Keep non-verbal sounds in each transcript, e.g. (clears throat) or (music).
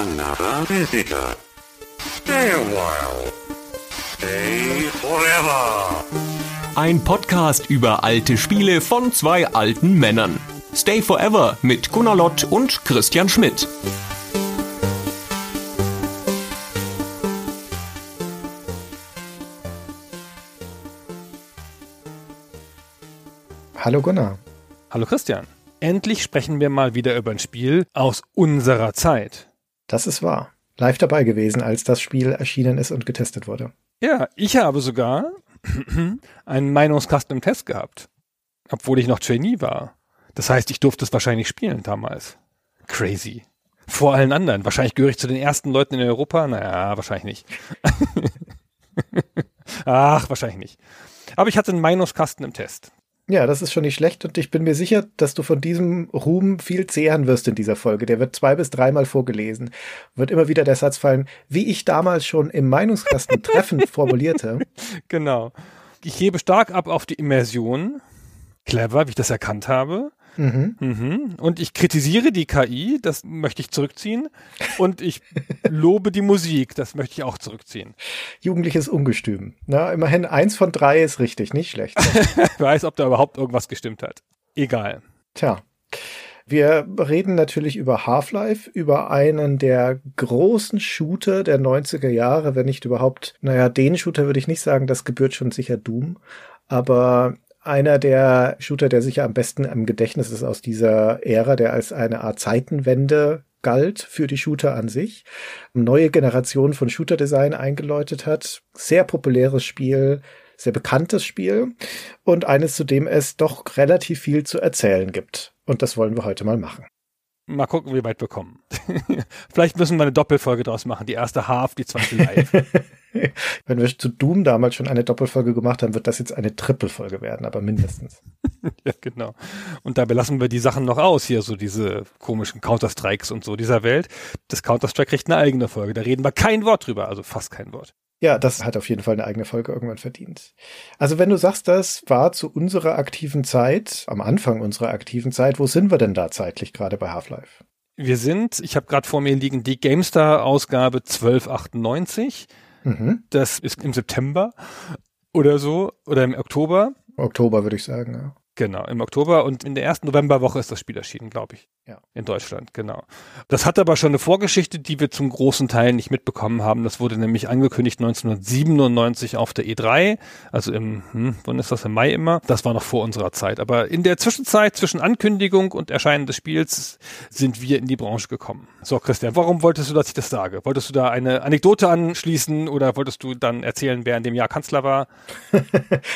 another visitor. Stay a while. Stay forever. Ein Podcast über alte Spiele von zwei alten Männern. Stay Forever mit Gunnar Lott und Christian Schmidt. Hallo Gunnar. Hallo Christian. Endlich sprechen wir mal wieder über ein Spiel aus unserer Zeit. Das ist wahr. Live dabei gewesen, als das Spiel erschienen ist und getestet wurde. Ja, ich habe sogar (clears throat) einen Meinungskasten im Test gehabt. Obwohl ich noch Trainee war. Das heißt, ich durfte es wahrscheinlich spielen damals. Crazy. Vor allen anderen. Wahrscheinlich gehöre ich zu den ersten Leuten in Europa. Naja, wahrscheinlich nicht. (laughs) Ach, wahrscheinlich nicht. Aber ich hatte einen Meinungskasten im Test. Ja, das ist schon nicht schlecht und ich bin mir sicher, dass du von diesem Ruhm viel zehren wirst in dieser Folge. Der wird zwei bis dreimal vorgelesen. Wird immer wieder der Satz fallen, wie ich damals schon im Meinungskasten (laughs) treffend formulierte. Genau. Ich hebe stark ab auf die Immersion. Clever, wie ich das erkannt habe. Mhm. Mhm. Und ich kritisiere die KI, das möchte ich zurückziehen. Und ich lobe die Musik, das möchte ich auch zurückziehen. Jugendliches Ungestüm. Na, immerhin eins von drei ist richtig, nicht schlecht. (laughs) ich weiß, ob da überhaupt irgendwas gestimmt hat. Egal. Tja. Wir reden natürlich über Half-Life, über einen der großen Shooter der 90er Jahre, wenn nicht überhaupt, naja, den Shooter würde ich nicht sagen, das gebührt schon sicher Doom, aber einer der Shooter, der sicher am besten im Gedächtnis ist aus dieser Ära, der als eine Art Zeitenwende galt für die Shooter an sich, neue Generation von Shooter-Design eingeläutet hat, sehr populäres Spiel, sehr bekanntes Spiel und eines, zu dem es doch relativ viel zu erzählen gibt. Und das wollen wir heute mal machen. Mal gucken, wie weit wir kommen. (laughs) Vielleicht müssen wir eine Doppelfolge draus machen. Die erste Half, die zweite Live. (laughs) (laughs) Wenn wir zu Doom damals schon eine Doppelfolge gemacht haben, wird das jetzt eine Trippelfolge werden, aber mindestens. (laughs) ja, genau. Und dabei lassen wir die Sachen noch aus, hier so diese komischen Counter-Strikes und so dieser Welt. Das Counter-Strike kriegt eine eigene Folge. Da reden wir kein Wort drüber, also fast kein Wort. Ja, das hat auf jeden Fall eine eigene Folge irgendwann verdient. Also wenn du sagst, das war zu unserer aktiven Zeit, am Anfang unserer aktiven Zeit, wo sind wir denn da zeitlich gerade bei Half-Life? Wir sind, ich habe gerade vor mir liegen, die GameStar-Ausgabe 1298. Mhm. Das ist im September oder so, oder im Oktober. Oktober würde ich sagen, ja. Genau, im Oktober und in der ersten Novemberwoche ist das Spiel erschienen, glaube ich. Ja. In Deutschland, genau. Das hat aber schon eine Vorgeschichte, die wir zum großen Teil nicht mitbekommen haben. Das wurde nämlich angekündigt 1997 auf der E3, also im, hm, wann ist das, im Mai immer? Das war noch vor unserer Zeit. Aber in der Zwischenzeit zwischen Ankündigung und Erscheinen des Spiels sind wir in die Branche gekommen. So, Christian, warum wolltest du, dass ich das sage? Wolltest du da eine Anekdote anschließen oder wolltest du dann erzählen, wer in dem Jahr Kanzler war? (laughs)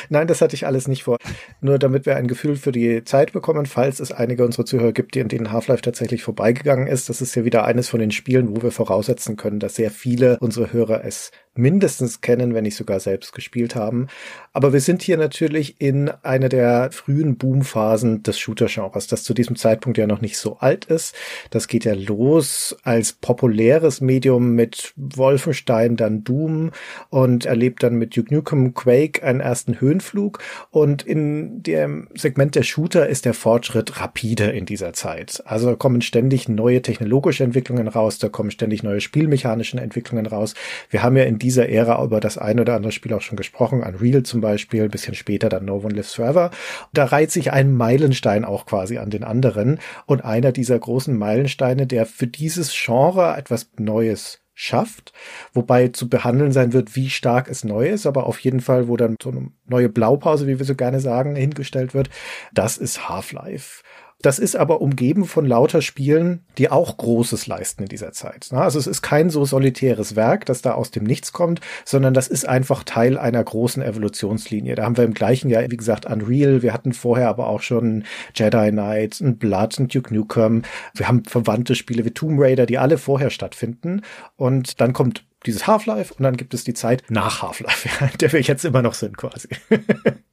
Nein, das hatte ich alles nicht vor. Nur damit wir ein Gefühl für die Zeit bekommen, falls es einige unserer Zuhörer gibt, die in denen Half-Life tatsächlich vorbeigegangen ist. Das ist ja wieder eines von den Spielen, wo wir voraussetzen können, dass sehr viele unserer Hörer es mindestens kennen, wenn nicht sogar selbst gespielt haben. Aber wir sind hier natürlich in einer der frühen Boomphasen des Shooter-Genres, das zu diesem Zeitpunkt ja noch nicht so alt ist. Das geht ja los als populäres Medium mit Wolfenstein, dann Doom und erlebt dann mit Duke Nukem Quake einen ersten Höhenflug. Und in dem Segment der Shooter ist der Fortschritt rapide in dieser Zeit. Also kommen ständig neue technologische Entwicklungen raus, da kommen ständig neue spielmechanische Entwicklungen raus. Wir haben ja in dieser Ära über das ein oder andere Spiel auch schon gesprochen, Unreal zum Beispiel, ein bisschen später dann No One Lives Forever. Da reiht sich ein Meilenstein auch quasi an den anderen und einer dieser großen Meilensteine, der für dieses Genre etwas Neues schafft, wobei zu behandeln sein wird, wie stark es neu ist, aber auf jeden Fall, wo dann so eine neue Blaupause, wie wir so gerne sagen, hingestellt wird, das ist Half-Life. Das ist aber umgeben von lauter Spielen, die auch Großes leisten in dieser Zeit. Also es ist kein so solitäres Werk, das da aus dem Nichts kommt, sondern das ist einfach Teil einer großen Evolutionslinie. Da haben wir im gleichen Jahr, wie gesagt, Unreal. Wir hatten vorher aber auch schon Jedi Knight, ein Blood, ein Duke Nukem. Wir haben verwandte Spiele wie Tomb Raider, die alle vorher stattfinden. Und dann kommt dieses Half-Life und dann gibt es die Zeit nach Half-Life, (laughs) in der wir jetzt immer noch sind quasi. (laughs)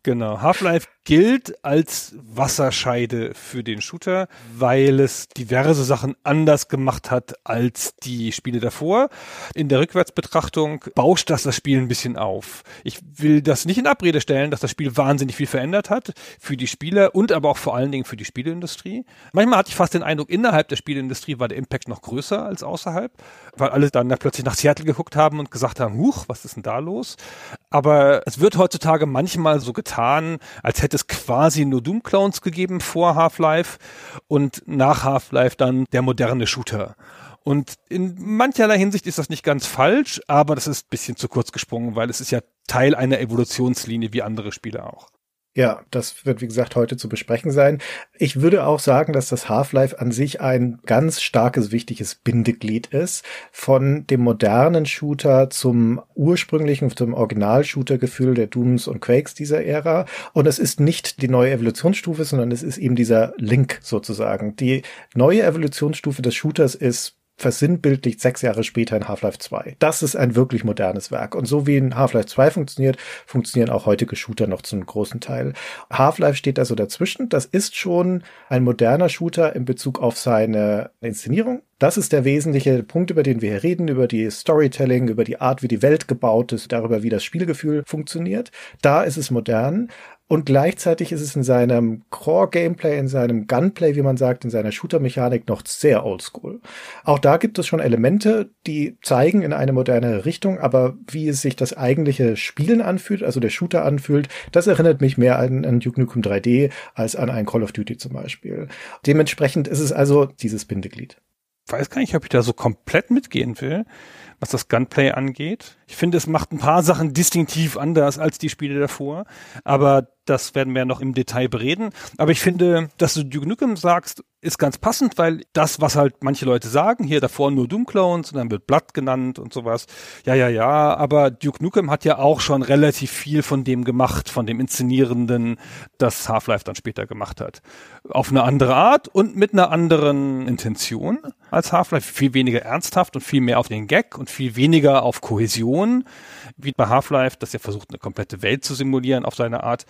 genau, Half-Life gilt als Wasserscheide für den Shooter, weil es diverse Sachen anders gemacht hat als die Spiele davor. In der Rückwärtsbetrachtung bauscht das das Spiel ein bisschen auf. Ich will das nicht in Abrede stellen, dass das Spiel wahnsinnig viel verändert hat für die Spieler und aber auch vor allen Dingen für die Spieleindustrie. Manchmal hatte ich fast den Eindruck, innerhalb der Spieleindustrie war der Impact noch größer als außerhalb, weil alle dann plötzlich nach Seattle geguckt haben und gesagt haben, huch, was ist denn da los? Aber es wird heutzutage manchmal so getan, als hätte es quasi nur Doom Clones gegeben vor Half-Life und nach Half-Life dann der moderne Shooter. Und in mancherlei Hinsicht ist das nicht ganz falsch, aber das ist ein bisschen zu kurz gesprungen, weil es ist ja Teil einer Evolutionslinie wie andere Spiele auch. Ja, das wird wie gesagt heute zu besprechen sein. Ich würde auch sagen, dass das Half-Life an sich ein ganz starkes, wichtiges Bindeglied ist von dem modernen Shooter zum ursprünglichen, zum Original-Shooter-Gefühl der Dooms und Quakes dieser Ära. Und es ist nicht die neue Evolutionsstufe, sondern es ist eben dieser Link sozusagen. Die neue Evolutionsstufe des Shooters ist versinnbildlicht sechs Jahre später in Half-Life 2. Das ist ein wirklich modernes Werk. Und so wie in Half-Life 2 funktioniert, funktionieren auch heutige Shooter noch zum großen Teil. Half-Life steht also dazwischen. Das ist schon ein moderner Shooter in Bezug auf seine Inszenierung. Das ist der wesentliche Punkt, über den wir hier reden, über die Storytelling, über die Art, wie die Welt gebaut ist, darüber, wie das Spielgefühl funktioniert. Da ist es modern. Und gleichzeitig ist es in seinem Core-Gameplay, in seinem Gunplay, wie man sagt, in seiner Shooter-Mechanik noch sehr oldschool. Auch da gibt es schon Elemente, die zeigen in eine moderne Richtung, aber wie es sich das eigentliche Spielen anfühlt, also der Shooter anfühlt, das erinnert mich mehr an, an Duke Nukem 3D als an ein Call of Duty zum Beispiel. Dementsprechend ist es also dieses Bindeglied. Ich weiß gar nicht, ob ich da so komplett mitgehen will, was das Gunplay angeht. Ich finde, es macht ein paar Sachen distinktiv anders als die Spiele davor, aber das werden wir noch im Detail bereden. Aber ich finde, dass du Duke Nukem sagst, ist ganz passend, weil das, was halt manche Leute sagen, hier davor nur Doom Clones und dann wird Blood genannt und sowas. Ja, ja, ja, aber Duke Nukem hat ja auch schon relativ viel von dem gemacht, von dem Inszenierenden, das Half-Life dann später gemacht hat. Auf eine andere Art und mit einer anderen Intention als Half-Life. Viel weniger ernsthaft und viel mehr auf den Gag und viel weniger auf Kohäsion, wie bei Half-Life, das ja versucht, eine komplette Welt zu simulieren auf seine Art.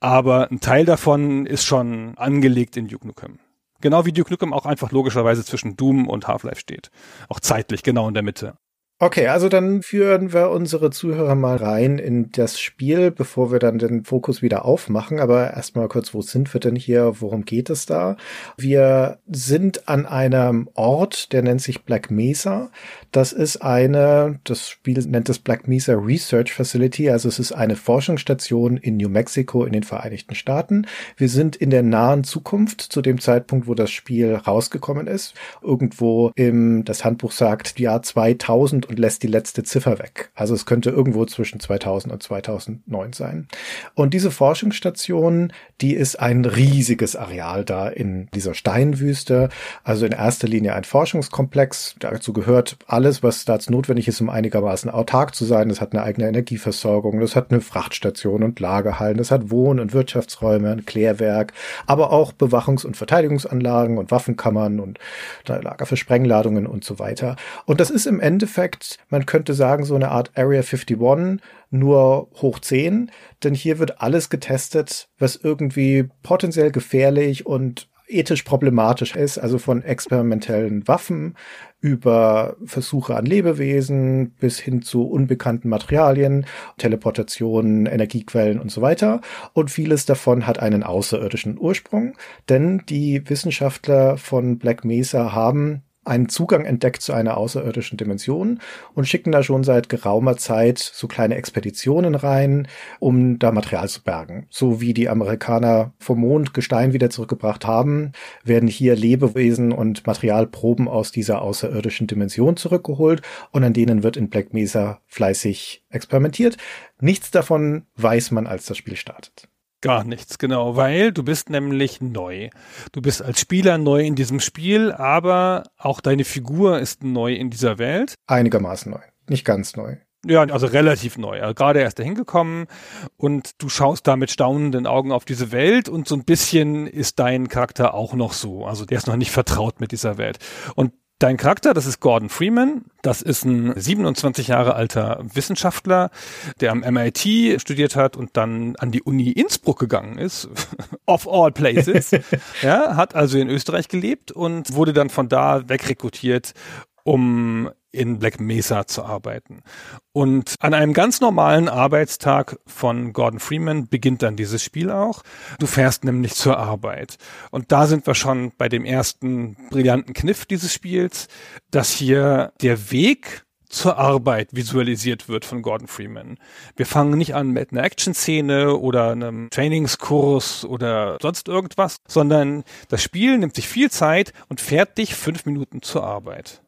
Aber ein Teil davon ist schon angelegt in Duke Nukem. Genau wie Duke Nukem auch einfach logischerweise zwischen Doom und Half-Life steht. Auch zeitlich genau in der Mitte. Okay, also dann führen wir unsere Zuhörer mal rein in das Spiel, bevor wir dann den Fokus wieder aufmachen. Aber erstmal kurz, wo sind wir denn hier? Worum geht es da? Wir sind an einem Ort, der nennt sich Black Mesa. Das ist eine, das Spiel nennt es Black Mesa Research Facility. Also es ist eine Forschungsstation in New Mexico in den Vereinigten Staaten. Wir sind in der nahen Zukunft zu dem Zeitpunkt, wo das Spiel rausgekommen ist. Irgendwo im, das Handbuch sagt, Jahr 2000 und lässt die letzte Ziffer weg. Also es könnte irgendwo zwischen 2000 und 2009 sein. Und diese Forschungsstation, die ist ein riesiges Areal da in dieser Steinwüste. Also in erster Linie ein Forschungskomplex. Dazu gehört alles, was dazu notwendig ist, um einigermaßen autark zu sein. Das hat eine eigene Energieversorgung, das hat eine Frachtstation und Lagerhallen, das hat Wohn- und Wirtschaftsräume, ein Klärwerk, aber auch Bewachungs- und Verteidigungsanlagen und Waffenkammern und Lager für Sprengladungen und so weiter. Und das ist im Endeffekt Endeffekt, man könnte sagen, so eine Art Area 51, nur hoch 10, denn hier wird alles getestet, was irgendwie potenziell gefährlich und ethisch problematisch ist, also von experimentellen Waffen über Versuche an Lebewesen bis hin zu unbekannten Materialien, Teleportationen, Energiequellen und so weiter. Und vieles davon hat einen außerirdischen Ursprung, denn die Wissenschaftler von Black Mesa haben einen Zugang entdeckt zu einer außerirdischen Dimension und schicken da schon seit geraumer Zeit so kleine Expeditionen rein, um da Material zu bergen. So wie die Amerikaner vom Mond Gestein wieder zurückgebracht haben, werden hier Lebewesen und Materialproben aus dieser außerirdischen Dimension zurückgeholt und an denen wird in Black Mesa fleißig experimentiert. Nichts davon weiß man, als das Spiel startet. Gar nichts, genau, weil du bist nämlich neu. Du bist als Spieler neu in diesem Spiel, aber auch deine Figur ist neu in dieser Welt. Einigermaßen neu, nicht ganz neu. Ja, also relativ neu. Also gerade erst dahin gekommen und du schaust da mit staunenden Augen auf diese Welt und so ein bisschen ist dein Charakter auch noch so. Also der ist noch nicht vertraut mit dieser Welt. Und Dein Charakter, das ist Gordon Freeman. Das ist ein 27 Jahre alter Wissenschaftler, der am MIT studiert hat und dann an die Uni Innsbruck gegangen ist. (laughs) of all places. (laughs) ja, hat also in Österreich gelebt und wurde dann von da wegrekrutiert, um in Black Mesa zu arbeiten. Und an einem ganz normalen Arbeitstag von Gordon Freeman beginnt dann dieses Spiel auch. Du fährst nämlich zur Arbeit. Und da sind wir schon bei dem ersten brillanten Kniff dieses Spiels, dass hier der Weg zur Arbeit visualisiert wird von Gordon Freeman. Wir fangen nicht an mit einer Action-Szene oder einem Trainingskurs oder sonst irgendwas, sondern das Spiel nimmt sich viel Zeit und fährt dich fünf Minuten zur Arbeit.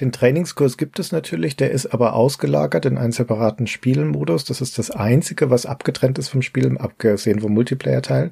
Den Trainingskurs gibt es natürlich, der ist aber ausgelagert in einen separaten Spielmodus. Das ist das Einzige, was abgetrennt ist vom Spiel, abgesehen vom Multiplayer-Teil.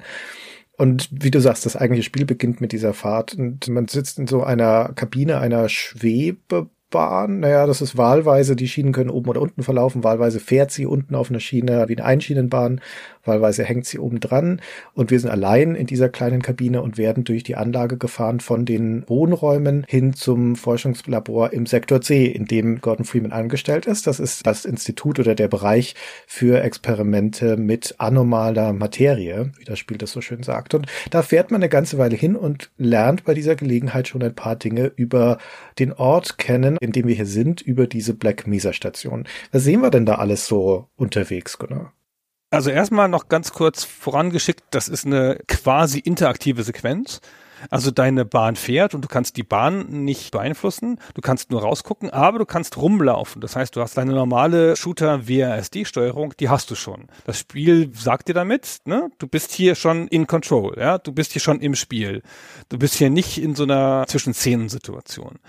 Und wie du sagst, das eigentliche Spiel beginnt mit dieser Fahrt und man sitzt in so einer Kabine einer Schwebe Bahn. Naja, das ist wahlweise, die Schienen können oben oder unten verlaufen. Wahlweise fährt sie unten auf einer Schiene wie eine Einschienenbahn. Wahlweise hängt sie oben dran. Und wir sind allein in dieser kleinen Kabine und werden durch die Anlage gefahren von den Wohnräumen hin zum Forschungslabor im Sektor C, in dem Gordon Freeman angestellt ist. Das ist das Institut oder der Bereich für Experimente mit anomaler Materie, wie das Spiel das so schön sagt. Und da fährt man eine ganze Weile hin und lernt bei dieser Gelegenheit schon ein paar Dinge über den Ort kennen, in dem wir hier sind, über diese Black Mesa Station. Was sehen wir denn da alles so unterwegs, Gunnar? Also erstmal noch ganz kurz vorangeschickt, das ist eine quasi interaktive Sequenz. Also deine Bahn fährt und du kannst die Bahn nicht beeinflussen, du kannst nur rausgucken, aber du kannst rumlaufen. Das heißt, du hast deine normale Shooter WASD-Steuerung, die hast du schon. Das Spiel sagt dir damit, ne, du bist hier schon in Control, ja, du bist hier schon im Spiel. Du bist hier nicht in so einer Zwischenszenensituation.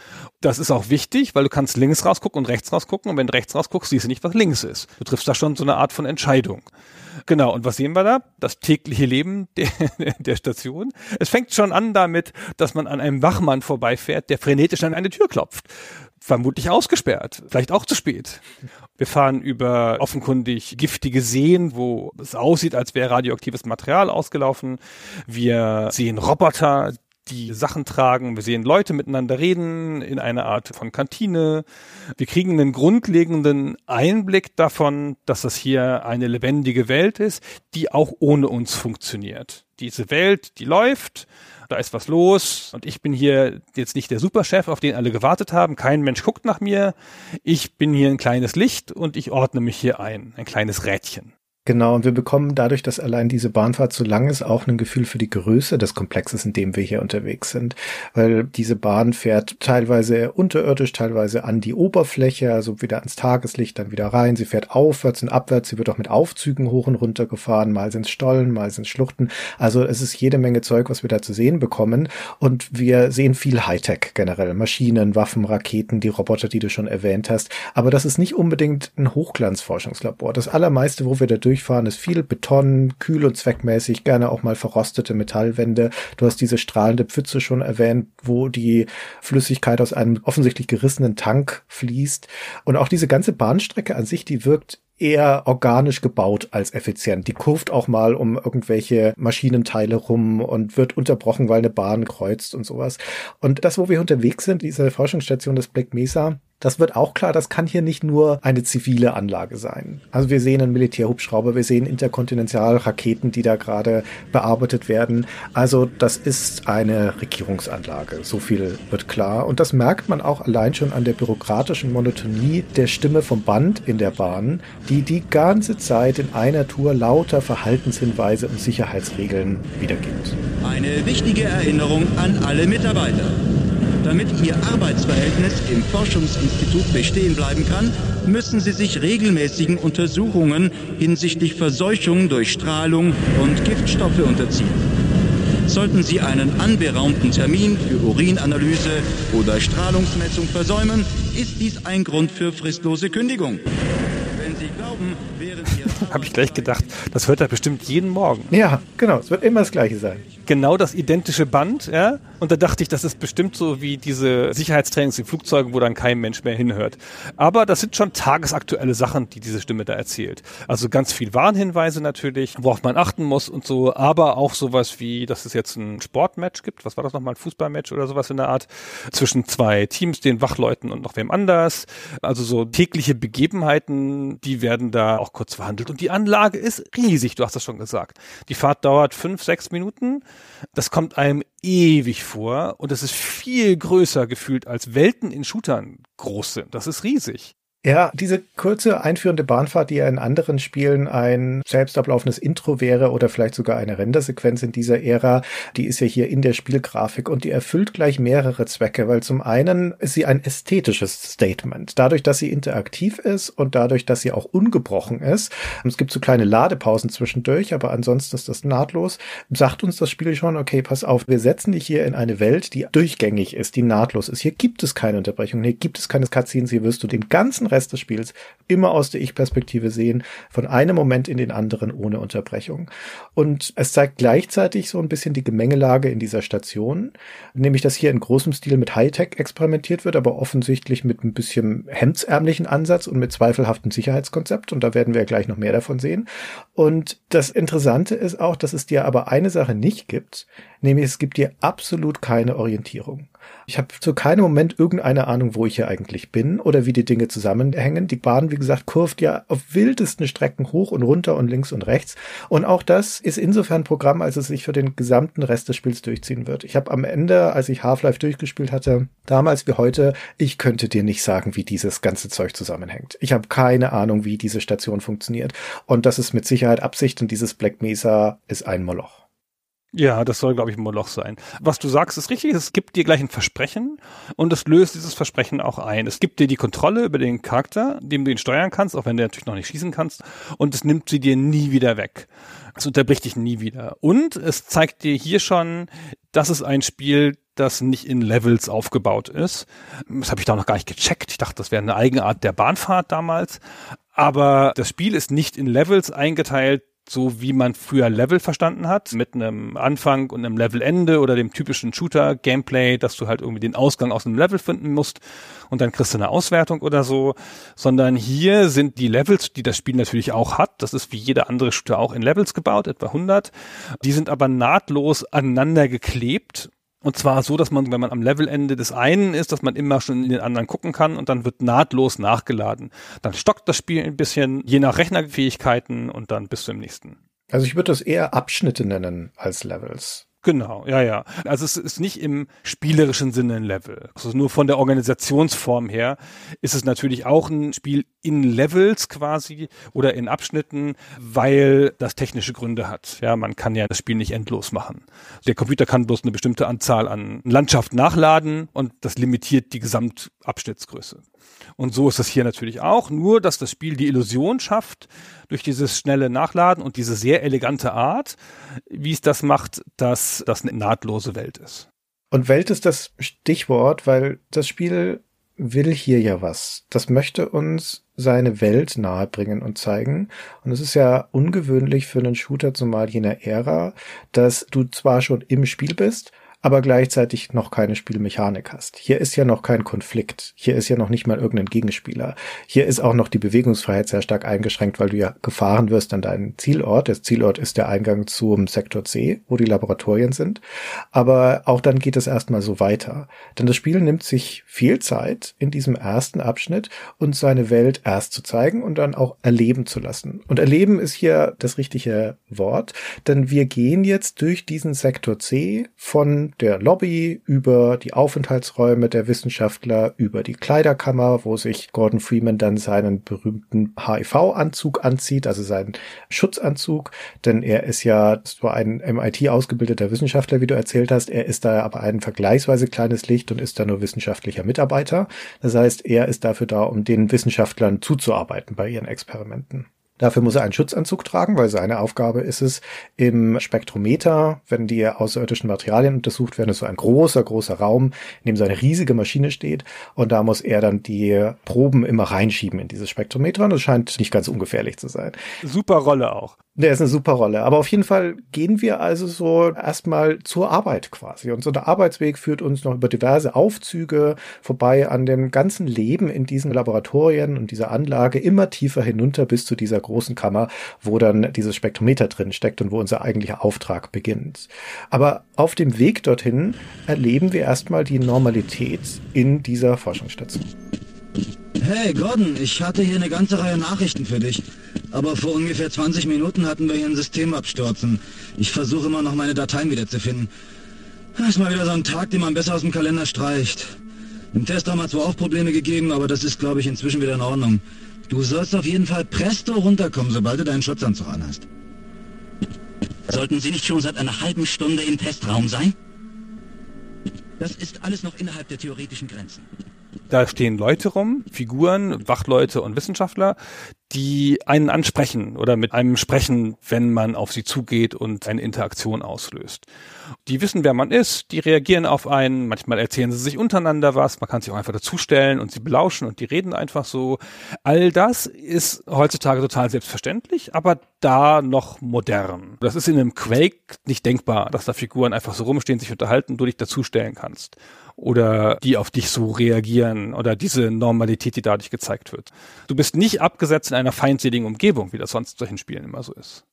Das ist auch wichtig, weil du kannst links rausgucken und rechts rausgucken und wenn du rechts rausguckst, siehst du nicht, was links ist. Du triffst da schon so eine Art von Entscheidung. Genau, und was sehen wir da? Das tägliche Leben der, (laughs) der Station. Es fängt schon an damit, dass man an einem Wachmann vorbeifährt, der frenetisch an eine Tür klopft. Vermutlich ausgesperrt, vielleicht auch zu spät. Wir fahren über offenkundig giftige Seen, wo es aussieht, als wäre radioaktives Material ausgelaufen. Wir sehen Roboter, die Sachen tragen. Wir sehen Leute miteinander reden in einer Art von Kantine. Wir kriegen einen grundlegenden Einblick davon, dass das hier eine lebendige Welt ist, die auch ohne uns funktioniert. Diese Welt, die läuft, da ist was los und ich bin hier jetzt nicht der Superchef, auf den alle gewartet haben. Kein Mensch guckt nach mir. Ich bin hier ein kleines Licht und ich ordne mich hier ein, ein kleines Rädchen. Genau, und wir bekommen dadurch, dass allein diese Bahnfahrt so lang ist, auch ein Gefühl für die Größe des Komplexes, in dem wir hier unterwegs sind. Weil diese Bahn fährt teilweise unterirdisch, teilweise an die Oberfläche, also wieder ans Tageslicht, dann wieder rein. Sie fährt aufwärts und abwärts. Sie wird auch mit Aufzügen hoch und runter gefahren. Mal sind Stollen, mal sind Schluchten. Also es ist jede Menge Zeug, was wir da zu sehen bekommen. Und wir sehen viel Hightech generell. Maschinen, Waffen, Raketen, die Roboter, die du schon erwähnt hast. Aber das ist nicht unbedingt ein Hochglanzforschungslabor. Das allermeiste, wo wir da durch durchfahren, ist viel Beton, kühl und zweckmäßig, gerne auch mal verrostete Metallwände. Du hast diese strahlende Pfütze schon erwähnt, wo die Flüssigkeit aus einem offensichtlich gerissenen Tank fließt. Und auch diese ganze Bahnstrecke an sich, die wirkt eher organisch gebaut als effizient. Die kurft auch mal um irgendwelche Maschinenteile rum und wird unterbrochen, weil eine Bahn kreuzt und sowas. Und das, wo wir unterwegs sind, diese Forschungsstation des Black Mesa, das wird auch klar, das kann hier nicht nur eine zivile Anlage sein. Also wir sehen einen Militärhubschrauber, wir sehen Interkontinentalraketen, die da gerade bearbeitet werden. Also das ist eine Regierungsanlage. So viel wird klar. Und das merkt man auch allein schon an der bürokratischen Monotonie der Stimme vom Band in der Bahn, die die ganze Zeit in einer Tour lauter Verhaltenshinweise und Sicherheitsregeln wiedergibt. Eine wichtige Erinnerung an alle Mitarbeiter. Damit Ihr Arbeitsverhältnis im Forschungsinstitut bestehen bleiben kann, müssen Sie sich regelmäßigen Untersuchungen hinsichtlich Verseuchung durch Strahlung und Giftstoffe unterziehen. Sollten Sie einen anberaumten Termin für Urinanalyse oder Strahlungsmessung versäumen, ist dies ein Grund für fristlose Kündigung. Wenn Sie glauben, wären (laughs) Habe ich gleich gedacht, das hört er bestimmt jeden Morgen. Ja, genau, es wird immer das Gleiche sein. Genau das identische Band, ja. Und da dachte ich, das ist bestimmt so wie diese Sicherheitstrainings in Flugzeugen, wo dann kein Mensch mehr hinhört. Aber das sind schon tagesaktuelle Sachen, die diese Stimme da erzählt. Also ganz viel Warnhinweise natürlich, worauf man achten muss und so, aber auch sowas wie, dass es jetzt ein Sportmatch gibt. Was war das nochmal? Ein Fußballmatch oder sowas in der Art? Zwischen zwei Teams, den Wachleuten und noch wem anders. Also so tägliche Begebenheiten, die werden da auch kurz verhandelt. Und die Anlage ist riesig, du hast das schon gesagt. Die Fahrt dauert fünf, sechs Minuten. Das kommt einem ewig vor und es ist viel größer gefühlt als Welten in Shootern groß sind. Das ist riesig. Ja, diese kurze einführende Bahnfahrt, die ja in anderen Spielen ein selbst ablaufendes Intro wäre oder vielleicht sogar eine Rendersequenz in dieser Ära, die ist ja hier in der Spielgrafik und die erfüllt gleich mehrere Zwecke, weil zum einen ist sie ein ästhetisches Statement. Dadurch, dass sie interaktiv ist und dadurch, dass sie auch ungebrochen ist. Es gibt so kleine Ladepausen zwischendurch, aber ansonsten ist das nahtlos. Sagt uns das Spiel schon, okay, pass auf, wir setzen dich hier in eine Welt, die durchgängig ist, die nahtlos ist. Hier gibt es keine Unterbrechung, hier gibt es keine Cutscenes, hier wirst du den ganzen Rest des Spiels immer aus der Ich-Perspektive sehen, von einem Moment in den anderen ohne Unterbrechung. Und es zeigt gleichzeitig so ein bisschen die Gemengelage in dieser Station, nämlich dass hier in großem Stil mit Hightech experimentiert wird, aber offensichtlich mit ein bisschen hemdsärmlichen Ansatz und mit zweifelhaftem Sicherheitskonzept. Und da werden wir gleich noch mehr davon sehen. Und das Interessante ist auch, dass es dir aber eine Sache nicht gibt, nämlich es gibt dir absolut keine Orientierung. Ich habe zu keinem Moment irgendeine Ahnung, wo ich hier eigentlich bin oder wie die Dinge zusammenhängen. Die Bahn, wie gesagt, kurft ja auf wildesten Strecken hoch und runter und links und rechts. Und auch das ist insofern Programm, als es sich für den gesamten Rest des Spiels durchziehen wird. Ich habe am Ende, als ich Half-Life durchgespielt hatte, damals wie heute, ich könnte dir nicht sagen, wie dieses ganze Zeug zusammenhängt. Ich habe keine Ahnung, wie diese Station funktioniert. Und das ist mit Sicherheit Absicht und dieses Black Mesa ist ein Moloch. Ja, das soll, glaube ich, ein Moloch sein. Was du sagst, ist richtig. Es gibt dir gleich ein Versprechen und es löst dieses Versprechen auch ein. Es gibt dir die Kontrolle über den Charakter, dem du ihn steuern kannst, auch wenn du natürlich noch nicht schießen kannst. Und es nimmt sie dir nie wieder weg. Es unterbricht dich nie wieder. Und es zeigt dir hier schon, das ist ein Spiel, das nicht in Levels aufgebaut ist. Das habe ich da noch gar nicht gecheckt. Ich dachte, das wäre eine Eigenart der Bahnfahrt damals. Aber das Spiel ist nicht in Levels eingeteilt, so wie man früher Level verstanden hat, mit einem Anfang und einem Levelende oder dem typischen Shooter-Gameplay, dass du halt irgendwie den Ausgang aus einem Level finden musst und dann kriegst du eine Auswertung oder so, sondern hier sind die Levels, die das Spiel natürlich auch hat, das ist wie jeder andere Shooter auch in Levels gebaut, etwa 100, die sind aber nahtlos aneinander geklebt und zwar so, dass man, wenn man am Levelende des einen ist, dass man immer schon in den anderen gucken kann und dann wird nahtlos nachgeladen. Dann stockt das Spiel ein bisschen, je nach Rechnerfähigkeiten und dann bis zum nächsten. Also ich würde das eher Abschnitte nennen als Levels. Genau, ja, ja. Also es ist nicht im spielerischen Sinne ein Level. Also nur von der Organisationsform her ist es natürlich auch ein Spiel in Levels quasi oder in Abschnitten, weil das technische Gründe hat. Ja, man kann ja das Spiel nicht endlos machen. Der Computer kann bloß eine bestimmte Anzahl an Landschaft nachladen und das limitiert die Gesamtabschnittsgröße. Und so ist es hier natürlich auch, nur dass das Spiel die Illusion schafft, durch dieses schnelle Nachladen und diese sehr elegante Art, wie es das macht, dass das eine nahtlose Welt ist. Und Welt ist das Stichwort, weil das Spiel will hier ja was. Das möchte uns seine Welt nahebringen und zeigen. Und es ist ja ungewöhnlich für einen Shooter, zumal jener Ära, dass du zwar schon im Spiel bist, aber gleichzeitig noch keine Spielmechanik hast. Hier ist ja noch kein Konflikt. Hier ist ja noch nicht mal irgendein Gegenspieler. Hier ist auch noch die Bewegungsfreiheit sehr stark eingeschränkt, weil du ja gefahren wirst an deinen Zielort. Der Zielort ist der Eingang zum Sektor C, wo die Laboratorien sind. Aber auch dann geht es erstmal so weiter. Denn das Spiel nimmt sich viel Zeit in diesem ersten Abschnitt und seine Welt erst zu zeigen und dann auch erleben zu lassen. Und erleben ist hier das richtige Wort, denn wir gehen jetzt durch diesen Sektor C von der Lobby über die Aufenthaltsräume der Wissenschaftler, über die Kleiderkammer, wo sich Gordon Freeman dann seinen berühmten HIV-Anzug anzieht, also seinen Schutzanzug, denn er ist ja so ein MIT ausgebildeter Wissenschaftler, wie du erzählt hast. Er ist da aber ein vergleichsweise kleines Licht und ist da nur wissenschaftlicher Mitarbeiter. Das heißt, er ist dafür da, um den Wissenschaftlern zuzuarbeiten bei ihren Experimenten. Dafür muss er einen Schutzanzug tragen, weil seine Aufgabe ist es, im Spektrometer, wenn die außerirdischen Materialien untersucht werden, ist so ein großer, großer Raum, in dem so eine riesige Maschine steht. Und da muss er dann die Proben immer reinschieben in dieses Spektrometer. Und das scheint nicht ganz ungefährlich zu sein. Super Rolle auch. Der ist eine super Rolle. Aber auf jeden Fall gehen wir also so erstmal zur Arbeit quasi. Und so der Arbeitsweg führt uns noch über diverse Aufzüge vorbei an dem ganzen Leben in diesen Laboratorien und dieser Anlage immer tiefer hinunter bis zu dieser großen Kammer, wo dann dieses Spektrometer drin steckt und wo unser eigentlicher Auftrag beginnt. Aber auf dem Weg dorthin erleben wir erstmal die Normalität in dieser Forschungsstation. Hey Gordon, ich hatte hier eine ganze Reihe Nachrichten für dich. Aber vor ungefähr 20 Minuten hatten wir hier ein Systemabstürzen. Ich versuche immer noch meine Dateien wiederzufinden. Das ist mal wieder so ein Tag, den man besser aus dem Kalender streicht. Im Testraum hat zwar auch Probleme gegeben, aber das ist, glaube ich, inzwischen wieder in Ordnung. Du sollst auf jeden Fall presto runterkommen, sobald du deinen Schutzanzug anhast. Sollten Sie nicht schon seit einer halben Stunde im Testraum sein? Das ist alles noch innerhalb der theoretischen Grenzen. Da stehen Leute rum, Figuren, Wachleute und Wissenschaftler, die einen ansprechen oder mit einem sprechen, wenn man auf sie zugeht und eine Interaktion auslöst. Die wissen, wer man ist, die reagieren auf einen, manchmal erzählen sie sich untereinander was, man kann sich auch einfach dazustellen und sie belauschen und die reden einfach so. All das ist heutzutage total selbstverständlich, aber da noch modern. Das ist in einem Quake nicht denkbar, dass da Figuren einfach so rumstehen, sich unterhalten du dich dazustellen kannst oder die auf dich so reagieren oder diese Normalität, die dadurch gezeigt wird. Du bist nicht abgesetzt in einer feindseligen Umgebung, wie das sonst solchen Spielen immer so ist.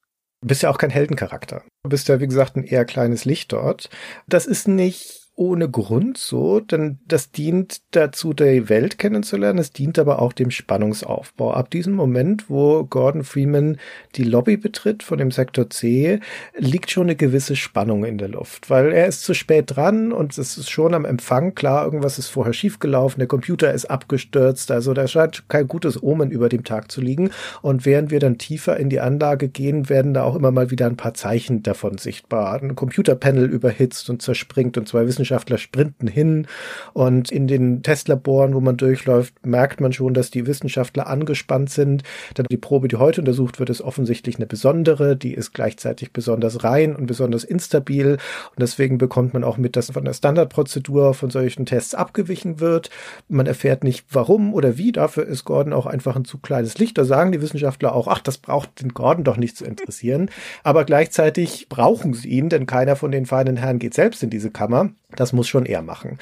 Du bist ja auch kein Heldencharakter. Du bist ja, wie gesagt, ein eher kleines Licht dort. Das ist nicht ohne Grund so, denn das dient dazu, die Welt kennenzulernen. Es dient aber auch dem Spannungsaufbau. Ab diesem Moment, wo Gordon Freeman die Lobby betritt von dem Sektor C, liegt schon eine gewisse Spannung in der Luft, weil er ist zu spät dran und es ist schon am Empfang klar, irgendwas ist vorher schiefgelaufen, der Computer ist abgestürzt, also da scheint kein gutes Omen über dem Tag zu liegen. Und während wir dann tiefer in die Anlage gehen, werden da auch immer mal wieder ein paar Zeichen davon sichtbar. Ein Computerpanel überhitzt und zerspringt und zwei Wissenschaftler Wissenschaftler sprinten hin und in den Testlaboren, wo man durchläuft, merkt man schon, dass die Wissenschaftler angespannt sind. Dann die Probe, die heute untersucht wird, ist offensichtlich eine besondere, die ist gleichzeitig besonders rein und besonders instabil und deswegen bekommt man auch mit, dass von der Standardprozedur von solchen Tests abgewichen wird. Man erfährt nicht warum oder wie, dafür ist Gordon auch einfach ein zu kleines Licht. Da sagen die Wissenschaftler auch, ach, das braucht den Gordon doch nicht zu interessieren. Aber gleichzeitig brauchen sie ihn, denn keiner von den feinen Herren geht selbst in diese Kammer. Das muss schon er machen.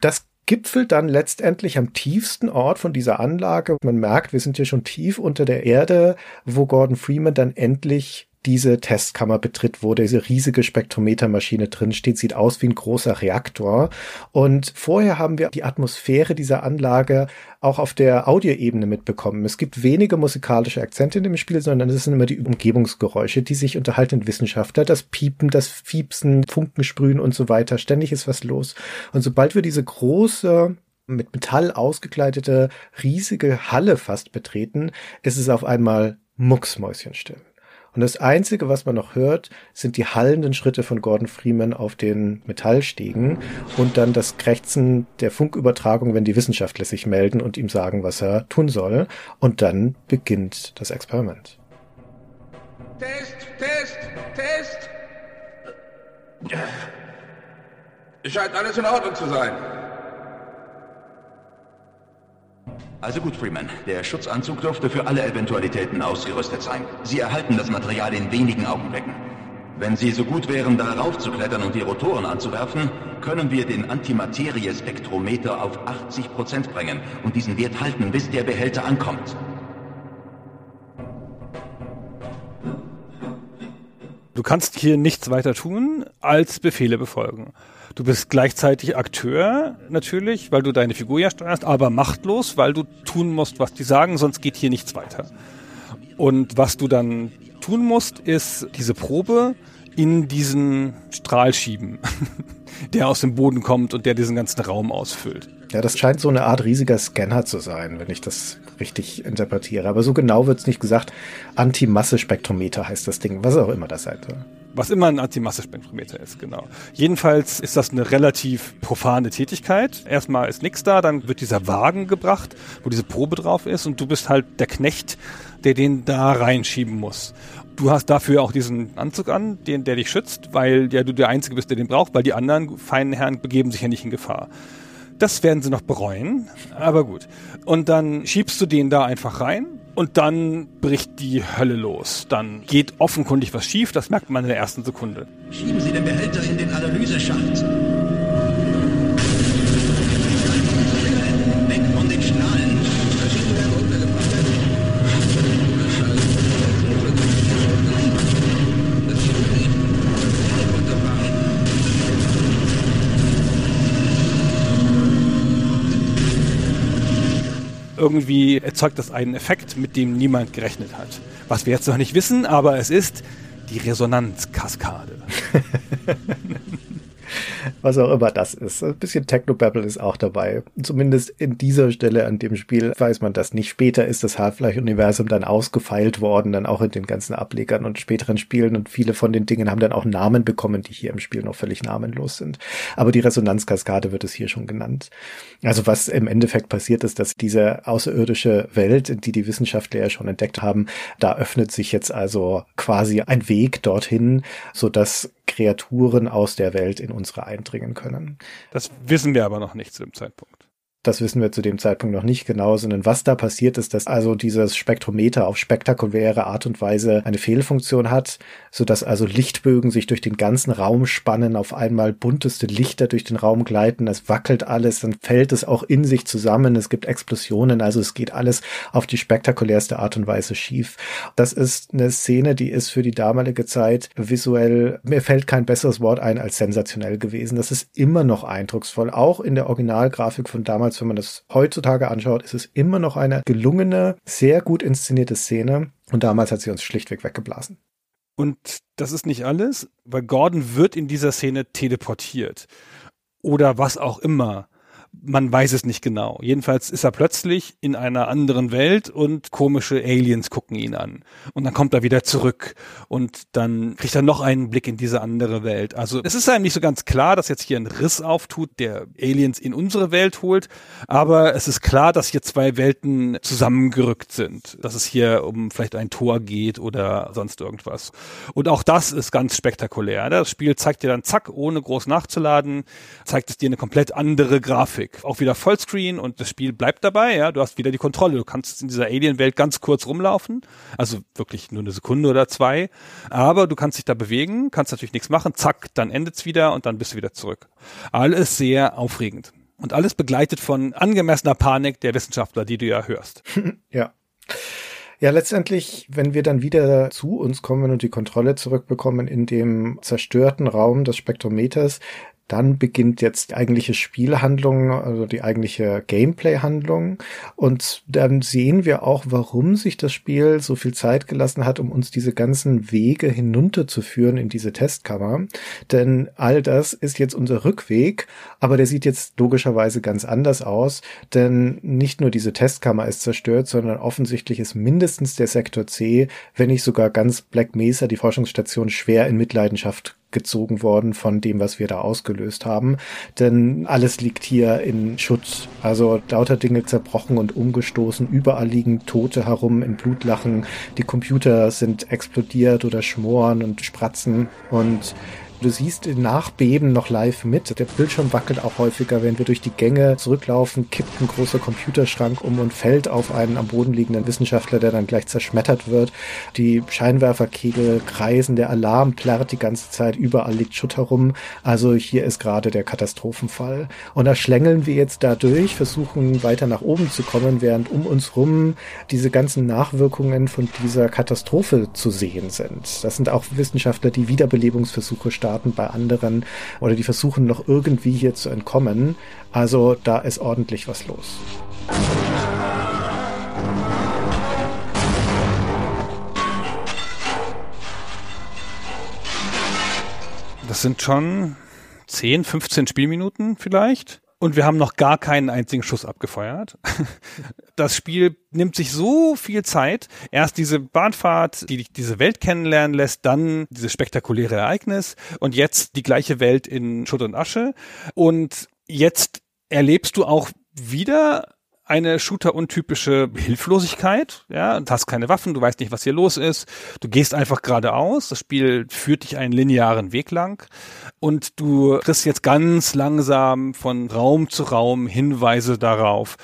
Das gipfelt dann letztendlich am tiefsten Ort von dieser Anlage. Man merkt, wir sind hier schon tief unter der Erde, wo Gordon Freeman dann endlich diese Testkammer betritt, wo diese riesige Spektrometermaschine drin steht, sieht aus wie ein großer Reaktor. Und vorher haben wir die Atmosphäre dieser Anlage auch auf der Audioebene mitbekommen. Es gibt wenige musikalische Akzente in dem Spiel, sondern es sind immer die Umgebungsgeräusche, die sich unterhalten Wissenschaftler, das Piepen, das Fiepsen, Funkensprühen und so weiter. Ständig ist was los. Und sobald wir diese große mit Metall ausgekleidete riesige Halle fast betreten, ist es auf einmal mucksmäuschenstill. Und das Einzige, was man noch hört, sind die hallenden Schritte von Gordon Freeman auf den Metallstegen und dann das Krächzen der Funkübertragung, wenn die Wissenschaftler sich melden und ihm sagen, was er tun soll. Und dann beginnt das Experiment. Test, Test, Test. Scheint alles in Ordnung zu sein. Also gut, Freeman. Der Schutzanzug dürfte für alle Eventualitäten ausgerüstet sein. Sie erhalten das Material in wenigen Augenblicken. Wenn Sie so gut wären, darauf zu klettern und die Rotoren anzuwerfen, können wir den Antimaterie-Spektrometer auf 80% bringen und diesen Wert halten, bis der Behälter ankommt. Du kannst hier nichts weiter tun, als Befehle befolgen. Du bist gleichzeitig Akteur natürlich, weil du deine Figur ja steuerst, aber machtlos, weil du tun musst, was die sagen, sonst geht hier nichts weiter. Und was du dann tun musst, ist diese Probe in diesen Strahl schieben, (laughs) der aus dem Boden kommt und der diesen ganzen Raum ausfüllt. Ja, das scheint so eine Art riesiger Scanner zu sein, wenn ich das richtig interpretiere. Aber so genau wird es nicht gesagt. Antimasse-Spektrometer heißt das Ding, was auch immer das sein soll. Was immer ein Antimasse-Spektrometer ist, genau. Jedenfalls ist das eine relativ profane Tätigkeit. Erstmal ist nichts da, dann wird dieser Wagen gebracht, wo diese Probe drauf ist und du bist halt der Knecht, der den da reinschieben muss. Du hast dafür auch diesen Anzug an, den, der dich schützt, weil ja du der Einzige bist, der den braucht, weil die anderen feinen Herren begeben sich ja nicht in Gefahr. Das werden sie noch bereuen, aber gut. Und dann schiebst du den da einfach rein Und dann bricht die Hölle los. Dann geht offenkundig was schief, das merkt man in der ersten Sekunde. Schieben Sie den Behälter in den Analyseschacht. Irgendwie erzeugt das einen Effekt, mit dem niemand gerechnet hat. Was wir jetzt noch nicht wissen, aber es ist die Resonanzkaskade. (laughs) was auch immer das ist. Ein bisschen Technobabble ist auch dabei. Zumindest in dieser Stelle an dem Spiel weiß man das nicht. Später ist das Half-Life-Universum dann ausgefeilt worden, dann auch in den ganzen Ablegern und späteren Spielen und viele von den Dingen haben dann auch Namen bekommen, die hier im Spiel noch völlig namenlos sind. Aber die Resonanzkaskade wird es hier schon genannt. Also was im Endeffekt passiert ist, dass diese außerirdische Welt, die die Wissenschaftler ja schon entdeckt haben, da öffnet sich jetzt also quasi ein Weg dorthin, so dass Kreaturen aus der Welt in unsere eindringen können. Das wissen wir aber noch nicht zu dem Zeitpunkt. Das wissen wir zu dem Zeitpunkt noch nicht genau, sondern was da passiert ist, dass also dieses Spektrometer auf spektakuläre Art und Weise eine Fehlfunktion hat, so dass also Lichtbögen sich durch den ganzen Raum spannen, auf einmal bunteste Lichter durch den Raum gleiten, es wackelt alles, dann fällt es auch in sich zusammen, es gibt Explosionen, also es geht alles auf die spektakulärste Art und Weise schief. Das ist eine Szene, die ist für die damalige Zeit visuell, mir fällt kein besseres Wort ein als sensationell gewesen. Das ist immer noch eindrucksvoll, auch in der Originalgrafik von damals, wenn man das heutzutage anschaut, ist es immer noch eine gelungene, sehr gut inszenierte Szene. Und damals hat sie uns schlichtweg weggeblasen. Und das ist nicht alles, weil Gordon wird in dieser Szene teleportiert. Oder was auch immer man weiß es nicht genau. Jedenfalls ist er plötzlich in einer anderen Welt und komische Aliens gucken ihn an. Und dann kommt er wieder zurück und dann kriegt er noch einen Blick in diese andere Welt. Also es ist einem nicht so ganz klar, dass jetzt hier ein Riss auftut, der Aliens in unsere Welt holt, aber es ist klar, dass hier zwei Welten zusammengerückt sind. Dass es hier um vielleicht ein Tor geht oder sonst irgendwas. Und auch das ist ganz spektakulär. Das Spiel zeigt dir dann zack, ohne groß nachzuladen, zeigt es dir eine komplett andere Grafik. Grafik. Auch wieder Vollscreen und das Spiel bleibt dabei, ja. Du hast wieder die Kontrolle. Du kannst in dieser Alien-Welt ganz kurz rumlaufen. Also wirklich nur eine Sekunde oder zwei. Aber du kannst dich da bewegen, kannst natürlich nichts machen. Zack, dann endet's wieder und dann bist du wieder zurück. Alles sehr aufregend. Und alles begleitet von angemessener Panik der Wissenschaftler, die du ja hörst. (laughs) ja. Ja, letztendlich, wenn wir dann wieder zu uns kommen und die Kontrolle zurückbekommen in dem zerstörten Raum des Spektrometers, dann beginnt jetzt die eigentliche Spielhandlung, also die eigentliche Gameplay-Handlung. Und dann sehen wir auch, warum sich das Spiel so viel Zeit gelassen hat, um uns diese ganzen Wege hinunterzuführen in diese Testkammer. Denn all das ist jetzt unser Rückweg, aber der sieht jetzt logischerweise ganz anders aus. Denn nicht nur diese Testkammer ist zerstört, sondern offensichtlich ist mindestens der Sektor C, wenn nicht sogar ganz Black Mesa, die Forschungsstation, schwer in Mitleidenschaft gezogen worden von dem, was wir da ausgelöst haben. Denn alles liegt hier in Schutz. Also lauter Dinge zerbrochen und umgestoßen. Überall liegen Tote herum in Blutlachen. Die Computer sind explodiert oder schmoren und spratzen. Und Du siehst den Nachbeben noch live mit. Der Bildschirm wackelt auch häufiger, wenn wir durch die Gänge zurücklaufen, kippt ein großer Computerschrank um und fällt auf einen am Boden liegenden Wissenschaftler, der dann gleich zerschmettert wird. Die Scheinwerferkegel kreisen, der Alarm plärrt die ganze Zeit, überall liegt Schutt herum. Also hier ist gerade der Katastrophenfall. Und da schlängeln wir jetzt da durch, versuchen weiter nach oben zu kommen, während um uns rum diese ganzen Nachwirkungen von dieser Katastrophe zu sehen sind. Das sind auch Wissenschaftler, die Wiederbelebungsversuche starten starten bei anderen oder die versuchen noch irgendwie hier zu entkommen. Also da ist ordentlich was los. Das sind schon 10, 15 Spielminuten vielleicht und wir haben noch gar keinen einzigen Schuss abgefeuert. (laughs) Das Spiel nimmt sich so viel Zeit. Erst diese Bahnfahrt, die dich diese Welt kennenlernen lässt, dann dieses spektakuläre Ereignis und jetzt die gleiche Welt in Schutt und Asche. Und jetzt erlebst du auch wieder eine Shooter-untypische Hilflosigkeit. Ja, du hast keine Waffen, du weißt nicht, was hier los ist. Du gehst einfach geradeaus. Das Spiel führt dich einen linearen Weg lang und du kriegst jetzt ganz langsam von Raum zu Raum Hinweise darauf,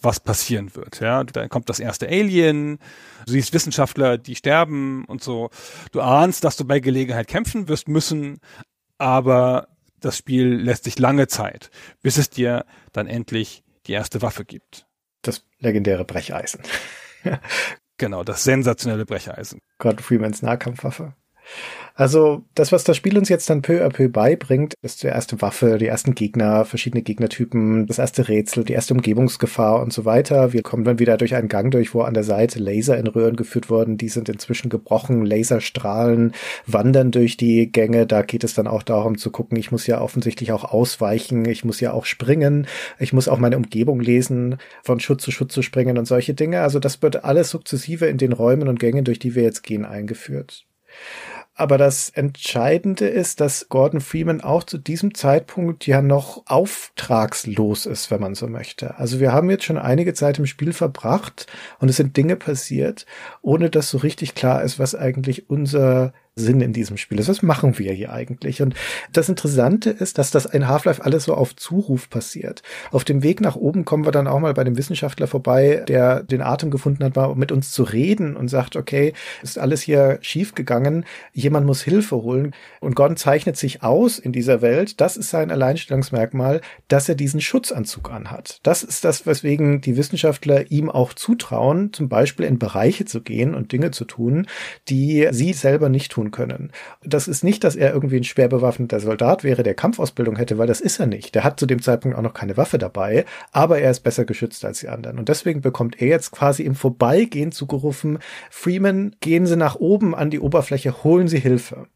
was passieren wird. Ja, dann kommt das erste Alien. Du siehst Wissenschaftler, die sterben und so. Du ahnst, dass du bei Gelegenheit kämpfen wirst müssen, aber das Spiel lässt sich lange Zeit, bis es dir dann endlich die erste Waffe gibt das legendäre Brecheisen. genau, das sensationelle Brecheisen. Gordon Freemans Nahkampfwaffe. Also das, was das Spiel uns jetzt dann peu à peu beibringt, ist die erste Waffe, die ersten Gegner, verschiedene Gegnertypen, das erste Rätsel, die erste Umgebungsgefahr und so weiter. Wir kommen dann wieder durch einen Gang durch, wo an der Seite Laser in Röhren geführt wurden. Die sind inzwischen gebrochen. Laserstrahlen wandern durch die Gänge. Da geht es dann auch darum zu gucken, ich muss ja offensichtlich auch ausweichen. Ich muss ja auch springen. Ich muss auch meine Umgebung lesen, von Schutz zu Schutz zu springen und solche Dinge. Also das wird alles sukzessive in den Räumen und Gängen, durch die wir jetzt gehen, eingeführt. Aber das Entscheidende ist, dass Gordon Freeman auch zu diesem Zeitpunkt ja noch auftragslos ist, wenn man so möchte. Also wir haben jetzt schon einige Zeit im Spiel verbracht und es sind Dinge passiert, ohne dass so richtig klar ist, was eigentlich unser Sinn in diesem Spiel ist. Was machen wir hier eigentlich? Und das Interessante ist, dass das in Half-Life alles so auf Zuruf passiert. Auf dem Weg nach oben kommen wir dann auch mal bei dem Wissenschaftler vorbei, der den Atem gefunden hat, mal mit uns zu reden und sagt, okay, ist alles hier schief gegangen, jemand muss Hilfe holen. Und Gordon zeichnet sich aus in dieser Welt. Das ist sein Alleinstellungsmerkmal, dass er diesen Schutzanzug anhat. Das ist das, weswegen die Wissenschaftler ihm auch zutrauen, zum Beispiel in Bereiche zu gehen und Dinge zu tun, die sie selber nicht tun können. Das ist nicht, dass er irgendwie ein schwer bewaffneter Soldat wäre, der Kampfausbildung hätte, weil das ist er nicht. Der hat zu dem Zeitpunkt auch noch keine Waffe dabei, aber er ist besser geschützt als die anderen. Und deswegen bekommt er jetzt quasi im Vorbeigehen zugerufen, Freeman, gehen Sie nach oben an die Oberfläche, holen Sie Hilfe.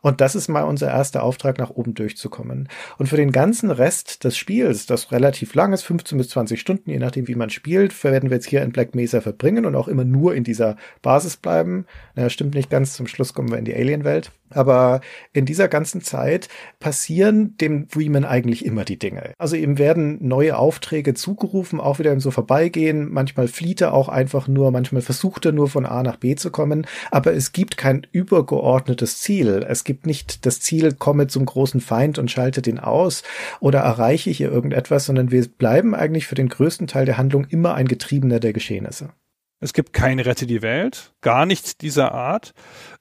Und das ist mal unser erster Auftrag, nach oben durchzukommen. Und für den ganzen Rest des Spiels, das relativ lang ist, 15 bis 20 Stunden, je nachdem, wie man spielt, werden wir jetzt hier in Black Mesa verbringen und auch immer nur in dieser Basis bleiben. Naja, stimmt nicht ganz. Zum Schluss kommen wir in die Alien-Welt. Aber in dieser ganzen Zeit passieren dem Freeman eigentlich immer die Dinge. Also ihm werden neue Aufträge zugerufen, auch wieder im so vorbeigehen. Manchmal flieht er auch einfach nur, manchmal versucht er nur von A nach B zu kommen. Aber es gibt kein übergeordnetes Ziel. Es gibt nicht das Ziel, komme zum großen Feind und schalte den aus oder erreiche hier irgendetwas, sondern wir bleiben eigentlich für den größten Teil der Handlung immer ein Getriebener der Geschehnisse. Es gibt kein Rette die Welt, gar nichts dieser Art,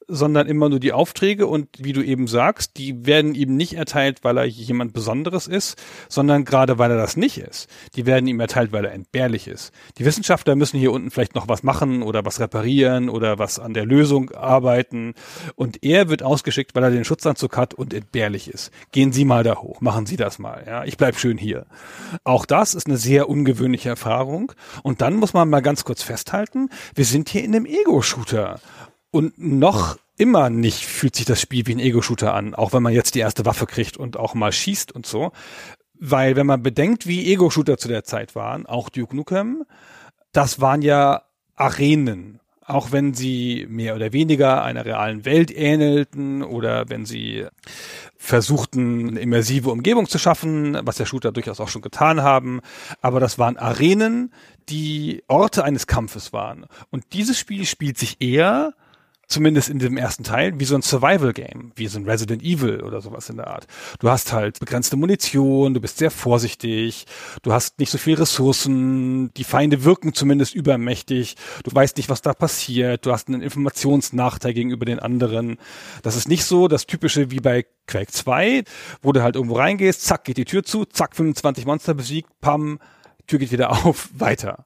sondern immer nur die Aufträge und wie du eben sagst, die werden ihm nicht erteilt, weil er jemand Besonderes ist, sondern gerade weil er das nicht ist. Die werden ihm erteilt, weil er entbehrlich ist. Die Wissenschaftler müssen hier unten vielleicht noch was machen oder was reparieren oder was an der Lösung arbeiten und er wird ausgeschickt, weil er den Schutzanzug hat und entbehrlich ist. Gehen Sie mal da hoch, machen Sie das mal, ja. Ich bleib schön hier. Auch das ist eine sehr ungewöhnliche Erfahrung und dann muss man mal ganz kurz festhalten, wir sind hier in einem Ego-Shooter und noch immer nicht fühlt sich das Spiel wie ein Ego-Shooter an, auch wenn man jetzt die erste Waffe kriegt und auch mal schießt und so. Weil wenn man bedenkt, wie Ego-Shooter zu der Zeit waren, auch Duke Nukem, das waren ja Arenen. Auch wenn sie mehr oder weniger einer realen Welt ähnelten oder wenn sie versuchten, eine immersive Umgebung zu schaffen, was der Shooter durchaus auch schon getan haben. Aber das waren Arenen, die Orte eines Kampfes waren. Und dieses Spiel spielt sich eher zumindest in dem ersten Teil, wie so ein Survival-Game, wie so ein Resident Evil oder sowas in der Art. Du hast halt begrenzte Munition, du bist sehr vorsichtig, du hast nicht so viel Ressourcen, die Feinde wirken zumindest übermächtig, du weißt nicht, was da passiert, du hast einen Informationsnachteil gegenüber den anderen. Das ist nicht so das typische wie bei Quake 2, wo du halt irgendwo reingehst, zack, geht die Tür zu, zack, 25 Monster besiegt, pam, Tür geht wieder (laughs) auf, weiter.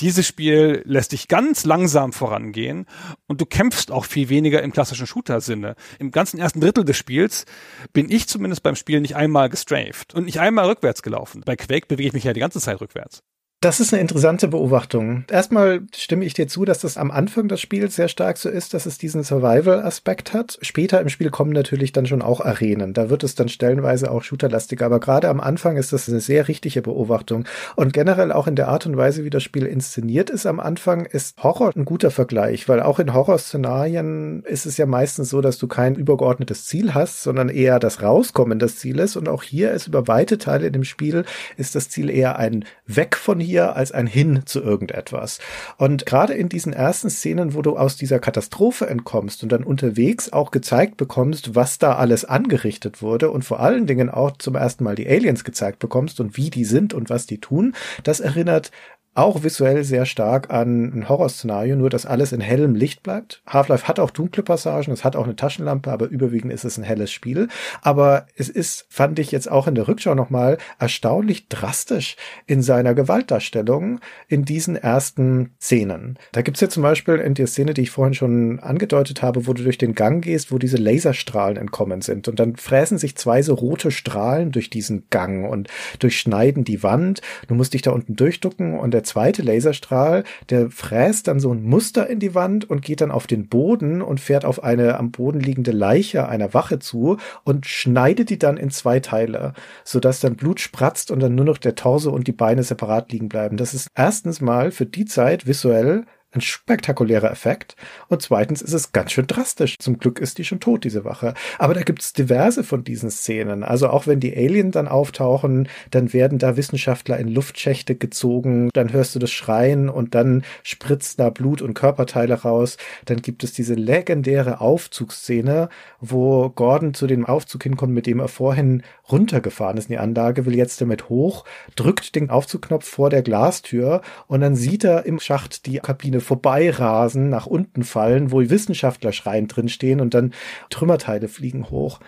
Dieses Spiel lässt dich ganz langsam vorangehen und du kämpfst auch viel weniger im klassischen Shooter-Sinne. Im ganzen ersten Drittel des Spiels bin ich zumindest beim Spiel nicht einmal gestrafed und nicht einmal rückwärts gelaufen. Bei Quake bewege ich mich ja die ganze Zeit rückwärts. Das ist eine interessante Beobachtung. Erstmal stimme ich dir zu, dass das am Anfang des Spiels sehr stark so ist, dass es diesen Survival-Aspekt hat. Später im Spiel kommen natürlich dann schon auch Arenen. Da wird es dann stellenweise auch shooterlastiger. Aber gerade am Anfang ist das eine sehr richtige Beobachtung. Und generell auch in der Art und Weise, wie das Spiel inszeniert ist am Anfang, ist Horror ein guter Vergleich, weil auch in Horrorszenarien ist es ja meistens so, dass du kein übergeordnetes Ziel hast, sondern eher das Rauskommen des Zieles. Und auch hier ist über weite Teile in dem Spiel ist das Ziel eher ein Weg von hier wir als ein Hin zu irgendetwas. Und gerade in diesen ersten Szenen, wo du aus dieser Katastrophe entkommst und dann unterwegs auch gezeigt bekommst, was da alles angerichtet wurde und vor allen Dingen auch zum ersten Mal die Aliens gezeigt bekommst und wie die sind und was die tun, das erinnert auch visuell sehr stark an ein Horrorszenario, nur dass alles in hellem Licht bleibt. Half-Life hat auch dunkle Passagen, es hat auch eine Taschenlampe, aber überwiegend ist es ein helles Spiel. Aber es ist, fand ich jetzt auch in der Rückschau nochmal, erstaunlich drastisch in seiner Gewaltdarstellung in diesen ersten Szenen. Da gibt's jetzt zum Beispiel in der Szene, die ich vorhin schon angedeutet habe, wo du durch den Gang gehst, wo diese Laserstrahlen entkommen sind. Und dann fräsen sich zwei so rote Strahlen durch diesen Gang und durchschneiden die Wand. Du musst dich da unten durchducken und der zweite Laserstrahl, der fräst dann so ein Muster in die Wand und geht dann auf den Boden und fährt auf eine am Boden liegende Leiche einer Wache zu und schneidet die dann in zwei Teile, sodass dann Blut spratzt und dann nur noch der Torso und die Beine separat liegen bleiben. Das ist erstens mal für die Zeit visuell ein spektakulärer Effekt. Und zweitens ist es ganz schön drastisch. Zum Glück ist die schon tot, diese Wache. Aber da gibt es diverse von diesen Szenen. Also auch wenn die Alien dann auftauchen, dann werden da Wissenschaftler in Luftschächte gezogen, dann hörst du das Schreien und dann spritzt da Blut und Körperteile raus. Dann gibt es diese legendäre Aufzugsszene, wo Gordon zu dem Aufzug hinkommt, mit dem er vorhin runtergefahren ist in die Anlage, will jetzt damit hoch, drückt den Aufzugknopf vor der Glastür und dann sieht er im Schacht die Kabine vorbeirasen, nach unten fallen, wo Wissenschaftler schreiend drin stehen und dann Trümmerteile fliegen hoch.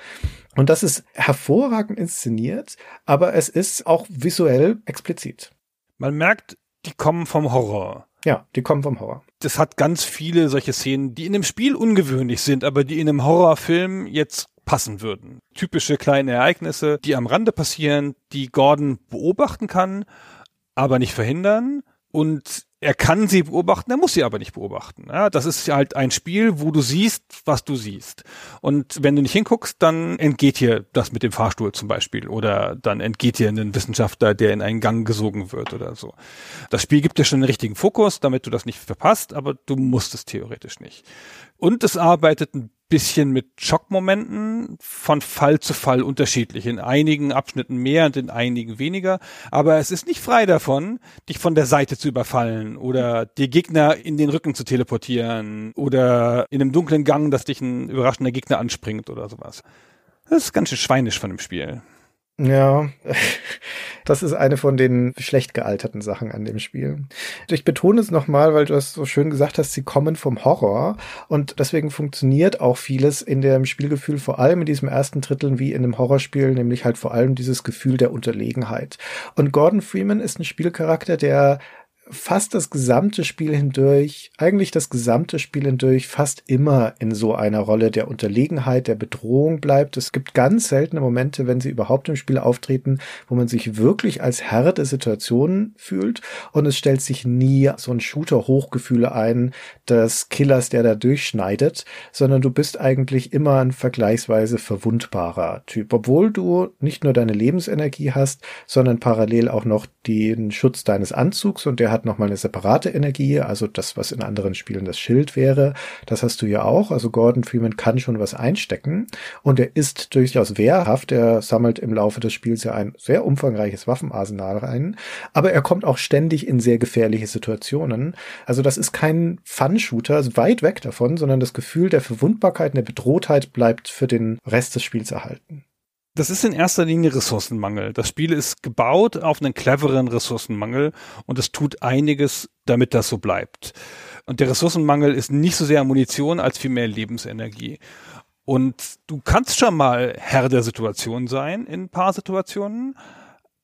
Und das ist hervorragend inszeniert, aber es ist auch visuell explizit. Man merkt, die kommen vom Horror. Ja, die kommen vom Horror. Das hat ganz viele solche Szenen, die in einem Spiel ungewöhnlich sind, aber die in einem Horrorfilm jetzt passen würden. Typische kleine Ereignisse, die am Rande passieren, die Gordon beobachten kann, aber nicht verhindern und er kann sie beobachten, er muss sie aber nicht beobachten. Ja, das ist halt ein Spiel, wo du siehst, was du siehst. Und wenn du nicht hinguckst, dann entgeht dir das mit dem Fahrstuhl zum Beispiel oder dann entgeht dir ein Wissenschaftler, der in einen Gang gesogen wird oder so. Das Spiel gibt dir schon einen richtigen Fokus, damit du das nicht verpasst, aber du musst es theoretisch nicht. Und es arbeitet ein bisschen mit Schockmomenten von Fall zu Fall unterschiedlich. In einigen Abschnitten mehr und in einigen weniger. Aber es ist nicht frei davon, dich von der Seite zu überfallen oder die Gegner in den Rücken zu teleportieren oder in einem dunklen Gang, dass dich ein überraschender Gegner anspringt oder sowas. Das ist ganz schön schweinisch von dem Spiel. Ja, (laughs) das ist eine von den schlecht gealterten Sachen an dem Spiel. Ich betone es nochmal, weil du es so schön gesagt hast, sie kommen vom Horror und deswegen funktioniert auch vieles in dem Spielgefühl, vor allem in diesem ersten Drittel wie in einem Horrorspiel, nämlich halt vor allem dieses Gefühl der Unterlegenheit. Und Gordon Freeman ist ein Spielcharakter, der fast das gesamte Spiel hindurch, eigentlich das gesamte Spiel hindurch fast immer in so einer Rolle der Unterlegenheit, der Bedrohung bleibt. Es gibt ganz seltene Momente, wenn sie überhaupt im Spiel auftreten, wo man sich wirklich als Herr der Situation fühlt und es stellt sich nie so ein Shooter-Hochgefühle ein des Killers, der da durchschneidet, sondern du bist eigentlich immer ein vergleichsweise verwundbarer Typ, obwohl du nicht nur deine Lebensenergie hast, sondern parallel auch noch den Schutz deines Anzugs und der hat nochmal eine separate Energie, also das, was in anderen Spielen das Schild wäre. Das hast du ja auch. Also Gordon Freeman kann schon was einstecken und er ist durchaus wehrhaft. Er sammelt im Laufe des Spiels ja ein sehr umfangreiches Waffenarsenal rein, aber er kommt auch ständig in sehr gefährliche Situationen. Also das ist kein Fun-Shooter, weit weg davon, sondern das Gefühl der Verwundbarkeit und der Bedrohtheit bleibt für den Rest des Spiels erhalten. Das ist in erster Linie Ressourcenmangel. Das Spiel ist gebaut auf einen cleveren Ressourcenmangel und es tut einiges, damit das so bleibt. Und der Ressourcenmangel ist nicht so sehr Munition als vielmehr Lebensenergie. Und du kannst schon mal Herr der Situation sein in ein paar Situationen,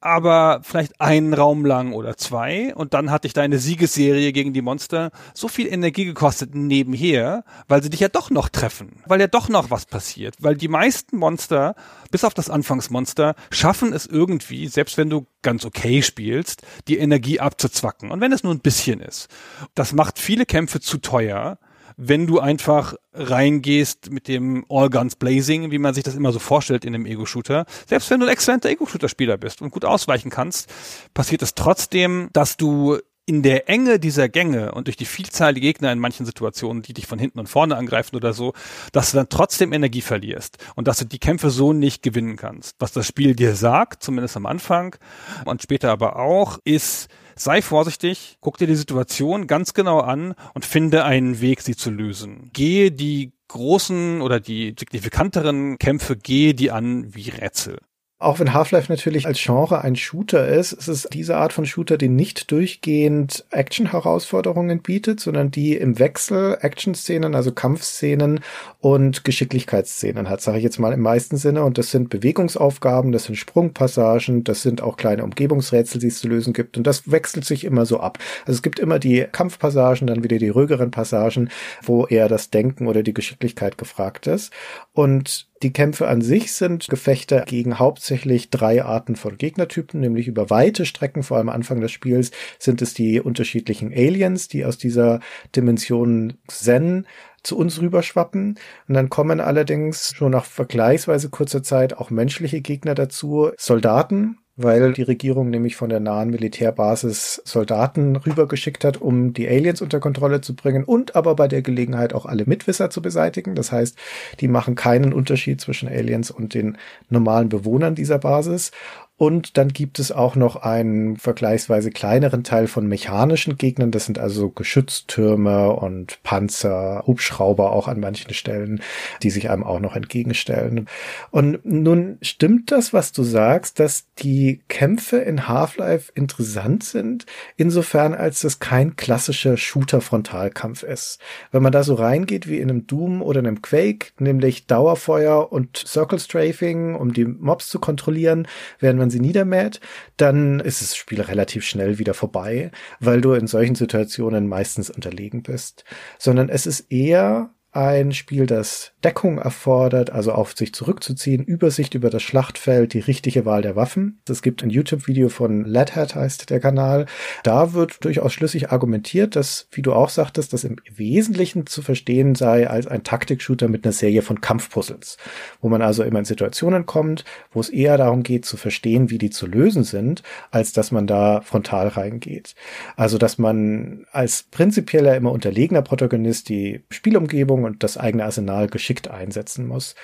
aber vielleicht einen Raum lang oder zwei. Und dann hat dich deine Siegesserie gegen die Monster so viel Energie gekostet nebenher, weil sie dich ja doch noch treffen, weil ja doch noch was passiert, weil die meisten Monster, bis auf das Anfangsmonster, schaffen es irgendwie, selbst wenn du ganz okay spielst, die Energie abzuzwacken. Und wenn es nur ein bisschen ist. Das macht viele Kämpfe zu teuer wenn du einfach reingehst mit dem All Guns Blazing, wie man sich das immer so vorstellt in einem Ego-Shooter. Selbst wenn du ein exzellenter Ego-Shooter-Spieler bist und gut ausweichen kannst, passiert es trotzdem, dass du in der Enge dieser Gänge und durch die Vielzahl der Gegner in manchen Situationen, die dich von hinten und vorne angreifen oder so, dass du dann trotzdem Energie verlierst und dass du die Kämpfe so nicht gewinnen kannst. Was das Spiel dir sagt, zumindest am Anfang und später aber auch, ist, sei vorsichtig, guck dir die Situation ganz genau an und finde einen Weg, sie zu lösen. Gehe die großen oder die signifikanteren Kämpfe, gehe die an wie Rätsel. Auch wenn Half-Life natürlich als Genre ein Shooter ist, ist es diese Art von Shooter, die nicht durchgehend Action-Herausforderungen bietet, sondern die im Wechsel Action-Szenen, also Kampfszenen und Geschicklichkeitsszenen hat, sage ich jetzt mal im meisten Sinne. Und das sind Bewegungsaufgaben, das sind Sprungpassagen, das sind auch kleine Umgebungsrätsel, die es zu lösen gibt. Und das wechselt sich immer so ab. Also es gibt immer die Kampfpassagen, dann wieder die ruhigeren Passagen, wo eher das Denken oder die Geschicklichkeit gefragt ist. Und die Kämpfe an sich sind Gefechte gegen hauptsächlich drei Arten von Gegnertypen, nämlich über weite Strecken, vor allem Anfang des Spiels, sind es die unterschiedlichen Aliens, die aus dieser Dimension Zen zu uns rüberschwappen. Und dann kommen allerdings schon nach vergleichsweise kurzer Zeit auch menschliche Gegner dazu, Soldaten, weil die Regierung nämlich von der nahen Militärbasis Soldaten rübergeschickt hat, um die Aliens unter Kontrolle zu bringen und aber bei der Gelegenheit auch alle Mitwisser zu beseitigen. Das heißt, die machen keinen Unterschied zwischen Aliens und den normalen Bewohnern dieser Basis. Und dann gibt es auch noch einen vergleichsweise kleineren Teil von mechanischen Gegnern. Das sind also Geschütztürme und Panzer, Hubschrauber auch an manchen Stellen, die sich einem auch noch entgegenstellen. Und nun stimmt das, was du sagst, dass die Kämpfe in Half-Life interessant sind, insofern als es kein klassischer Shooter-Frontalkampf ist. Wenn man da so reingeht wie in einem Doom oder einem Quake, nämlich Dauerfeuer und Circle Strafing, um die Mobs zu kontrollieren, während man man sie niedermäht, dann ist das Spiel relativ schnell wieder vorbei, weil du in solchen Situationen meistens unterlegen bist, sondern es ist eher ein Spiel, das Deckung erfordert, also auf sich zurückzuziehen, Übersicht über das Schlachtfeld, die richtige Wahl der Waffen. Es gibt ein YouTube-Video von Ledhat heißt der Kanal. Da wird durchaus schlüssig argumentiert, dass, wie du auch sagtest, das im Wesentlichen zu verstehen sei als ein Taktik-Shooter mit einer Serie von Kampfpuzzles, wo man also immer in Situationen kommt, wo es eher darum geht zu verstehen, wie die zu lösen sind, als dass man da frontal reingeht. Also, dass man als prinzipieller immer unterlegener Protagonist die Spielumgebung und das eigene Arsenal geschickt einsetzen muss.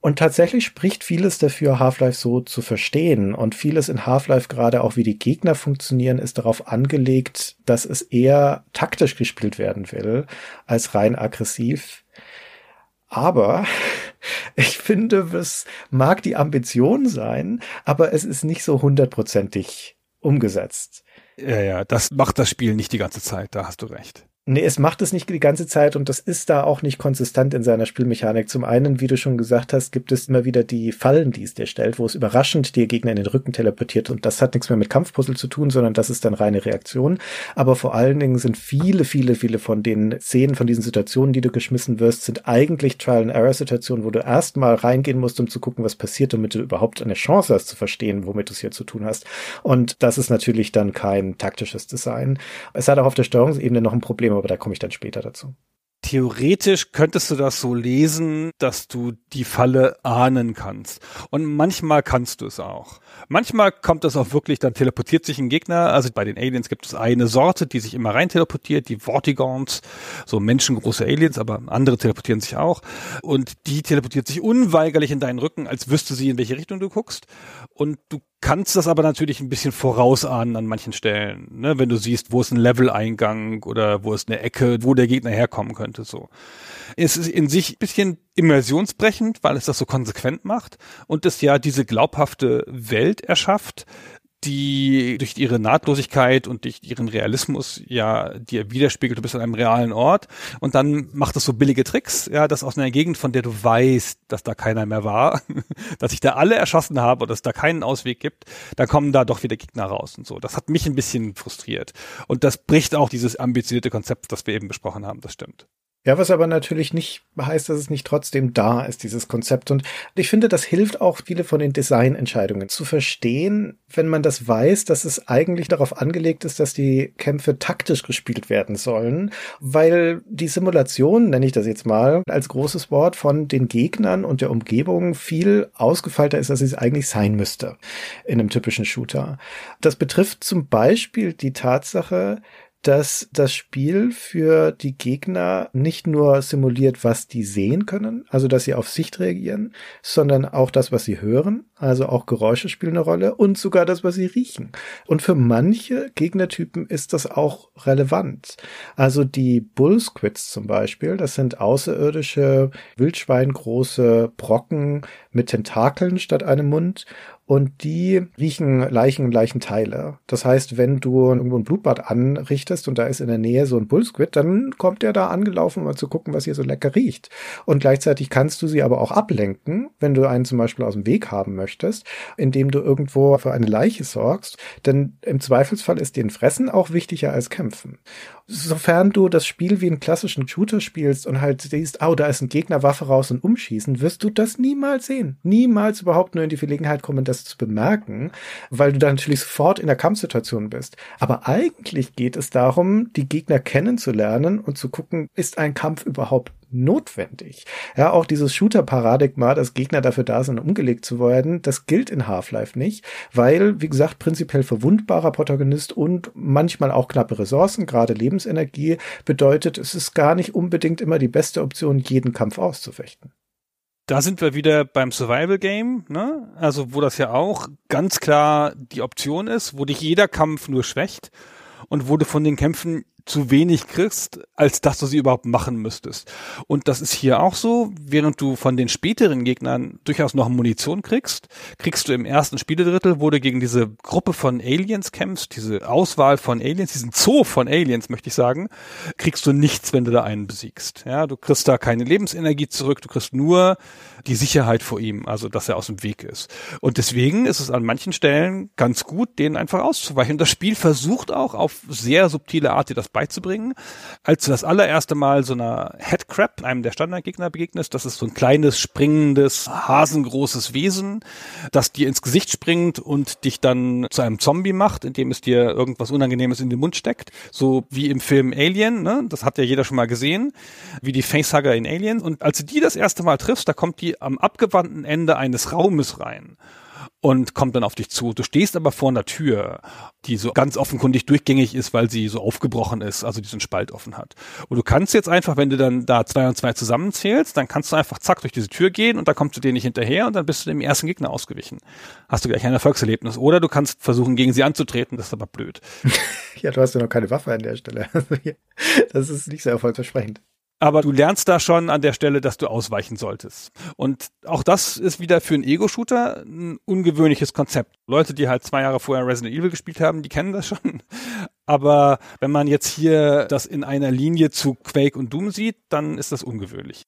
Und tatsächlich spricht vieles dafür, Half-Life so zu verstehen. Und vieles in Half-Life, gerade auch wie die Gegner funktionieren, ist darauf angelegt, dass es eher taktisch gespielt werden will, als rein aggressiv. Aber (laughs) ich finde, es mag die Ambition sein, aber es ist nicht so hundertprozentig umgesetzt. Ja, ja, das macht das Spiel nicht die ganze Zeit, da hast du recht. Nee, es macht es nicht die ganze Zeit und das ist da auch nicht konsistent in seiner Spielmechanik. Zum einen, wie du schon gesagt hast, gibt es immer wieder die Fallen, die es dir stellt, wo es überraschend dir Gegner in den Rücken teleportiert und das hat nichts mehr mit Kampfpuzzle zu tun, sondern das ist dann reine Reaktion. Aber vor allen Dingen sind viele, viele, viele von den Szenen, von diesen Situationen, die du geschmissen wirst, sind eigentlich Trial-and-Error-Situationen, wo du erstmal reingehen musst, um zu gucken, was passiert, damit du überhaupt eine Chance hast zu verstehen, womit du es hier zu tun hast. Und das ist natürlich dann kein taktisches Design. Es hat auch auf der Steuerungsebene noch ein Problem aber da komme ich dann später dazu. Theoretisch könntest du das so lesen, dass du die Falle ahnen kannst. Und manchmal kannst du es auch. Manchmal kommt es auch wirklich, dann teleportiert sich ein Gegner. Also bei den Aliens gibt es eine Sorte, die sich immer rein teleportiert, die Vortigons, so menschengroße Aliens, aber andere teleportieren sich auch. Und die teleportiert sich unweigerlich in deinen Rücken, als wüsste sie, in welche Richtung du guckst. Und du kannst das aber natürlich ein bisschen vorausahnen an manchen Stellen, ne? wenn du siehst, wo ist ein Level-Eingang oder wo ist eine Ecke, wo der Gegner herkommen könnte. So, es ist in sich ein bisschen immersionsbrechend, weil es das so konsequent macht und es ja diese glaubhafte Welt erschafft, die durch ihre Nahtlosigkeit und durch ihren Realismus ja dir widerspiegelt, du bist an einem realen Ort und dann macht es so billige Tricks, ja, das aus einer Gegend, von der du weißt, dass da keiner mehr war, (laughs) dass ich da alle erschossen habe und es da keinen Ausweg gibt, da kommen da doch wieder Gegner raus und so. Das hat mich ein bisschen frustriert und das bricht auch dieses ambitionierte Konzept, das wir eben besprochen haben, das stimmt. Ja, was aber natürlich nicht heißt, dass es nicht trotzdem da ist, dieses Konzept. Und ich finde, das hilft auch viele von den Designentscheidungen zu verstehen, wenn man das weiß, dass es eigentlich darauf angelegt ist, dass die Kämpfe taktisch gespielt werden sollen, weil die Simulation, nenne ich das jetzt mal, als großes Wort von den Gegnern und der Umgebung viel ausgefeilter ist, als es eigentlich sein müsste in einem typischen Shooter. Das betrifft zum Beispiel die Tatsache, dass das Spiel für die Gegner nicht nur simuliert, was die sehen können, also dass sie auf Sicht reagieren, sondern auch das, was sie hören, also auch Geräusche spielen eine Rolle und sogar das, was sie riechen. Und für manche Gegnertypen ist das auch relevant. Also die Bullsquids zum Beispiel, das sind außerirdische Wildschweingroße Brocken mit Tentakeln statt einem Mund und die riechen Leichen und Leichenteile. Das heißt, wenn du irgendwo ein Blutbad anrichtest und da ist in der Nähe so ein Bullsquid, dann kommt der da angelaufen, um mal zu gucken, was hier so lecker riecht. Und gleichzeitig kannst du sie aber auch ablenken, wenn du einen zum Beispiel aus dem Weg haben möchtest, indem du irgendwo für eine Leiche sorgst. Denn im Zweifelsfall ist den Fressen auch wichtiger als Kämpfen sofern du das Spiel wie einen klassischen Shooter spielst und halt siehst, oh, da ist ein Gegner, Waffe raus und umschießen, wirst du das niemals sehen. Niemals überhaupt nur in die Verlegenheit kommen, das zu bemerken, weil du da natürlich sofort in der Kampfsituation bist. Aber eigentlich geht es darum, die Gegner kennenzulernen und zu gucken, ist ein Kampf überhaupt notwendig. Ja, auch dieses Shooter-Paradigma, dass Gegner dafür da sind, umgelegt zu werden, das gilt in Half-Life nicht, weil, wie gesagt, prinzipiell verwundbarer Protagonist und manchmal auch knappe Ressourcen, gerade Lebensenergie, bedeutet, es ist gar nicht unbedingt immer die beste Option, jeden Kampf auszufechten. Da sind wir wieder beim Survival Game, ne? Also wo das ja auch ganz klar die Option ist, wo dich jeder Kampf nur schwächt und wo du von den Kämpfen zu wenig kriegst, als dass du sie überhaupt machen müsstest. Und das ist hier auch so, während du von den späteren Gegnern durchaus noch Munition kriegst, kriegst du im ersten Spieledrittel, wo du gegen diese Gruppe von Aliens kämpfst, diese Auswahl von Aliens, diesen Zoo von Aliens, möchte ich sagen, kriegst du nichts, wenn du da einen besiegst. Ja, du kriegst da keine Lebensenergie zurück, du kriegst nur die Sicherheit vor ihm, also dass er aus dem Weg ist. Und deswegen ist es an manchen Stellen ganz gut, denen einfach auszuweichen. Und das Spiel versucht auch auf sehr subtile Art dir das beizubringen. Als du das allererste Mal so einer Headcrab, einem der Standardgegner begegnest, das ist so ein kleines, springendes, hasengroßes Wesen, das dir ins Gesicht springt und dich dann zu einem Zombie macht, indem es dir irgendwas Unangenehmes in den Mund steckt. So wie im Film Alien, ne? das hat ja jeder schon mal gesehen, wie die Facehugger in Alien. Und als du die das erste Mal triffst, da kommt die am abgewandten Ende eines Raumes rein und kommt dann auf dich zu. Du stehst aber vor einer Tür, die so ganz offenkundig durchgängig ist, weil sie so aufgebrochen ist, also diesen Spalt offen hat. Und du kannst jetzt einfach, wenn du dann da zwei und zwei zusammenzählst, dann kannst du einfach zack durch diese Tür gehen und da kommst du dir nicht hinterher und dann bist du dem ersten Gegner ausgewichen. Hast du gleich ein Erfolgserlebnis. Oder du kannst versuchen, gegen sie anzutreten, das ist aber blöd. (laughs) ja, du hast ja noch keine Waffe an der Stelle. (laughs) das ist nicht sehr erfolgsversprechend. Aber du lernst da schon an der Stelle, dass du ausweichen solltest. Und auch das ist wieder für einen Ego-Shooter ein ungewöhnliches Konzept. Leute, die halt zwei Jahre vorher Resident Evil gespielt haben, die kennen das schon. (laughs) Aber wenn man jetzt hier das in einer Linie zu Quake und Doom sieht, dann ist das ungewöhnlich.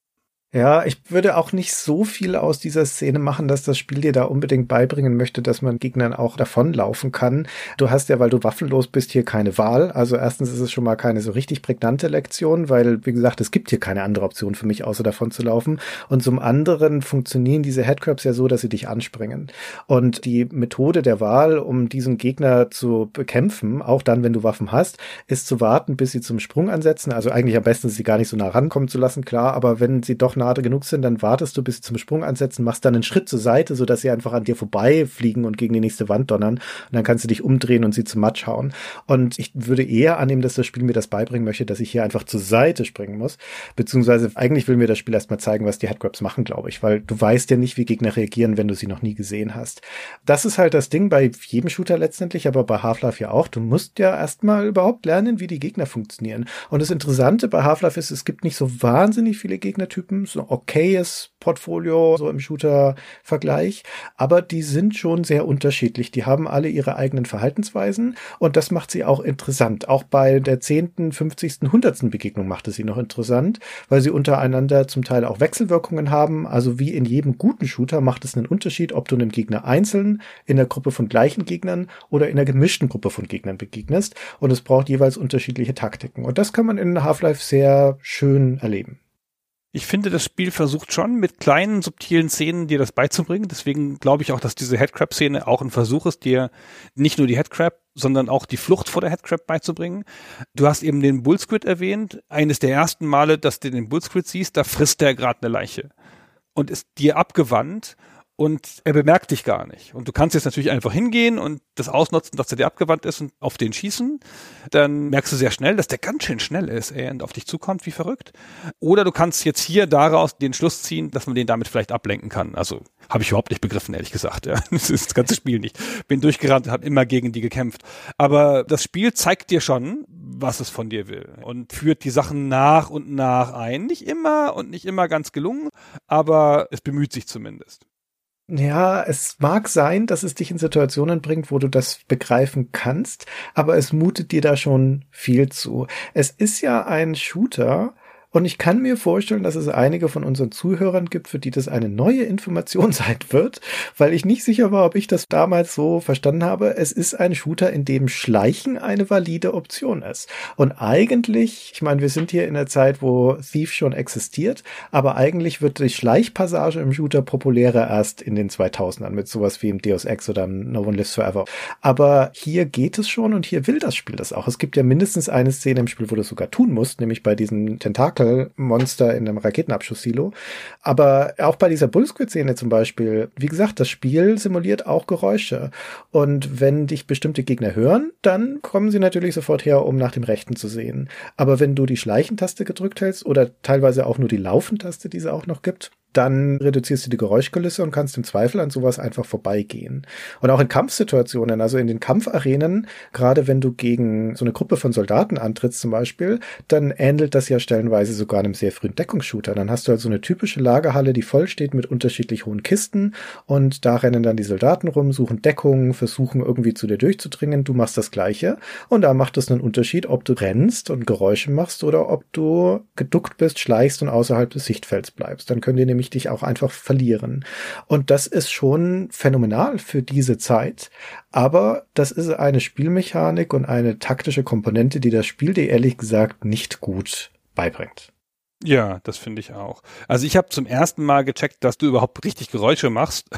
Ja, ich würde auch nicht so viel aus dieser Szene machen, dass das Spiel dir da unbedingt beibringen möchte, dass man Gegnern auch davonlaufen kann. Du hast ja, weil du waffenlos bist, hier keine Wahl. Also erstens ist es schon mal keine so richtig prägnante Lektion, weil, wie gesagt, es gibt hier keine andere Option für mich, außer davon zu laufen. Und zum anderen funktionieren diese Headcrabs ja so, dass sie dich anspringen. Und die Methode der Wahl, um diesen Gegner zu bekämpfen, auch dann, wenn du Waffen hast, ist zu warten, bis sie zum Sprung ansetzen. Also eigentlich am besten, sie gar nicht so nah rankommen zu lassen, klar. Aber wenn sie doch nahe genug sind, dann wartest du, bis sie zum Sprung ansetzen, machst dann einen Schritt zur Seite, sodass sie einfach an dir vorbei und gegen die nächste Wand donnern. Und dann kannst du dich umdrehen und sie zum Matsch hauen. Und ich würde eher annehmen, dass das Spiel mir das beibringen möchte, dass ich hier einfach zur Seite springen muss. Beziehungsweise eigentlich will mir das Spiel erstmal zeigen, was die Headgrabs machen, glaube ich, weil du weißt ja nicht, wie Gegner reagieren, wenn du sie noch nie gesehen hast. Das ist halt das Ding bei jedem Shooter letztendlich, aber bei Half-Life ja auch. Du musst ja erstmal überhaupt lernen, wie die Gegner funktionieren. Und das Interessante bei Half-Life ist, es gibt nicht so wahnsinnig viele Gegnertypen, so okayes Portfolio, so im Shooter-Vergleich. Aber die sind schon sehr unterschiedlich. Die haben alle ihre eigenen Verhaltensweisen und das macht sie auch interessant. Auch bei der zehnten, fünfzigsten, hundertsten Begegnung macht es sie noch interessant, weil sie untereinander zum Teil auch Wechselwirkungen haben. Also wie in jedem guten Shooter macht es einen Unterschied, ob du einem Gegner einzeln, in der Gruppe von gleichen Gegnern oder in einer gemischten Gruppe von Gegnern begegnest. Und es braucht jeweils unterschiedliche Taktiken. Und das kann man in Half-Life sehr schön erleben. Ich finde, das Spiel versucht schon mit kleinen, subtilen Szenen dir das beizubringen. Deswegen glaube ich auch, dass diese Headcrab-Szene auch ein Versuch ist, dir nicht nur die Headcrab, sondern auch die Flucht vor der Headcrab beizubringen. Du hast eben den Bullsquid erwähnt. Eines der ersten Male, dass du den Bullsquid siehst, da frisst der gerade eine Leiche und ist dir abgewandt und er bemerkt dich gar nicht. Und du kannst jetzt natürlich einfach hingehen und das ausnutzen, dass er dir abgewandt ist und auf den schießen. Dann merkst du sehr schnell, dass der ganz schön schnell ist ey, und auf dich zukommt wie verrückt. Oder du kannst jetzt hier daraus den Schluss ziehen, dass man den damit vielleicht ablenken kann. Also habe ich überhaupt nicht begriffen, ehrlich gesagt. Ja. (laughs) Das ist das ganze Spiel nicht. Bin durchgerannt, habe immer gegen die gekämpft. Aber das Spiel zeigt dir schon, was es von dir will und führt die Sachen nach und nach ein. Nicht immer und nicht immer ganz gelungen, aber es bemüht sich zumindest. Ja, es mag sein, dass es dich in Situationen bringt, wo du das begreifen kannst, aber es mutet dir da schon viel zu. Es ist ja ein Shooter, und ich kann mir vorstellen, dass es einige von unseren Zuhörern gibt, für die das eine neue Information (laughs) sein wird, weil ich nicht sicher war, ob ich das damals so verstanden habe. Es ist ein Shooter, in dem Schleichen eine valide Option ist. Und eigentlich, ich meine, wir sind hier in der Zeit, wo Thief schon existiert, aber eigentlich wird die Schleichpassage im Shooter populärer erst in den 2000ern mit sowas wie im Deus Ex oder im No One Lives Forever. Aber hier geht es schon und hier will das Spiel das auch. Es gibt ja mindestens eine Szene im Spiel, wo du es sogar tun musst, nämlich bei diesen Tentakel Monster in einem Raketenabschusssilo. Aber auch bei dieser Bullsquid-Szene zum Beispiel, wie gesagt, das Spiel simuliert auch Geräusche. Und wenn dich bestimmte Gegner hören, dann kommen sie natürlich sofort her, um nach dem Rechten zu sehen. Aber wenn du die Schleichentaste gedrückt hältst oder teilweise auch nur die Laufentaste, die es auch noch gibt, dann reduzierst du die Geräuschkulisse und kannst im Zweifel an sowas einfach vorbeigehen. Und auch in Kampfsituationen, also in den Kampfarenen, gerade wenn du gegen so eine Gruppe von Soldaten antrittst zum Beispiel, dann ähnelt das ja stellenweise sogar einem sehr frühen Deckungsshooter. Dann hast du halt so eine typische Lagerhalle, die voll steht mit unterschiedlich hohen Kisten und da rennen dann die Soldaten rum, suchen Deckung, versuchen irgendwie zu dir durchzudringen. Du machst das Gleiche und da macht es einen Unterschied, ob du rennst und Geräusche machst oder ob du geduckt bist, schleichst und außerhalb des Sichtfelds bleibst. Dann können die nämlich dich auch einfach verlieren. Und das ist schon phänomenal für diese Zeit. Aber das ist eine Spielmechanik und eine taktische Komponente, die das Spiel dir ehrlich gesagt nicht gut beibringt. Ja, das finde ich auch. Also ich habe zum ersten Mal gecheckt, dass du überhaupt richtig Geräusche machst,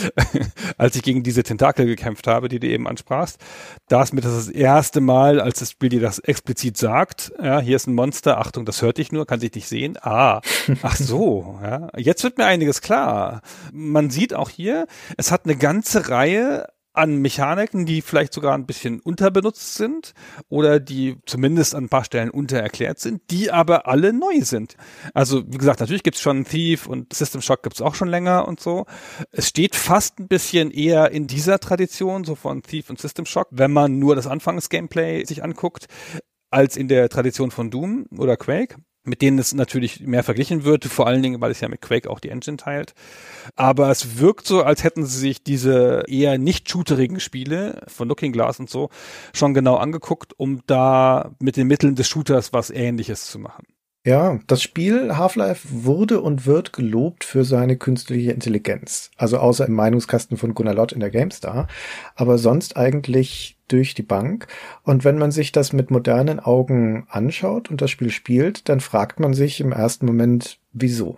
(laughs) als ich gegen diese Tentakel gekämpft habe, die du eben ansprachst. Da ist mir das das erste Mal, als das Spiel dir das explizit sagt, ja, hier ist ein Monster, Achtung, das hört dich nur, kann sich nicht sehen. Ah, ach so, ja. Jetzt wird mir einiges klar. Man sieht auch hier, es hat eine ganze Reihe an Mechaniken, die vielleicht sogar ein bisschen unterbenutzt sind oder die zumindest an ein paar Stellen untererklärt sind, die aber alle neu sind. Also wie gesagt, natürlich gibt's schon Thief und System Shock gibt's auch schon länger und so. Es steht fast ein bisschen eher in dieser Tradition, so von Thief und System Shock, wenn man nur das Anfangs-Gameplay sich anguckt, als in der Tradition von Doom oder Quake mit denen es natürlich mehr verglichen wird, vor allen Dingen, weil es ja mit Quake auch die Engine teilt. Aber es wirkt so, als hätten sie sich diese eher nicht shooterigen Spiele von Looking Glass und so schon genau angeguckt, um da mit den Mitteln des Shooters was ähnliches zu machen. Ja, das Spiel Half-Life wurde und wird gelobt für seine künstliche Intelligenz. Also außer im Meinungskasten von Gunnar Lott in der GameStar. Aber sonst eigentlich durch die Bank. Und wenn man sich das mit modernen Augen anschaut und das Spiel spielt, dann fragt man sich im ersten Moment, wieso?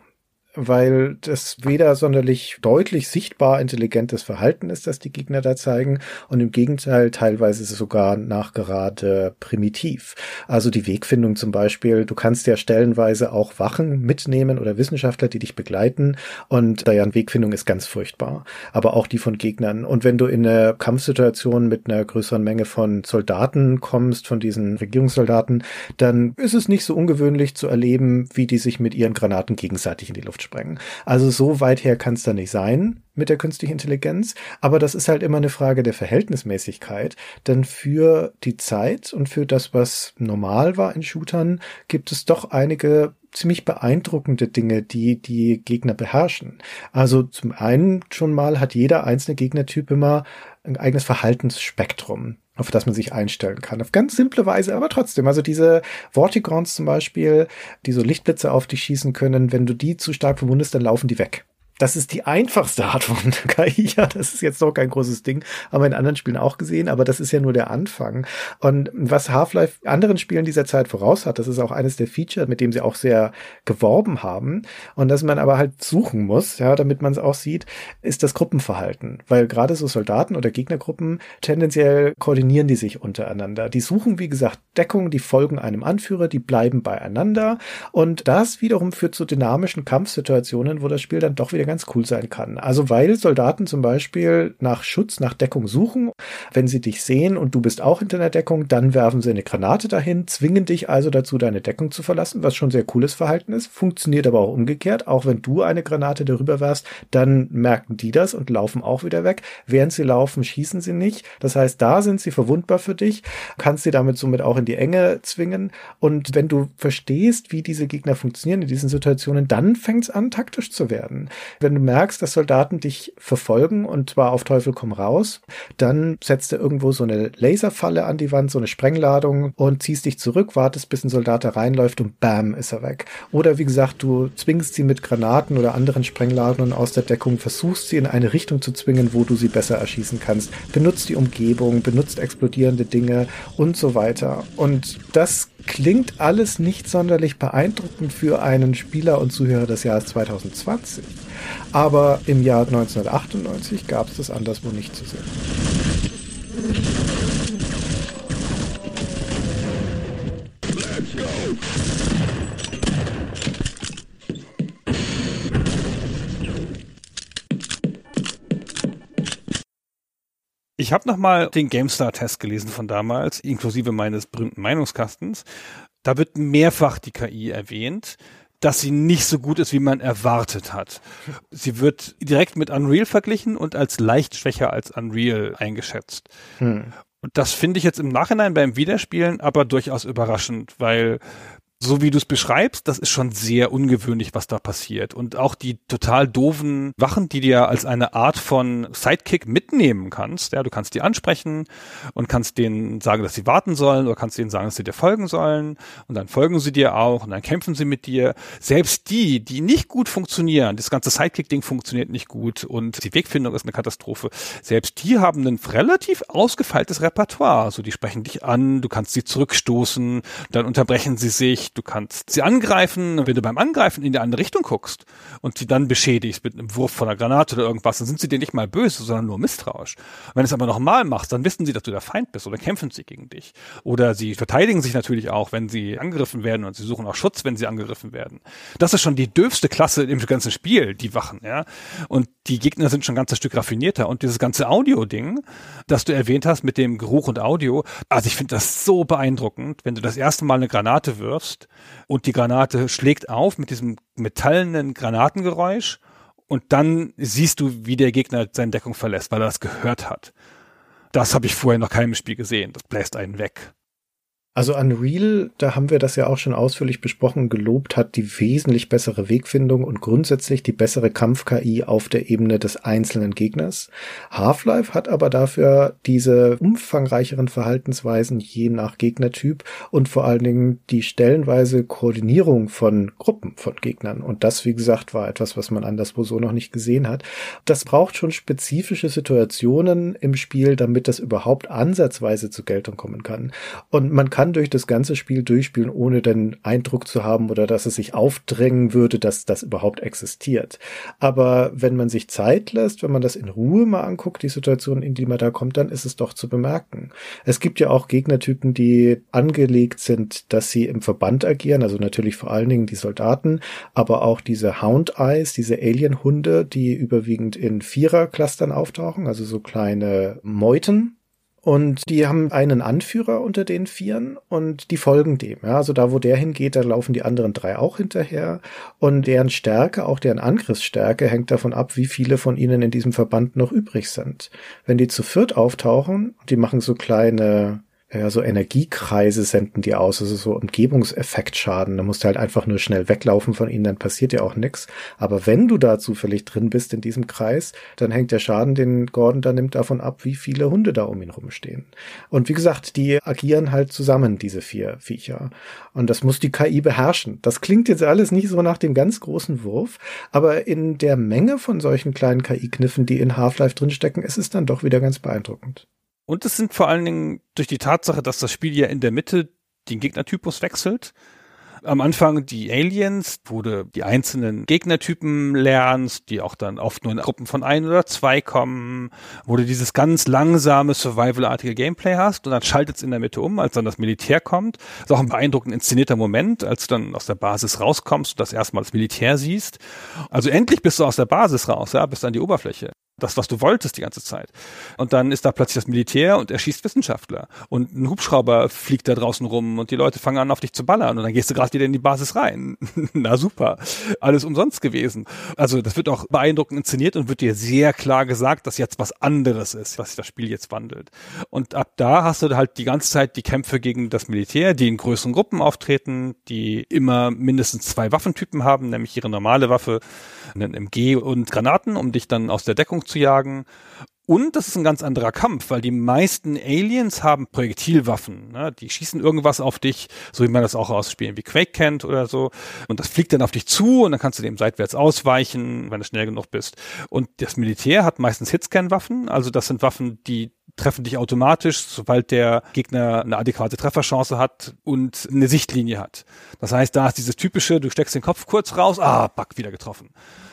Weil das weder sonderlich deutlich sichtbar intelligentes Verhalten ist, das die Gegner da zeigen und im Gegenteil teilweise sogar nachgerade primitiv. Also die Wegfindung zum Beispiel, du kannst ja stellenweise auch Wachen mitnehmen oder Wissenschaftler, die dich begleiten und deren Wegfindung ist ganz furchtbar, aber auch die von Gegnern. Und wenn du in eine Kampfsituation mit einer größeren Menge von Soldaten kommst, von diesen Regierungssoldaten, dann ist es nicht so ungewöhnlich zu erleben, wie die sich mit ihren Granaten gegenseitig in die Luft sprengen. Also so weit her kann es da nicht sein mit der künstlichen Intelligenz, aber das ist halt immer eine Frage der Verhältnismäßigkeit, denn für die Zeit und für das, was normal war in Shootern, gibt es doch einige ziemlich beeindruckende Dinge, die die Gegner beherrschen. Also zum einen schon mal hat jeder einzelne Gegnertyp immer ein eigenes Verhaltensspektrum auf das man sich einstellen kann. Auf ganz simple Weise, aber trotzdem. Also diese Vortigons zum Beispiel, die so Lichtblitze auf dich schießen können, wenn du die zu stark verwundest, dann laufen die weg das ist die einfachste Art von (laughs) KI. Ja, das ist jetzt noch kein großes Ding, haben wir in anderen Spielen auch gesehen, aber das ist ja nur der Anfang. Und was Half-Life anderen Spielen dieser Zeit voraus hat, das ist auch eines der Feature, mit dem sie auch sehr geworben haben und dass man aber halt suchen muss, ja, damit man es auch sieht, ist das Gruppenverhalten, weil gerade so Soldaten oder Gegnergruppen tendenziell koordinieren die sich untereinander. Die suchen, wie gesagt, Deckung, die folgen einem Anführer, die bleiben beieinander und das wiederum führt zu dynamischen Kampfsituationen, wo das Spiel dann doch wieder der ganz cool sein kann. Also weil Soldaten zum Beispiel nach Schutz, nach Deckung suchen, wenn sie dich sehen und du bist auch hinter der Deckung, dann werfen sie eine Granate dahin, zwingen dich also dazu, deine Deckung zu verlassen, was schon sehr cooles Verhalten ist, funktioniert aber auch umgekehrt. Auch wenn du eine Granate darüber werfst, dann merken die das und laufen auch wieder weg. Während sie laufen, schießen sie nicht. Das heißt, da sind sie verwundbar für dich, kannst sie damit somit auch in die Enge zwingen. Und wenn du verstehst, wie diese Gegner funktionieren in diesen Situationen, dann fängt es an, taktisch zu werden. Wenn du merkst, dass Soldaten dich verfolgen und zwar auf Teufel komm raus, dann setzt du irgendwo so eine Laserfalle an die Wand, so eine Sprengladung und ziehst dich zurück, wartest, bis ein Soldat da reinläuft und bam, ist er weg. Oder wie gesagt, du zwingst sie mit Granaten oder anderen Sprengladungen aus der Deckung, versuchst sie in eine Richtung zu zwingen, wo du sie besser erschießen kannst. Benutzt die Umgebung, benutzt explodierende Dinge und so weiter. Und das klingt alles nicht sonderlich beeindruckend für einen Spieler und Zuhörer des Jahres 2020. Aber im Jahr 1998 gab es das anderswo nicht zu sehen. Ich habe nochmal den GameStar-Test gelesen von damals, inklusive meines berühmten Meinungskastens. Da wird mehrfach die KI erwähnt, dass sie nicht so gut ist, wie man erwartet hat. Sie wird direkt mit Unreal verglichen und als leicht schwächer als Unreal eingeschätzt. Hm. Und das finde ich jetzt im Nachhinein beim Wiederspielen aber durchaus überraschend, weil so wie du es beschreibst, das ist schon sehr ungewöhnlich, was da passiert. Und auch die total doofen Wachen, die dir als eine Art von Sidekick mitnehmen kannst. Ja, du kannst die ansprechen und kannst denen sagen, dass sie warten sollen oder kannst denen sagen, dass sie dir folgen sollen. Und dann folgen sie dir auch und dann kämpfen sie mit dir. Selbst die, die nicht gut funktionieren, das ganze Sidekick-Ding funktioniert nicht gut und die Wegfindung ist eine Katastrophe. Selbst die haben ein relativ ausgefeiltes Repertoire. Also die sprechen dich an, du kannst sie zurückstoßen, dann unterbrechen sie sich du kannst sie angreifen. Wenn du beim Angreifen in die andere Richtung guckst und sie dann beschädigst mit einem Wurf von einer Granate oder irgendwas, dann sind sie dir nicht mal böse, sondern nur misstrauisch. wenn du es aber nochmal machst, dann wissen sie, dass du der Feind bist oder kämpfen sie gegen dich. Oder sie verteidigen sich natürlich auch, wenn sie angegriffen werden und sie suchen auch Schutz, wenn sie angegriffen werden. Das ist schon die dürfste Klasse im ganzen Spiel, die Wachen, ja. Und die Gegner sind schon ein ganzes Stück raffinierter. Und dieses ganze Audio-Ding, das du erwähnt hast mit dem Geruch und Audio, also ich finde das so beeindruckend, wenn du das erste Mal eine Granate wirfst und die Granate schlägt auf mit diesem metallenen Granatengeräusch und dann siehst du, wie der Gegner seine Deckung verlässt, weil er das gehört hat. Das habe ich vorher noch keinem Spiel gesehen. Das bläst einen weg. Also Unreal, da haben wir das ja auch schon ausführlich besprochen, gelobt hat die wesentlich bessere Wegfindung und grundsätzlich die bessere Kampf-KI auf der Ebene des einzelnen Gegners. Half-Life hat aber dafür diese umfangreicheren Verhaltensweisen je nach Gegnertyp und vor allen Dingen die stellenweise Koordinierung von Gruppen von Gegnern. Und das, wie gesagt, war etwas, was man anderswo so noch nicht gesehen hat. Das braucht schon spezifische Situationen im Spiel, damit das überhaupt ansatzweise zur Geltung kommen kann. Und man kann kann durch das ganze Spiel durchspielen, ohne den Eindruck zu haben oder dass es sich aufdrängen würde, dass das überhaupt existiert. Aber wenn man sich Zeit lässt, wenn man das in Ruhe mal anguckt, die Situation, in die man da kommt, dann ist es doch zu bemerken. Es gibt ja auch Gegnertypen, die angelegt sind, dass sie im Verband agieren, also natürlich vor allen Dingen die Soldaten, aber auch diese Hound Eyes, diese Alien-Hunde, die überwiegend in Vierer-Clustern auftauchen, also so kleine Meuten, und die haben einen Anführer unter den Vieren und die folgen dem. Ja, also da, wo der hingeht, da laufen die anderen drei auch hinterher. Und deren Stärke, auch deren Angriffsstärke, hängt davon ab, wie viele von ihnen in diesem Verband noch übrig sind. Wenn die zu viert auftauchen, die machen so kleine ja, so Energiekreise senden die aus, also so Umgebungseffektschaden. Da musst du halt einfach nur schnell weglaufen von ihnen, dann passiert ja auch nichts. Aber wenn du da zufällig drin bist in diesem Kreis, dann hängt der Schaden, den Gordon da nimmt, davon ab, wie viele Hunde da um ihn rumstehen. Und wie gesagt, die agieren halt zusammen, diese vier Viecher. Und das muss die KI beherrschen. Das klingt jetzt alles nicht so nach dem ganz großen Wurf, aber in der Menge von solchen kleinen KI-Kniffen, die in Half-Life drinstecken, ist es dann doch wieder ganz beeindruckend. Und es sind vor allen Dingen durch die Tatsache, dass das Spiel ja in der Mitte den Gegnertypus wechselt, am Anfang die Aliens, wo du die einzelnen Gegnertypen lernst, die auch dann oft nur in Gruppen von ein oder zwei kommen, wo du dieses ganz langsame Survival-artige Gameplay hast und dann schaltet es in der Mitte um, als dann das Militär kommt. Das ist auch ein beeindruckend inszenierter Moment, als du dann aus der Basis rauskommst und das erstmal das Militär siehst. Also endlich bist du aus der Basis raus, ja, bist an die Oberfläche das, was du wolltest die ganze Zeit. Und dann ist da plötzlich das Militär und erschießt Wissenschaftler. Und ein Hubschrauber fliegt da draußen rum und die Leute fangen an, auf dich zu ballern. Und dann gehst du gerade wieder in die Basis rein. (laughs) Na super. Alles umsonst gewesen. Also das wird auch beeindruckend inszeniert und wird dir sehr klar gesagt, dass jetzt was anderes ist, was sich das Spiel jetzt wandelt. Und ab da hast du halt die ganze Zeit die Kämpfe gegen das Militär, die in größeren Gruppen auftreten, die immer mindestens zwei Waffentypen haben, nämlich ihre normale Waffe, einen MG und Granaten, um dich dann aus der Deckung zu jagen. Und das ist ein ganz anderer Kampf, weil die meisten Aliens haben Projektilwaffen. Ne? Die schießen irgendwas auf dich, so wie man das auch aus Spielen wie Quake kennt oder so. Und das fliegt dann auf dich zu und dann kannst du dem seitwärts ausweichen, wenn du schnell genug bist. Und das Militär hat meistens Hitscan-Waffen. Also das sind Waffen, die treffen dich automatisch, sobald der Gegner eine adäquate Trefferchance hat und eine Sichtlinie hat. Das heißt, da ist dieses typische, du steckst den Kopf kurz raus, ah, back, wieder getroffen.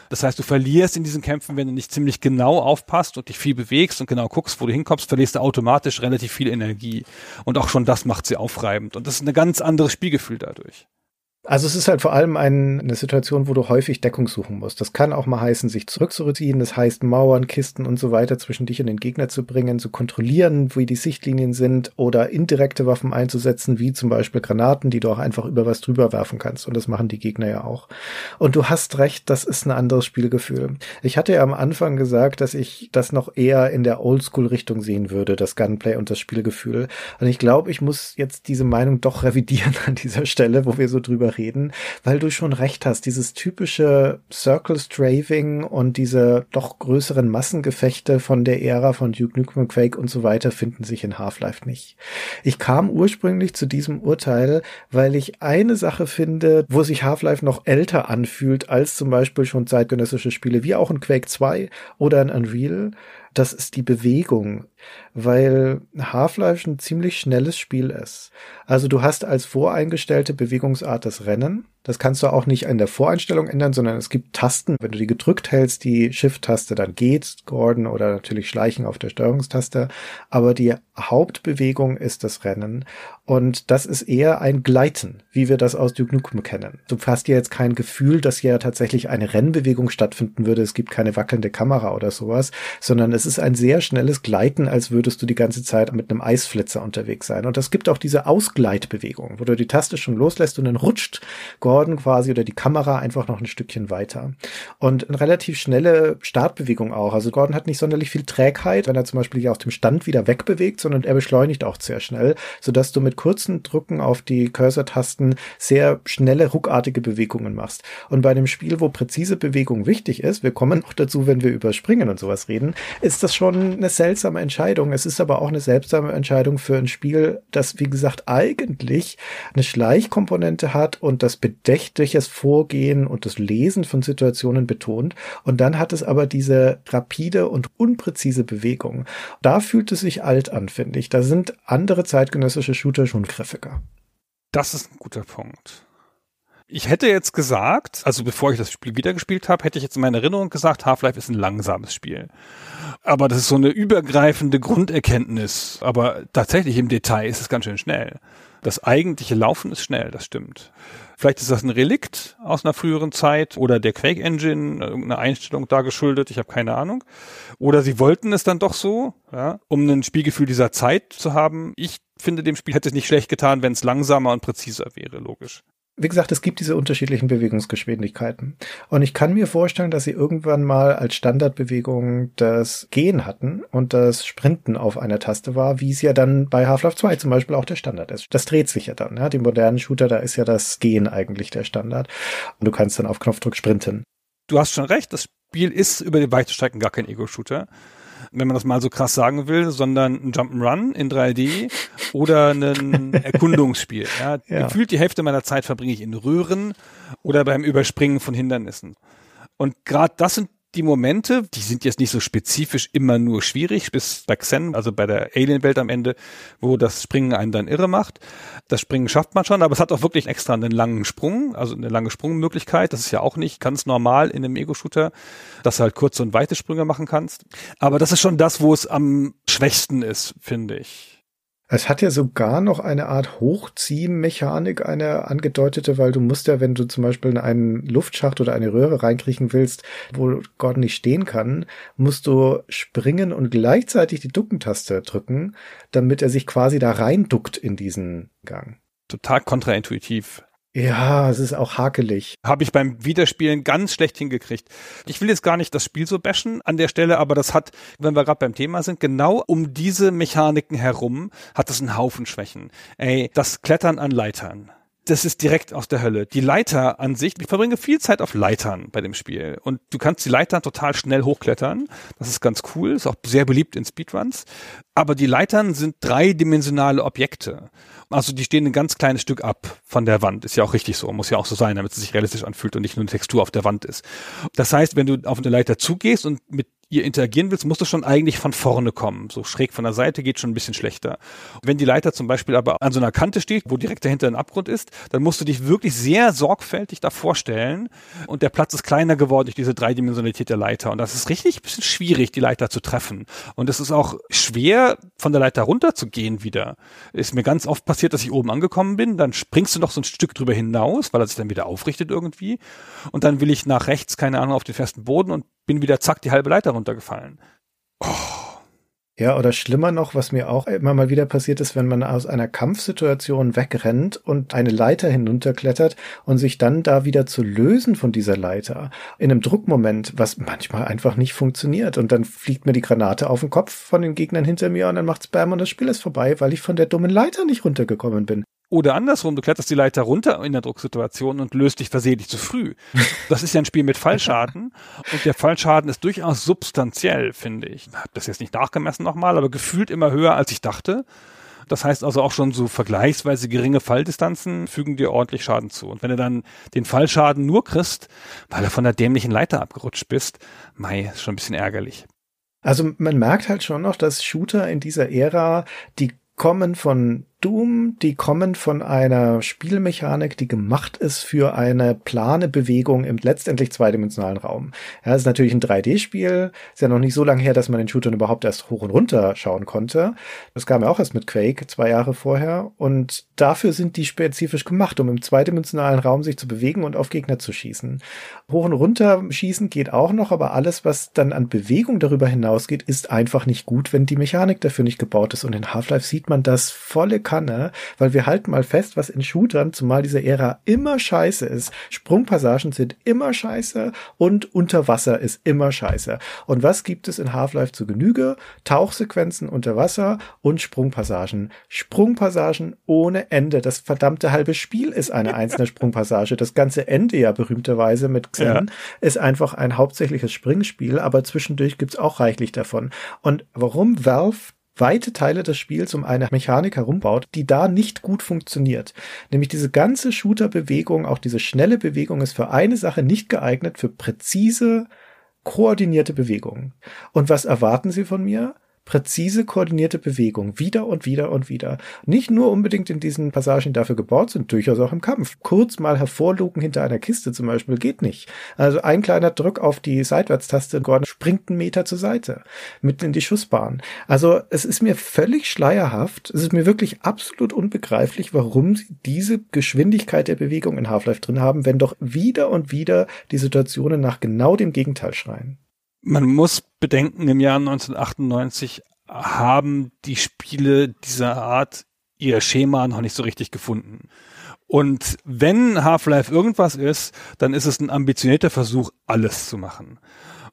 Das heißt, du verlierst in diesen Kämpfen, wenn du nicht ziemlich genau aufpasst und dich viel bewegst und genau guckst, wo du hinkommst, verlierst du automatisch relativ viel Energie. Und auch schon das macht sie aufreibend. Und das ist ein ganz anderes Spielgefühl dadurch. Also es ist halt vor allem ein, eine Situation, wo du häufig Deckung suchen musst. Das kann auch mal heißen, sich zurückzuziehen. Das heißt, Mauern, Kisten und so weiter zwischen dich und den Gegner zu bringen, zu kontrollieren, wie die Sichtlinien sind oder indirekte Waffen einzusetzen, wie zum Beispiel Granaten, die du auch einfach über was drüber werfen kannst. Und das machen die Gegner ja auch. Und du hast recht, das ist ein anderes Spielgefühl. Ich hatte ja am Anfang gesagt, dass ich das noch eher in der Oldschool-Richtung sehen würde, das Gunplay und das Spielgefühl. Und ich glaube, ich muss jetzt diese Meinung doch revidieren (laughs) an dieser Stelle, wo wir so drüber reden, weil du schon recht hast. Dieses typische Circle Straving und diese doch größeren Massengefechte von der Ära von Duke Nukem Quake und so weiter finden sich in Half-Life nicht. Ich kam ursprünglich zu diesem Urteil, weil ich eine Sache finde, wo sich Half-Life noch älter anfühlt als zum Beispiel schon zeitgenössische Spiele, wie auch in Quake 2 oder in Unreal. Das ist die Bewegung weil Half-Life ein ziemlich schnelles Spiel ist. Also du hast als voreingestellte Bewegungsart das Rennen. Das kannst du auch nicht in der Voreinstellung ändern, sondern es gibt Tasten. Wenn du die gedrückt hältst, die Shift-Taste, dann geht Gordon oder natürlich Schleichen auf der Steuerungstaste. Aber die Hauptbewegung ist das Rennen. Und das ist eher ein Gleiten, wie wir das aus Duke Nukem kennen. Du hast ja jetzt kein Gefühl, dass hier tatsächlich eine Rennbewegung stattfinden würde. Es gibt keine wackelnde Kamera oder sowas, sondern es ist ein sehr schnelles Gleiten als würdest du die ganze Zeit mit einem Eisflitzer unterwegs sein. Und es gibt auch diese Ausgleitbewegung, wo du die Taste schon loslässt und dann rutscht Gordon quasi oder die Kamera einfach noch ein Stückchen weiter. Und eine relativ schnelle Startbewegung auch. Also Gordon hat nicht sonderlich viel Trägheit, wenn er zum Beispiel aus dem Stand wieder wegbewegt, sondern er beschleunigt auch sehr schnell, sodass du mit kurzen Drücken auf die Cursor-Tasten sehr schnelle, ruckartige Bewegungen machst. Und bei einem Spiel, wo präzise Bewegung wichtig ist, wir kommen noch dazu, wenn wir über Springen und sowas reden, ist das schon eine seltsame Entscheidung Entscheidung. Es ist aber auch eine seltsame Entscheidung für ein Spiel, das, wie gesagt, eigentlich eine Schleichkomponente hat und das bedächtliches Vorgehen und das Lesen von Situationen betont. Und dann hat es aber diese rapide und unpräzise Bewegung. Da fühlt es sich alt an, finde ich. Da sind andere zeitgenössische Shooter schon griffiger. Das ist ein guter Punkt. Ich hätte jetzt gesagt, also bevor ich das Spiel wiedergespielt habe, hätte ich jetzt in meiner Erinnerung gesagt, Half-Life ist ein langsames Spiel. Aber das ist so eine übergreifende Grunderkenntnis. Aber tatsächlich im Detail ist es ganz schön schnell. Das eigentliche Laufen ist schnell, das stimmt. Vielleicht ist das ein Relikt aus einer früheren Zeit oder der Quake Engine, irgendeine Einstellung da geschuldet, ich habe keine Ahnung. Oder sie wollten es dann doch so, ja, um ein Spielgefühl dieser Zeit zu haben. Ich finde, dem Spiel hätte es nicht schlecht getan, wenn es langsamer und präziser wäre, logisch wie gesagt, es gibt diese unterschiedlichen Bewegungsgeschwindigkeiten. Und ich kann mir vorstellen, dass sie irgendwann mal als Standardbewegung das Gehen hatten und das Sprinten auf einer Taste war, wie es ja dann bei Half-Life 2 zum Beispiel auch der Standard ist. Das dreht sich ja dann. Ja? Die modernen Shooter, da ist ja das Gehen eigentlich der Standard. Und du kannst dann auf Knopfdruck sprinten. Du hast schon recht, das Spiel ist über die weite Strecken gar kein Ego-Shooter wenn man das mal so krass sagen will, sondern ein Jump'n'Run in 3D oder ein (laughs) Erkundungsspiel. Ja. ja. Gefühlt die Hälfte meiner Zeit verbringe ich in Röhren oder beim Überspringen von Hindernissen. Und gerade das sind die Momente, die sind jetzt nicht so spezifisch immer nur schwierig, bis bei Xen, also bei der Alien-Welt am Ende, wo das Springen einen dann irre macht. Das Springen schafft man schon, aber es hat auch wirklich extra einen langen Sprung, also eine lange Sprungmöglichkeit. Das ist ja auch nicht ganz normal in einem Ego-Shooter, dass du halt kurze und weite Sprünge machen kannst. Aber das ist schon das, wo es am schwächsten ist, finde ich. Es hat ja sogar noch eine Art Hochziehmechanik, eine angedeutete, weil du musst ja, wenn du zum Beispiel in einen Luftschacht oder eine Röhre reinkriechen willst, wo Gordon nicht stehen kann, musst du springen und gleichzeitig die Duckentaste drücken, damit er sich quasi da reinduckt in diesen Gang. Total kontraintuitiv. Ja, es ist auch hakelig. Habe ich beim Wiederspielen ganz schlecht hingekriegt. Ich will jetzt gar nicht das Spiel so bashen an der Stelle, aber das hat, wenn wir gerade beim Thema sind, genau um diese Mechaniken herum hat es einen Haufen Schwächen. Ey, das Klettern an Leitern das ist direkt aus der Hölle. Die Leiter an sich, ich verbringe viel Zeit auf Leitern bei dem Spiel. Und du kannst die Leitern total schnell hochklettern. Das ist ganz cool, ist auch sehr beliebt in Speedruns. Aber die Leitern sind dreidimensionale Objekte. Also die stehen ein ganz kleines Stück ab von der Wand. Ist ja auch richtig so. Muss ja auch so sein, damit es sich realistisch anfühlt und nicht nur eine Textur auf der Wand ist. Das heißt, wenn du auf eine Leiter zugehst und mit ihr interagieren willst, musst du schon eigentlich von vorne kommen. So schräg von der Seite geht schon ein bisschen schlechter. Wenn die Leiter zum Beispiel aber an so einer Kante steht, wo direkt dahinter ein Abgrund ist, dann musst du dich wirklich sehr sorgfältig davor stellen. Und der Platz ist kleiner geworden durch diese Dreidimensionalität der Leiter. Und das ist richtig ein bisschen schwierig, die Leiter zu treffen. Und es ist auch schwer, von der Leiter runter zu gehen wieder. Ist mir ganz oft passiert, dass ich oben angekommen bin, dann springst du noch so ein Stück drüber hinaus, weil er sich dann wieder aufrichtet irgendwie. Und dann will ich nach rechts, keine Ahnung, auf den festen Boden und bin wieder zack die halbe Leiter runtergefallen. Oh. Ja, oder schlimmer noch, was mir auch immer mal wieder passiert ist, wenn man aus einer Kampfsituation wegrennt und eine Leiter hinunterklettert und sich dann da wieder zu lösen von dieser Leiter in einem Druckmoment, was manchmal einfach nicht funktioniert. Und dann fliegt mir die Granate auf den Kopf von den Gegnern hinter mir und dann macht's Bam und das Spiel ist vorbei, weil ich von der dummen Leiter nicht runtergekommen bin. Oder andersrum, du kletterst die Leiter runter in der Drucksituation und löst dich versehentlich zu früh. Das ist ja ein Spiel mit Fallschaden und der Fallschaden ist durchaus substanziell, finde ich. Ich habe das jetzt nicht nachgemessen nochmal, aber gefühlt immer höher, als ich dachte. Das heißt also auch schon so vergleichsweise geringe Falldistanzen fügen dir ordentlich Schaden zu. Und wenn du dann den Fallschaden nur kriegst, weil du von der dämlichen Leiter abgerutscht bist, mei, ist schon ein bisschen ärgerlich. Also man merkt halt schon noch, dass Shooter in dieser Ära, die kommen von Doom, die kommen von einer Spielmechanik, die gemacht ist für eine plane Bewegung im letztendlich zweidimensionalen Raum. Ja, ist natürlich ein 3D-Spiel, ist ja noch nicht so lange her, dass man den Shootern überhaupt erst hoch und runter schauen konnte. Das kam ja auch erst mit Quake zwei Jahre vorher und dafür sind die spezifisch gemacht, um im zweidimensionalen Raum sich zu bewegen und auf Gegner zu schießen. Hoch und runter schießen geht auch noch, aber alles, was dann an Bewegung darüber hinausgeht, ist einfach nicht gut, wenn die Mechanik dafür nicht gebaut ist. Und in Half-Life sieht man das volle Kanne, weil wir halten mal fest, was in Shootern, zumal dieser Ära immer scheiße ist. Sprungpassagen sind immer scheiße und Unterwasser ist immer scheiße. Und was gibt es in Half-Life zu Genüge? Tauchsequenzen unter Wasser und Sprungpassagen. Sprungpassagen ohne Ende. Das verdammte halbe Spiel ist eine (laughs) einzelne Sprungpassage. Das ganze Ende ja berühmterweise mit Xen ja. ist einfach ein hauptsächliches Springspiel, aber zwischendurch gibt's auch reichlich davon. Und warum Valve weite Teile des Spiels um eine Mechanik herumbaut, die da nicht gut funktioniert. Nämlich diese ganze Shooter-Bewegung, auch diese schnelle Bewegung ist für eine Sache nicht geeignet, für präzise, koordinierte Bewegungen. Und was erwarten Sie von mir? Präzise koordinierte Bewegung, wieder und wieder und wieder. Nicht nur unbedingt in diesen Passagen, dafür gebaut sind, durchaus auch im Kampf. Kurz mal hervorlugen hinter einer Kiste zum Beispiel geht nicht. Also ein kleiner Druck auf die Seitwärtstaste, Gordon springt einen Meter zur Seite, mitten in die Schussbahn. Also es ist mir völlig schleierhaft, es ist mir wirklich absolut unbegreiflich, warum sie diese Geschwindigkeit der Bewegung in Half-Life drin haben, wenn doch wieder und wieder die Situationen nach genau dem Gegenteil schreien man muss bedenken, im Jahr 1998 haben die Spiele dieser Art ihr Schema noch nicht so richtig gefunden. Und wenn Half-Life irgendwas ist, dann ist es ein ambitionierter Versuch, alles zu machen.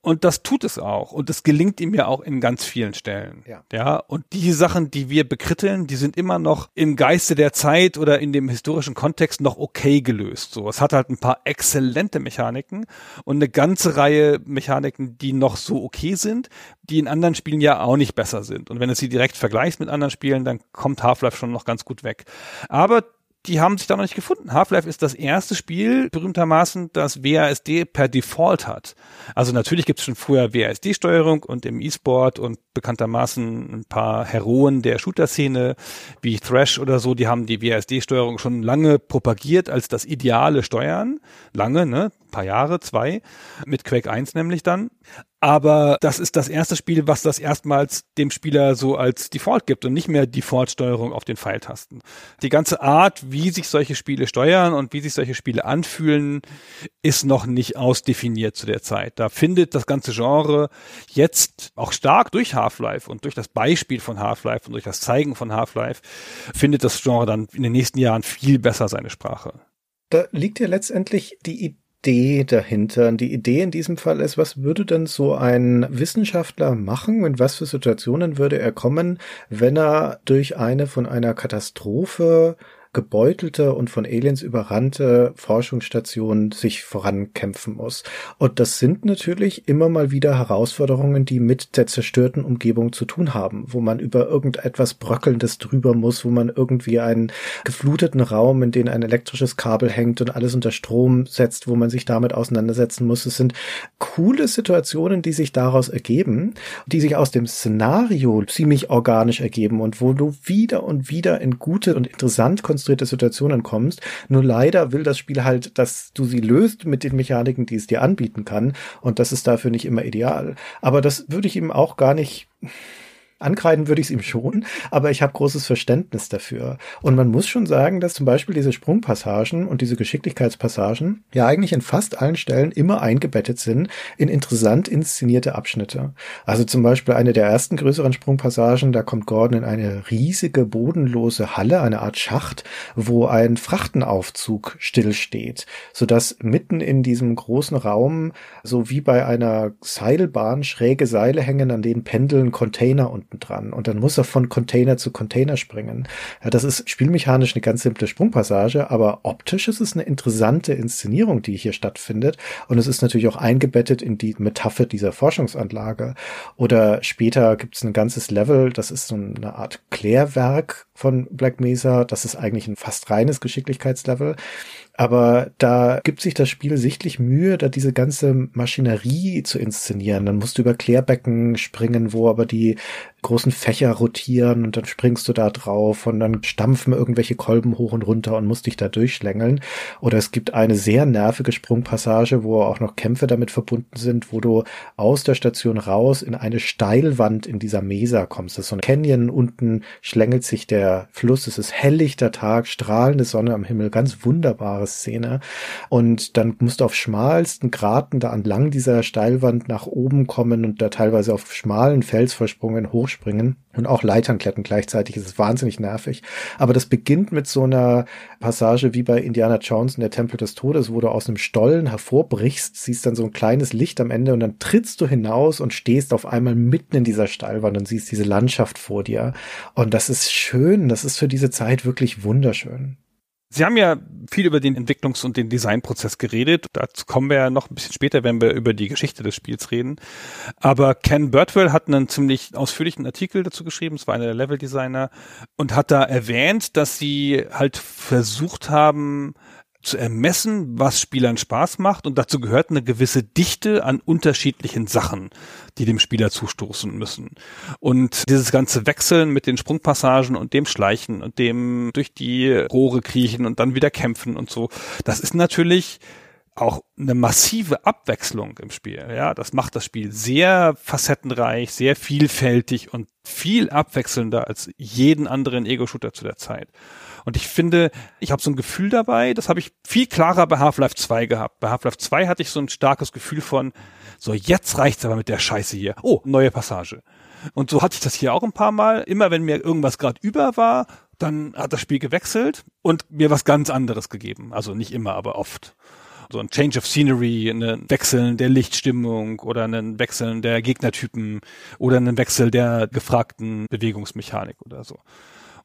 Und das tut es auch. Und es gelingt ihm ja auch in ganz vielen Stellen. Ja. ja. Und die Sachen, die wir bekritteln, die sind immer noch im Geiste der Zeit oder in dem historischen Kontext noch okay gelöst. So, es hat halt ein paar exzellente Mechaniken und eine ganze Reihe Mechaniken, die noch so okay sind, die in anderen Spielen ja auch nicht besser sind. Und wenn du sie direkt vergleichst mit anderen Spielen, dann kommt Half-Life schon noch ganz gut weg. Aber die haben sich da noch nicht gefunden. Half-Life ist das erste Spiel, berühmtermaßen, das WASD per Default hat. Also natürlich gibt es schon vorher WASD-Steuerung und im E-Sport und bekanntermaßen ein paar Heroen der Shooter-Szene wie Thrash oder so, die haben die WASD-Steuerung schon lange propagiert als das ideale Steuern. Lange, ne? Paar Jahre, zwei. Mit Quake 1 nämlich dann. Aber das ist das erste Spiel, was das erstmals dem Spieler so als Default gibt und nicht mehr Default-Steuerung auf den Pfeiltasten. Die ganze Art, wie sich solche Spiele steuern und wie sich solche Spiele anfühlen, ist noch nicht ausdefiniert zu der Zeit. Da findet das ganze Genre jetzt auch stark durch Half-Life und durch das Beispiel von Half-Life und durch das Zeigen von Half-Life findet das Genre dann in den nächsten Jahren viel besser seine Sprache. Da liegt ja letztendlich die Idee dahinter. Die Idee in diesem Fall ist, was würde denn so ein Wissenschaftler machen? In was für Situationen würde er kommen, wenn er durch eine von einer Katastrophe gebeutelte und von Aliens überrannte Forschungsstation sich vorankämpfen muss. Und das sind natürlich immer mal wieder Herausforderungen, die mit der zerstörten Umgebung zu tun haben, wo man über irgendetwas Bröckelndes drüber muss, wo man irgendwie einen gefluteten Raum, in den ein elektrisches Kabel hängt und alles unter Strom setzt, wo man sich damit auseinandersetzen muss. Es sind coole Situationen, die sich daraus ergeben, die sich aus dem Szenario ziemlich organisch ergeben und wo du wieder und wieder in gute und interessant konstruierte Situationen kommst. Nur leider will das Spiel halt, dass du sie löst mit den Mechaniken, die es dir anbieten kann. Und das ist dafür nicht immer ideal. Aber das würde ich ihm auch gar nicht Ankreiden würde ich es ihm schon, aber ich habe großes Verständnis dafür. Und man muss schon sagen, dass zum Beispiel diese Sprungpassagen und diese Geschicklichkeitspassagen ja eigentlich in fast allen Stellen immer eingebettet sind in interessant inszenierte Abschnitte. Also zum Beispiel eine der ersten größeren Sprungpassagen, da kommt Gordon in eine riesige bodenlose Halle, eine Art Schacht, wo ein Frachtenaufzug stillsteht, sodass mitten in diesem großen Raum, so wie bei einer Seilbahn, schräge Seile hängen, an denen pendeln Container und hinten dran und dann muss er von Container zu Container springen. Ja, das ist spielmechanisch eine ganz simple Sprungpassage, aber optisch ist es eine interessante Inszenierung, die hier stattfindet und es ist natürlich auch eingebettet in die Metapher dieser Forschungsanlage. Oder später gibt es ein ganzes Level, das ist so eine Art Klärwerk von Black Mesa, das ist eigentlich ein fast reines Geschicklichkeitslevel. Aber da gibt sich das Spiel sichtlich Mühe, da diese ganze Maschinerie zu inszenieren. Dann musst du über Klärbecken springen, wo aber die großen Fächer rotieren und dann springst du da drauf und dann stampfen irgendwelche Kolben hoch und runter und musst dich da durchschlängeln. Oder es gibt eine sehr nervige Sprungpassage, wo auch noch Kämpfe damit verbunden sind, wo du aus der Station raus in eine Steilwand in dieser Mesa kommst. Das ist so ein Canyon, unten schlängelt sich der Fluss, es ist helllichter Tag, strahlende Sonne am Himmel, ganz wunderbares Szene. Und dann musst du auf schmalsten Graten da entlang dieser Steilwand nach oben kommen und da teilweise auf schmalen Felsvorsprungen hochspringen und auch Leitern klettern gleichzeitig. Es ist wahnsinnig nervig. Aber das beginnt mit so einer Passage wie bei Indiana Jones in der Tempel des Todes, wo du aus einem Stollen hervorbrichst, siehst dann so ein kleines Licht am Ende und dann trittst du hinaus und stehst auf einmal mitten in dieser Steilwand und siehst diese Landschaft vor dir. Und das ist schön. Das ist für diese Zeit wirklich wunderschön. Sie haben ja viel über den Entwicklungs- und den Designprozess geredet. Dazu kommen wir ja noch ein bisschen später, wenn wir über die Geschichte des Spiels reden. Aber Ken Birdwell hat einen ziemlich ausführlichen Artikel dazu geschrieben. Es war einer der Leveldesigner und hat da erwähnt, dass sie halt versucht haben, zu ermessen, was Spielern Spaß macht und dazu gehört eine gewisse Dichte an unterschiedlichen Sachen, die dem Spieler zustoßen müssen. Und dieses ganze Wechseln mit den Sprungpassagen und dem Schleichen und dem durch die Rohre kriechen und dann wieder kämpfen und so, das ist natürlich auch eine massive Abwechslung im Spiel. Ja, das macht das Spiel sehr facettenreich, sehr vielfältig und viel abwechselnder als jeden anderen Ego-Shooter zu der Zeit. Und ich finde, ich habe so ein Gefühl dabei, das habe ich viel klarer bei Half-Life 2 gehabt. Bei Half-Life 2 hatte ich so ein starkes Gefühl von, so jetzt reicht's aber mit der Scheiße hier. Oh, neue Passage. Und so hatte ich das hier auch ein paar Mal. Immer wenn mir irgendwas gerade über war, dann hat das Spiel gewechselt und mir was ganz anderes gegeben. Also nicht immer, aber oft so ein Change of Scenery, ein Wechseln der Lichtstimmung oder ein Wechseln der Gegnertypen oder ein Wechsel der gefragten Bewegungsmechanik oder so.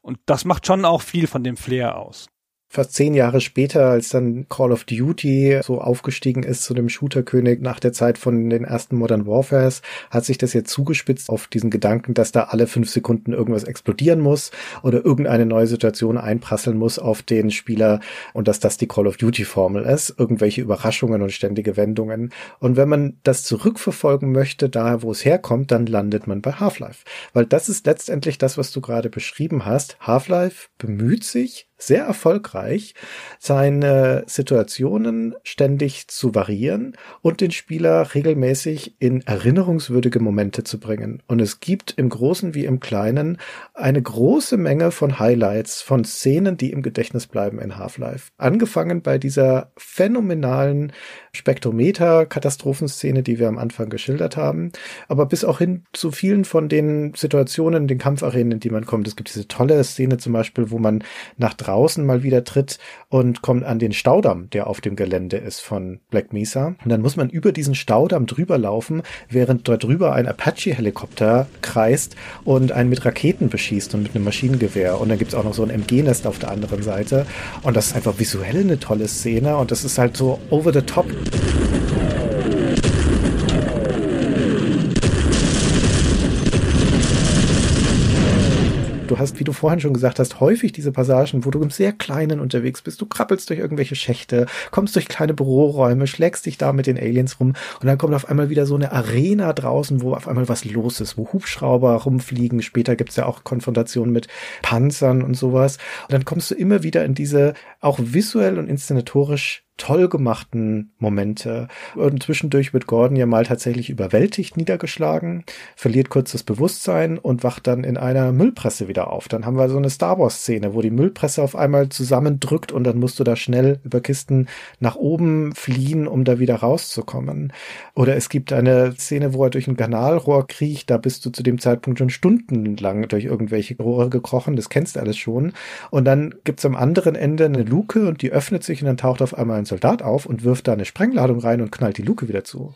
Und das macht schon auch viel von dem Flair aus. Fast zehn Jahre später, als dann Call of Duty so aufgestiegen ist zu dem Shooterkönig nach der Zeit von den ersten Modern Warfares, hat sich das jetzt zugespitzt auf diesen Gedanken, dass da alle fünf Sekunden irgendwas explodieren muss oder irgendeine neue Situation einprasseln muss auf den Spieler und dass das die Call of Duty Formel ist, irgendwelche Überraschungen und ständige Wendungen. Und wenn man das zurückverfolgen möchte, da wo es herkommt, dann landet man bei Half-Life. Weil das ist letztendlich das, was du gerade beschrieben hast. Half-Life bemüht sich, sehr erfolgreich, seine Situationen ständig zu variieren und den Spieler regelmäßig in erinnerungswürdige Momente zu bringen. Und es gibt im Großen wie im Kleinen eine große Menge von Highlights, von Szenen, die im Gedächtnis bleiben in Half-Life. Angefangen bei dieser phänomenalen Spektrometer-Katastrophenszene, die wir am Anfang geschildert haben, aber bis auch hin zu vielen von den Situationen, den Kampfarenen, in die man kommt. Es gibt diese tolle Szene zum Beispiel, wo man nach draußen mal wieder tritt und kommt an den Staudamm, der auf dem Gelände ist von Black Mesa. Und dann muss man über diesen Staudamm drüber laufen, während dort drüber ein Apache-Helikopter kreist und einen mit Raketen beschießt und mit einem Maschinengewehr. Und dann gibt's auch noch so ein MG-Nest auf der anderen Seite. Und das ist einfach visuell eine tolle Szene und das ist halt so over the top. Du hast, wie du vorhin schon gesagt hast, häufig diese Passagen, wo du im sehr Kleinen unterwegs bist. Du krabbelst durch irgendwelche Schächte, kommst durch kleine Büroräume, schlägst dich da mit den Aliens rum und dann kommt auf einmal wieder so eine Arena draußen, wo auf einmal was los ist, wo Hubschrauber rumfliegen. Später gibt's ja auch Konfrontationen mit Panzern und sowas. Und dann kommst du immer wieder in diese auch visuell und inszenatorisch toll gemachten Momente. Und zwischendurch wird Gordon ja mal tatsächlich überwältigt, niedergeschlagen, verliert kurz das Bewusstsein und wacht dann in einer Müllpresse wieder auf. Dann haben wir so eine Star Wars Szene, wo die Müllpresse auf einmal zusammendrückt und dann musst du da schnell über Kisten nach oben fliehen, um da wieder rauszukommen. Oder es gibt eine Szene, wo er durch ein Kanalrohr kriecht, da bist du zu dem Zeitpunkt schon stundenlang durch irgendwelche Rohre gekrochen, das kennst du alles schon. Und dann gibt's am anderen Ende eine Luke und die öffnet sich und dann taucht auf einmal ein Soldat auf und wirft da eine Sprengladung rein und knallt die Luke wieder zu.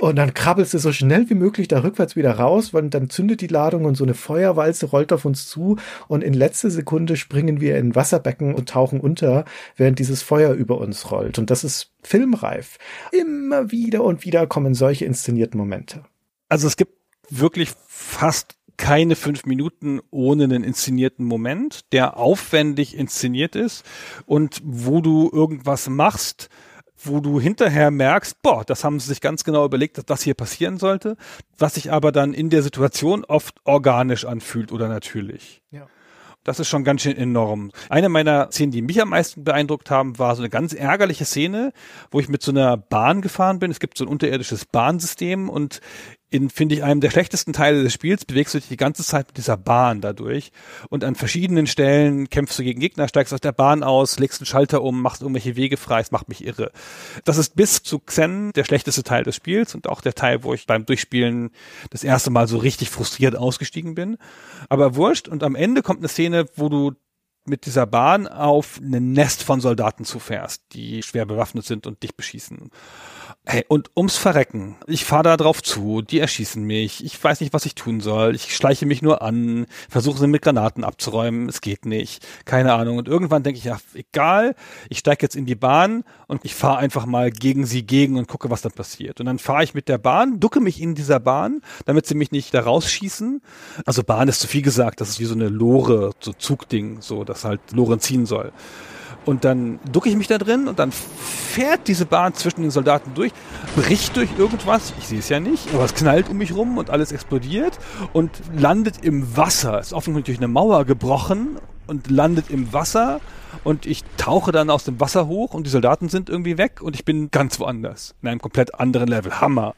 Und dann krabbelst du so schnell wie möglich da rückwärts wieder raus, weil dann zündet die Ladung und so eine Feuerwalze rollt auf uns zu und in letzter Sekunde springen wir in Wasserbecken und tauchen unter, während dieses Feuer über uns rollt. Und das ist filmreif. Immer wieder und wieder kommen solche inszenierten Momente. Also es gibt wirklich fast keine fünf Minuten ohne einen inszenierten Moment, der aufwendig inszeniert ist und wo du irgendwas machst, wo du hinterher merkst, boah, das haben sie sich ganz genau überlegt, dass das hier passieren sollte, was sich aber dann in der Situation oft organisch anfühlt oder natürlich. Ja. Das ist schon ganz schön enorm. Eine meiner Szenen, die mich am meisten beeindruckt haben, war so eine ganz ärgerliche Szene, wo ich mit so einer Bahn gefahren bin. Es gibt so ein unterirdisches Bahnsystem und in, finde ich, einem der schlechtesten Teile des Spiels bewegst du dich die ganze Zeit mit dieser Bahn dadurch und an verschiedenen Stellen kämpfst du gegen Gegner, steigst aus der Bahn aus, legst einen Schalter um, machst irgendwelche Wege frei, es macht mich irre. Das ist bis zu Xen der schlechteste Teil des Spiels und auch der Teil, wo ich beim Durchspielen das erste Mal so richtig frustriert ausgestiegen bin. Aber wurscht und am Ende kommt eine Szene, wo du mit dieser Bahn auf ein Nest von Soldaten zufährst, die schwer bewaffnet sind und dich beschießen. Hey, und ums Verrecken. Ich fahre da drauf zu, die erschießen mich. Ich weiß nicht, was ich tun soll. Ich schleiche mich nur an, versuche sie mit Granaten abzuräumen. Es geht nicht. Keine Ahnung. Und irgendwann denke ich, ja, egal, ich steige jetzt in die Bahn und ich fahre einfach mal gegen sie gegen und gucke, was dann passiert. Und dann fahre ich mit der Bahn, ducke mich in dieser Bahn, damit sie mich nicht da rausschießen. Also Bahn ist zu viel gesagt, das ist wie so eine Lore, so Zugding, so, das halt Loren ziehen soll. Und dann ducke ich mich da drin und dann fährt diese Bahn zwischen den Soldaten durch, bricht durch irgendwas, ich sehe es ja nicht, aber es knallt um mich rum und alles explodiert und landet im Wasser. Ist offensichtlich durch eine Mauer gebrochen und landet im Wasser und ich tauche dann aus dem Wasser hoch und die Soldaten sind irgendwie weg und ich bin ganz woanders. In einem komplett anderen Level. Hammer.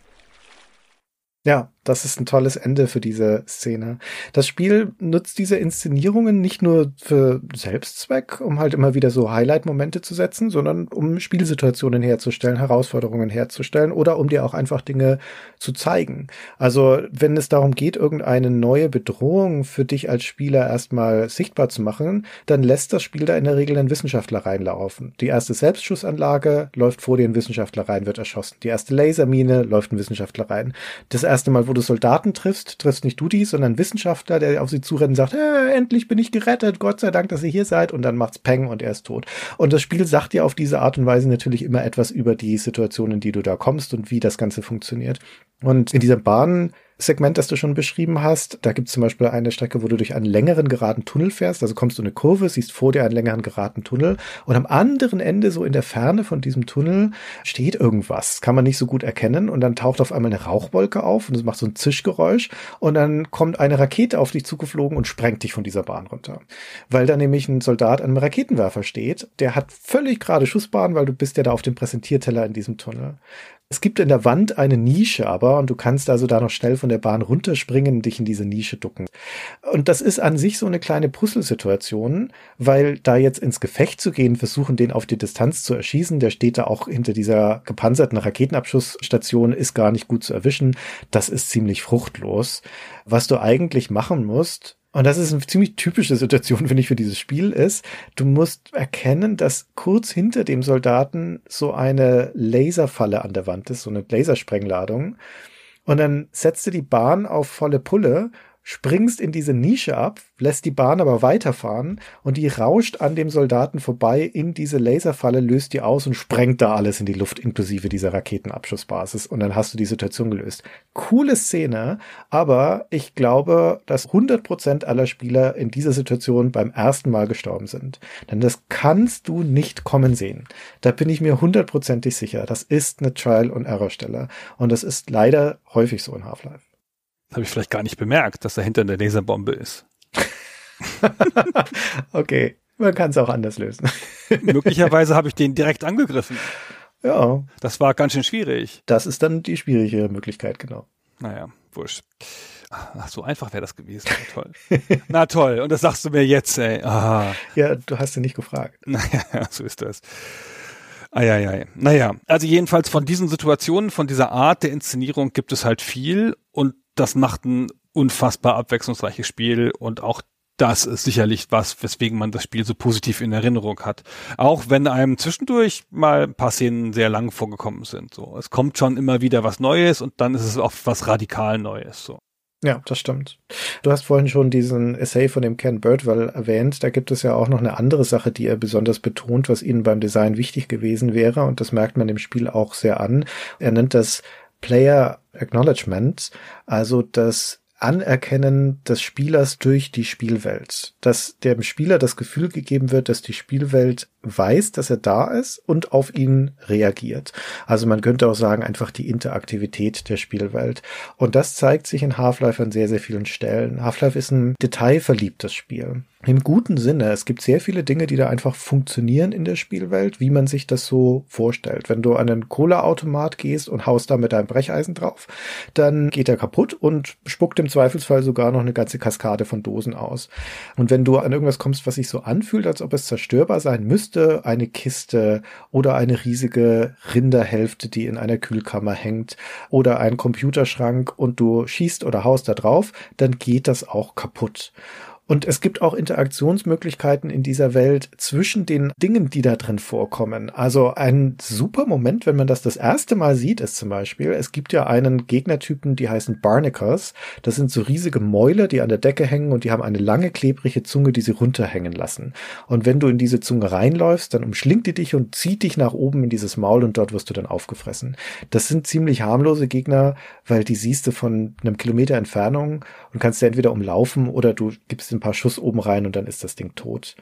Ja, das ist ein tolles Ende für diese Szene. Das Spiel nutzt diese Inszenierungen nicht nur für Selbstzweck, um halt immer wieder so Highlight-Momente zu setzen, sondern um Spielsituationen herzustellen, Herausforderungen herzustellen oder um dir auch einfach Dinge zu zeigen. Also wenn es darum geht, irgendeine neue Bedrohung für dich als Spieler erstmal sichtbar zu machen, dann lässt das Spiel da in der Regel einen Wissenschaftler reinlaufen. Die erste Selbstschussanlage läuft vor dir ein Wissenschaftler rein, wird erschossen. Die erste Lasermine läuft ein Wissenschaftler rein. Das erste Mal, wo du Soldaten triffst, triffst nicht du die, sondern Wissenschaftler, der auf sie zurennt und sagt, äh, endlich bin ich gerettet, Gott sei Dank, dass ihr hier seid. Und dann macht's Peng und er ist tot. Und das Spiel sagt dir auf diese Art und Weise natürlich immer etwas über die Situation, in die du da kommst und wie das Ganze funktioniert. Und in dieser Bahn Segment, das du schon beschrieben hast. Da gibt es zum Beispiel eine Strecke, wo du durch einen längeren geraden Tunnel fährst. Also kommst du eine Kurve, siehst vor dir einen längeren geraden Tunnel und am anderen Ende, so in der Ferne von diesem Tunnel, steht irgendwas. Kann man nicht so gut erkennen und dann taucht auf einmal eine Rauchwolke auf und es macht so ein Zischgeräusch und dann kommt eine Rakete auf dich zugeflogen und sprengt dich von dieser Bahn runter. Weil da nämlich ein Soldat an einem Raketenwerfer steht, der hat völlig gerade Schussbahn, weil du bist ja da auf dem Präsentierteller in diesem Tunnel. Es gibt in der Wand eine Nische aber und du kannst also da noch schnell von der Bahn runterspringen und dich in diese Nische ducken. Und das ist an sich so eine kleine Puzzlesituation, weil da jetzt ins Gefecht zu gehen, versuchen den auf die Distanz zu erschießen, der steht da auch hinter dieser gepanzerten Raketenabschussstation, ist gar nicht gut zu erwischen. Das ist ziemlich fruchtlos. Was du eigentlich machen musst, und das ist eine ziemlich typische Situation, finde ich, für dieses Spiel ist. Du musst erkennen, dass kurz hinter dem Soldaten so eine Laserfalle an der Wand ist, so eine Lasersprengladung. Und dann setzt du die Bahn auf volle Pulle springst in diese Nische ab, lässt die Bahn aber weiterfahren und die rauscht an dem Soldaten vorbei in diese Laserfalle, löst die aus und sprengt da alles in die Luft, inklusive dieser Raketenabschussbasis. Und dann hast du die Situation gelöst. Coole Szene, aber ich glaube, dass 100% aller Spieler in dieser Situation beim ersten Mal gestorben sind. Denn das kannst du nicht kommen sehen. Da bin ich mir hundertprozentig sicher. Das ist eine Trial-and-Error-Stelle. Und das ist leider häufig so in Half-Life. Habe ich vielleicht gar nicht bemerkt, dass dahinter eine Laserbombe ist. (laughs) okay, man kann es auch anders lösen. (laughs) Möglicherweise habe ich den direkt angegriffen. Ja. Das war ganz schön schwierig. Das ist dann die schwierige Möglichkeit, genau. Naja, wurscht. Ach, so einfach wäre das gewesen. Na toll. Na toll. Und das sagst du mir jetzt, ey. Ah. Ja, du hast ja nicht gefragt. (laughs) Naja, so ist das. Eieiei. Naja, also jedenfalls von diesen Situationen, von dieser Art der Inszenierung gibt es halt viel und das macht ein unfassbar abwechslungsreiches Spiel und auch das ist sicherlich was, weswegen man das Spiel so positiv in Erinnerung hat. Auch wenn einem zwischendurch mal ein paar Szenen sehr lang vorgekommen sind. So, es kommt schon immer wieder was Neues und dann ist es auch was radikal Neues. So. Ja, das stimmt. Du hast vorhin schon diesen Essay von dem Ken Birdwell erwähnt. Da gibt es ja auch noch eine andere Sache, die er besonders betont, was ihnen beim Design wichtig gewesen wäre. Und das merkt man dem Spiel auch sehr an. Er nennt das Player Acknowledgement, also das Anerkennen des Spielers durch die Spielwelt. Dass dem Spieler das Gefühl gegeben wird, dass die Spielwelt weiß, dass er da ist und auf ihn reagiert. Also man könnte auch sagen, einfach die Interaktivität der Spielwelt. Und das zeigt sich in Half-Life an sehr, sehr vielen Stellen. Half-Life ist ein detailverliebtes Spiel. Im guten Sinne. Es gibt sehr viele Dinge, die da einfach funktionieren in der Spielwelt, wie man sich das so vorstellt. Wenn du an einen Cola-Automat gehst und haust da mit deinem Brecheisen drauf, dann geht er kaputt und spuckt im Zweifelsfall sogar noch eine ganze Kaskade von Dosen aus. Und wenn du an irgendwas kommst, was sich so anfühlt, als ob es zerstörbar sein müsste, eine Kiste oder eine riesige Rinderhälfte, die in einer Kühlkammer hängt oder ein Computerschrank und du schießt oder haust da drauf, dann geht das auch kaputt. Und es gibt auch Interaktionsmöglichkeiten in dieser Welt zwischen den Dingen, die da drin vorkommen. Also ein super Moment, wenn man das das erste Mal sieht, ist zum Beispiel, es gibt ja einen Gegnertypen, die heißen Barnacles. Das sind so riesige Mäuler, die an der Decke hängen und die haben eine lange, klebrige Zunge, die sie runterhängen lassen. Und wenn du in diese Zunge reinläufst, dann umschlingt die dich und zieht dich nach oben in dieses Maul und dort wirst du dann aufgefressen. Das sind ziemlich harmlose Gegner, weil die siehst du von einem Kilometer Entfernung und kannst du entweder umlaufen oder du gibst ein paar Schuss oben rein und dann ist das Ding tot.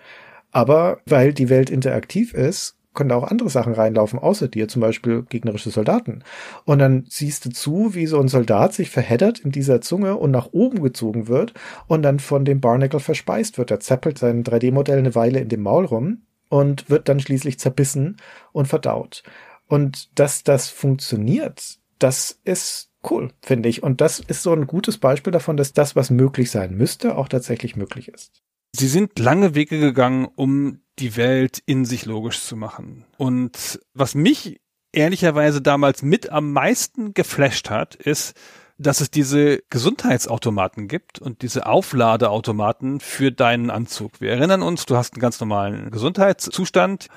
Aber weil die Welt interaktiv ist, können da auch andere Sachen reinlaufen, außer dir, zum Beispiel gegnerische Soldaten. Und dann siehst du zu, wie so ein Soldat sich verheddert in dieser Zunge und nach oben gezogen wird und dann von dem Barnacle verspeist wird. Er zappelt sein 3D-Modell eine Weile in dem Maul rum und wird dann schließlich zerbissen und verdaut. Und dass das funktioniert, das ist cool, finde ich. Und das ist so ein gutes Beispiel davon, dass das, was möglich sein müsste, auch tatsächlich möglich ist. Sie sind lange Wege gegangen, um die Welt in sich logisch zu machen. Und was mich ehrlicherweise damals mit am meisten geflasht hat, ist, dass es diese Gesundheitsautomaten gibt und diese Aufladeautomaten für deinen Anzug. Wir erinnern uns, du hast einen ganz normalen Gesundheitszustand,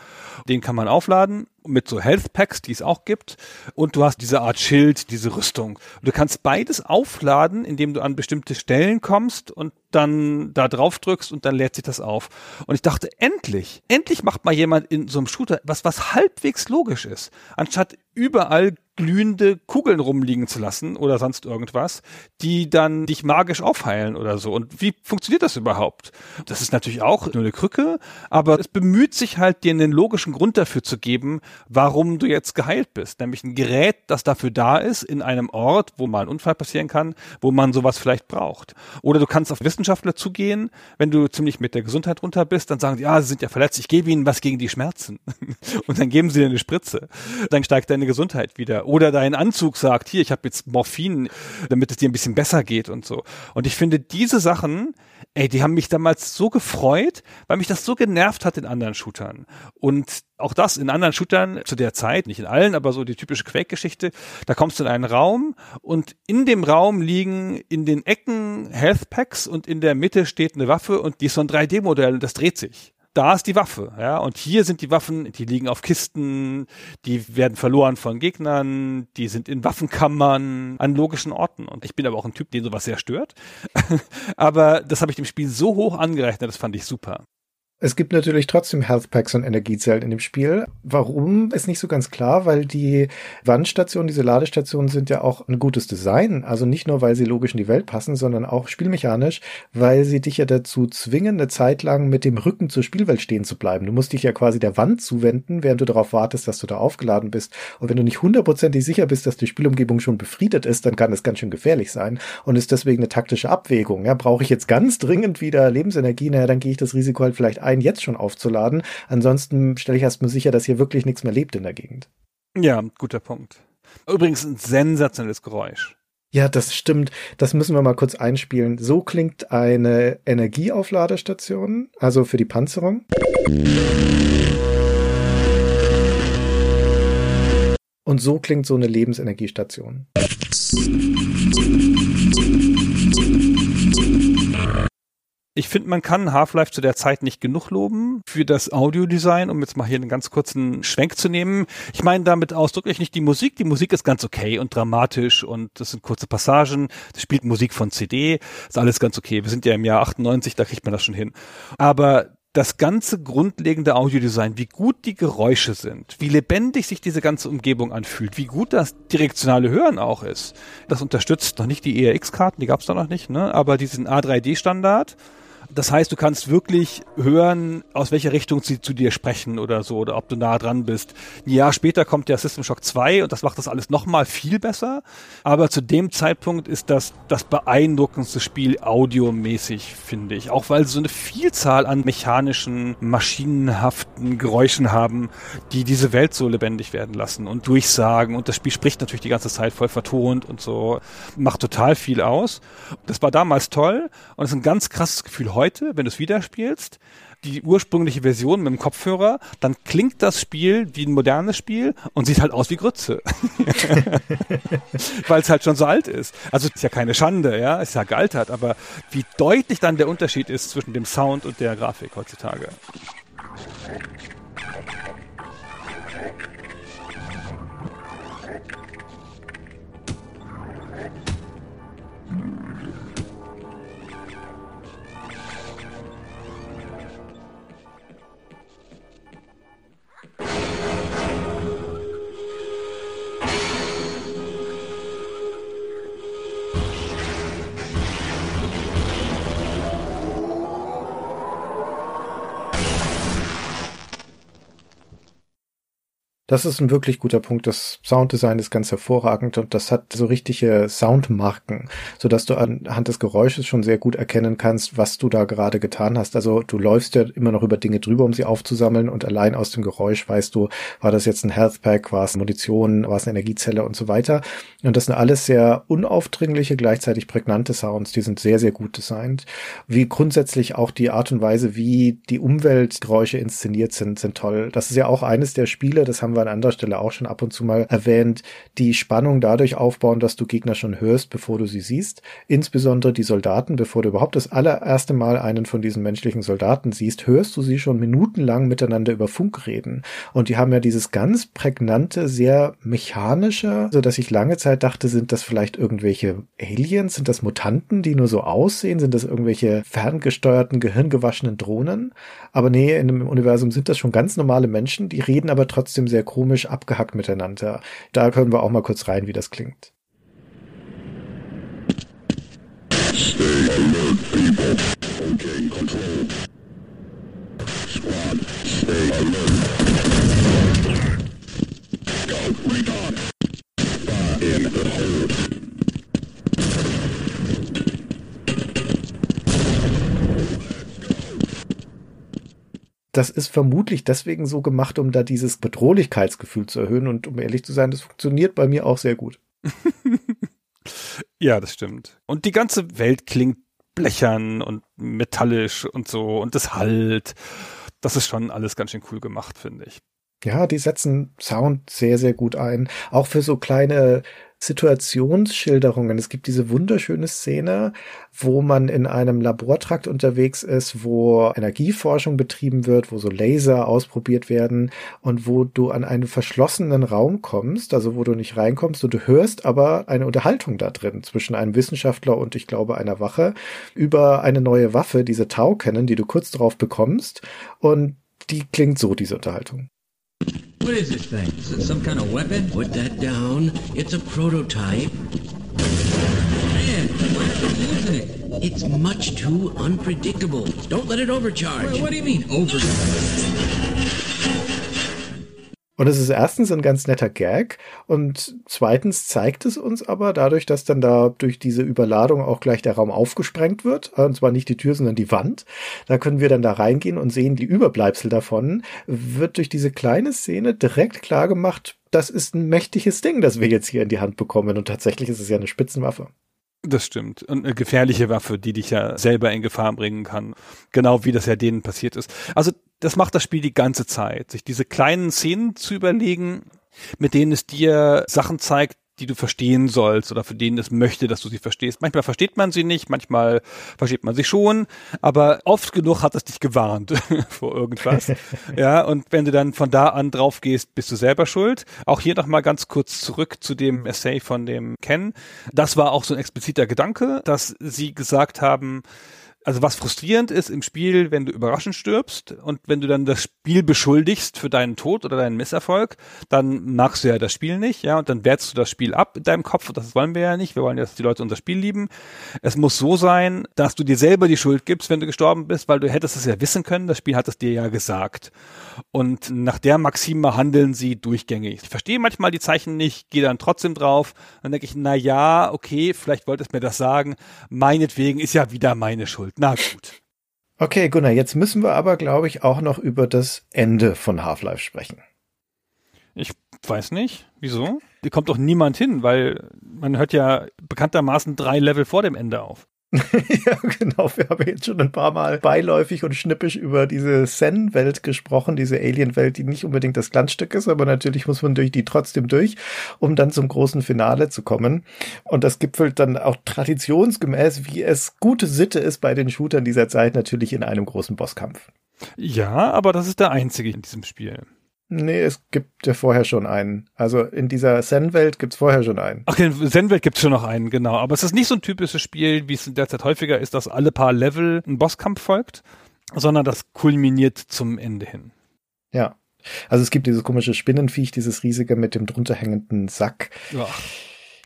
den kann man aufladen mit so Health Packs, die es auch gibt. Und du hast diese Art Schild, diese Rüstung. Du kannst beides aufladen, indem du an bestimmte Stellen kommst und dann da drauf drückst und dann lädt sich das auf. Und ich dachte, endlich, endlich macht mal jemand in so einem Shooter was, was halbwegs logisch ist. Anstatt überall glühende Kugeln rumliegen zu lassen oder sonst irgendwas, die dann dich magisch aufheilen oder so. Und wie funktioniert das überhaupt? Das ist natürlich auch nur eine Krücke, aber es bemüht sich halt, dir einen logischen Grund dafür zu geben, warum du jetzt geheilt bist. Nämlich ein Gerät, das dafür da ist, in einem Ort, wo mal ein Unfall passieren kann, wo man sowas vielleicht braucht. Oder du kannst auf Wissenschaftler zugehen, wenn du ziemlich mit der Gesundheit runter bist, dann sagen die, ja, sie sind ja verletzt, ich gebe ihnen was gegen die Schmerzen. (laughs) Und dann geben sie dir eine Spritze. Dann steigt deine Gesundheit wieder. Oder dein Anzug sagt, hier, ich habe jetzt Morphin, damit es dir ein bisschen besser geht und so. Und ich finde, diese Sachen, ey, die haben mich damals so gefreut, weil mich das so genervt hat in anderen Shootern. Und auch das in anderen Shootern zu der Zeit, nicht in allen, aber so die typische Quake-Geschichte, da kommst du in einen Raum und in dem Raum liegen in den Ecken Health Packs und in der Mitte steht eine Waffe und die ist so ein 3D-Modell und das dreht sich da ist die Waffe, ja. Und hier sind die Waffen, die liegen auf Kisten, die werden verloren von Gegnern, die sind in Waffenkammern an logischen Orten. Und ich bin aber auch ein Typ, den sowas sehr stört. (laughs) aber das habe ich dem Spiel so hoch angerechnet, das fand ich super. Es gibt natürlich trotzdem Health Packs und Energiezellen in dem Spiel. Warum ist nicht so ganz klar, weil die Wandstationen, diese Ladestationen sind ja auch ein gutes Design. Also nicht nur, weil sie logisch in die Welt passen, sondern auch spielmechanisch, weil sie dich ja dazu zwingen, eine Zeit lang mit dem Rücken zur Spielwelt stehen zu bleiben. Du musst dich ja quasi der Wand zuwenden, während du darauf wartest, dass du da aufgeladen bist. Und wenn du nicht hundertprozentig sicher bist, dass die Spielumgebung schon befriedet ist, dann kann es ganz schön gefährlich sein und ist deswegen eine taktische Abwägung. Ja, brauche ich jetzt ganz dringend wieder Lebensenergie? Naja, dann gehe ich das Risiko halt vielleicht ein, jetzt schon aufzuladen. Ansonsten stelle ich erstmal sicher, dass hier wirklich nichts mehr lebt in der Gegend. Ja, guter Punkt. Übrigens ein sensationelles Geräusch. Ja, das stimmt. Das müssen wir mal kurz einspielen. So klingt eine Energieaufladestation, also für die Panzerung. Und so klingt so eine Lebensenergiestation. Ich finde, man kann Half-Life zu der Zeit nicht genug loben für das Audiodesign, um jetzt mal hier einen ganz kurzen Schwenk zu nehmen. Ich meine damit ausdrücklich nicht die Musik. Die Musik ist ganz okay und dramatisch und das sind kurze Passagen. Das spielt Musik von CD. Ist alles ganz okay. Wir sind ja im Jahr 98, da kriegt man das schon hin. Aber das ganze grundlegende Audiodesign, wie gut die Geräusche sind, wie lebendig sich diese ganze Umgebung anfühlt, wie gut das direktionale Hören auch ist. Das unterstützt noch nicht die ERX-Karten, die gab es da noch nicht, ne? aber diesen A3D-Standard das heißt, du kannst wirklich hören, aus welcher Richtung sie zu dir sprechen oder so, oder ob du nah dran bist. Ein Jahr später kommt der System Shock 2 und das macht das alles nochmal viel besser. Aber zu dem Zeitpunkt ist das das beeindruckendste Spiel audiomäßig, finde ich. Auch weil sie so eine Vielzahl an mechanischen, maschinenhaften Geräuschen haben, die diese Welt so lebendig werden lassen und durchsagen. Und das Spiel spricht natürlich die ganze Zeit voll vertont und so. Macht total viel aus. Das war damals toll und ist ein ganz krasses Gefühl heute, wenn du es wieder spielst, die ursprüngliche Version mit dem Kopfhörer, dann klingt das Spiel wie ein modernes Spiel und sieht halt aus wie Grütze. (laughs) Weil es halt schon so alt ist. Also ist ja keine Schande, ja, ist ja gealtert, aber wie deutlich dann der Unterschied ist zwischen dem Sound und der Grafik heutzutage. Das ist ein wirklich guter Punkt. Das Sounddesign ist ganz hervorragend und das hat so richtige Soundmarken, so dass du anhand des Geräusches schon sehr gut erkennen kannst, was du da gerade getan hast. Also du läufst ja immer noch über Dinge drüber, um sie aufzusammeln und allein aus dem Geräusch weißt du, war das jetzt ein Health Pack, war es Munition, war es eine Energiezelle und so weiter. Und das sind alles sehr unaufdringliche, gleichzeitig prägnante Sounds. Die sind sehr, sehr gut designt. Wie grundsätzlich auch die Art und Weise, wie die Umweltgeräusche inszeniert sind, sind toll. Das ist ja auch eines der Spiele, das haben wir an anderer Stelle auch schon ab und zu mal erwähnt, die Spannung dadurch aufbauen, dass du Gegner schon hörst, bevor du sie siehst. Insbesondere die Soldaten, bevor du überhaupt das allererste Mal einen von diesen menschlichen Soldaten siehst, hörst du sie schon minutenlang miteinander über Funk reden. Und die haben ja dieses ganz prägnante, sehr mechanische, so dass ich lange Zeit dachte, sind das vielleicht irgendwelche Aliens? Sind das Mutanten, die nur so aussehen? Sind das irgendwelche ferngesteuerten, gehirngewaschenen Drohnen? Aber nee, in dem Universum sind das schon ganz normale Menschen, die reden aber trotzdem sehr komisch abgehackt miteinander. Da können wir auch mal kurz rein, wie das klingt. Stay alert, people. Okay, control. Squad, stay alert. Go, recon. Fire in the das ist vermutlich deswegen so gemacht, um da dieses Bedrohlichkeitsgefühl zu erhöhen. Und um ehrlich zu sein, das funktioniert bei mir auch sehr gut. (laughs) ja, das stimmt. Und die ganze Welt klingt blechern und metallisch und so und das halt. Das ist schon alles ganz schön cool gemacht, finde ich. Ja, die setzen Sound sehr, sehr gut ein. Auch für so kleine Situationsschilderungen. Es gibt diese wunderschöne Szene, wo man in einem Labortrakt unterwegs ist, wo Energieforschung betrieben wird, wo so Laser ausprobiert werden und wo du an einen verschlossenen Raum kommst, also wo du nicht reinkommst und du hörst aber eine Unterhaltung da drin zwischen einem Wissenschaftler und ich glaube einer Wache über eine neue Waffe, diese Tau kennen, die du kurz darauf bekommst und die klingt so, diese Unterhaltung. What is this thing? Is it some kind of weapon? Put that down. It's a prototype. Man, why are you using it? It's much too unpredictable. Don't let it overcharge. Wait, what do you mean, overcharge? Und es ist erstens ein ganz netter Gag und zweitens zeigt es uns aber dadurch, dass dann da durch diese Überladung auch gleich der Raum aufgesprengt wird, und zwar nicht die Tür, sondern die Wand. Da können wir dann da reingehen und sehen die Überbleibsel davon, wird durch diese kleine Szene direkt klar gemacht, das ist ein mächtiges Ding, das wir jetzt hier in die Hand bekommen und tatsächlich ist es ja eine Spitzenwaffe. Das stimmt. Und eine gefährliche Waffe, die dich ja selber in Gefahr bringen kann. Genau wie das ja denen passiert ist. Also das macht das Spiel die ganze Zeit, sich diese kleinen Szenen zu überlegen, mit denen es dir Sachen zeigt, die du verstehen sollst oder für denen es möchte, dass du sie verstehst. Manchmal versteht man sie nicht, manchmal versteht man sie schon, aber oft genug hat es dich gewarnt (laughs) vor irgendwas. (laughs) ja, und wenn du dann von da an drauf gehst, bist du selber schuld. Auch hier nochmal ganz kurz zurück zu dem Essay von dem Ken. Das war auch so ein expliziter Gedanke, dass sie gesagt haben, also was frustrierend ist im Spiel, wenn du überraschend stirbst und wenn du dann das Spiel beschuldigst für deinen Tod oder deinen Misserfolg, dann magst du ja das Spiel nicht, ja, und dann wertest du das Spiel ab in deinem Kopf und das wollen wir ja nicht. Wir wollen ja, dass die Leute unser Spiel lieben. Es muss so sein, dass du dir selber die Schuld gibst, wenn du gestorben bist, weil du hättest es ja wissen können, das Spiel hat es dir ja gesagt. Und nach der Maxime handeln sie durchgängig. Ich verstehe manchmal die Zeichen nicht, gehe dann trotzdem drauf, dann denke ich, na ja, okay, vielleicht wollte es mir das sagen, meinetwegen ist ja wieder meine Schuld. Na gut. Okay, Gunnar, jetzt müssen wir aber, glaube ich, auch noch über das Ende von Half-Life sprechen. Ich weiß nicht. Wieso? Hier kommt doch niemand hin, weil man hört ja bekanntermaßen drei Level vor dem Ende auf. (laughs) ja, genau. Wir haben jetzt schon ein paar Mal beiläufig und schnippisch über diese Zen-Welt gesprochen, diese Alien-Welt, die nicht unbedingt das Glanzstück ist, aber natürlich muss man durch die trotzdem durch, um dann zum großen Finale zu kommen. Und das gipfelt dann auch traditionsgemäß, wie es gute Sitte ist bei den Shootern dieser Zeit, natürlich in einem großen Bosskampf. Ja, aber das ist der einzige in diesem Spiel. Nee, es gibt ja vorher schon einen. Also in dieser Zen-Welt gibt's vorher schon einen. Ach, in Zen-Welt gibt's schon noch einen, genau. Aber es ist nicht so ein typisches Spiel, wie es in der Zeit häufiger ist, dass alle paar Level ein Bosskampf folgt, sondern das kulminiert zum Ende hin. Ja. Also es gibt dieses komische Spinnenviech, dieses riesige mit dem drunter hängenden Sack. Ach.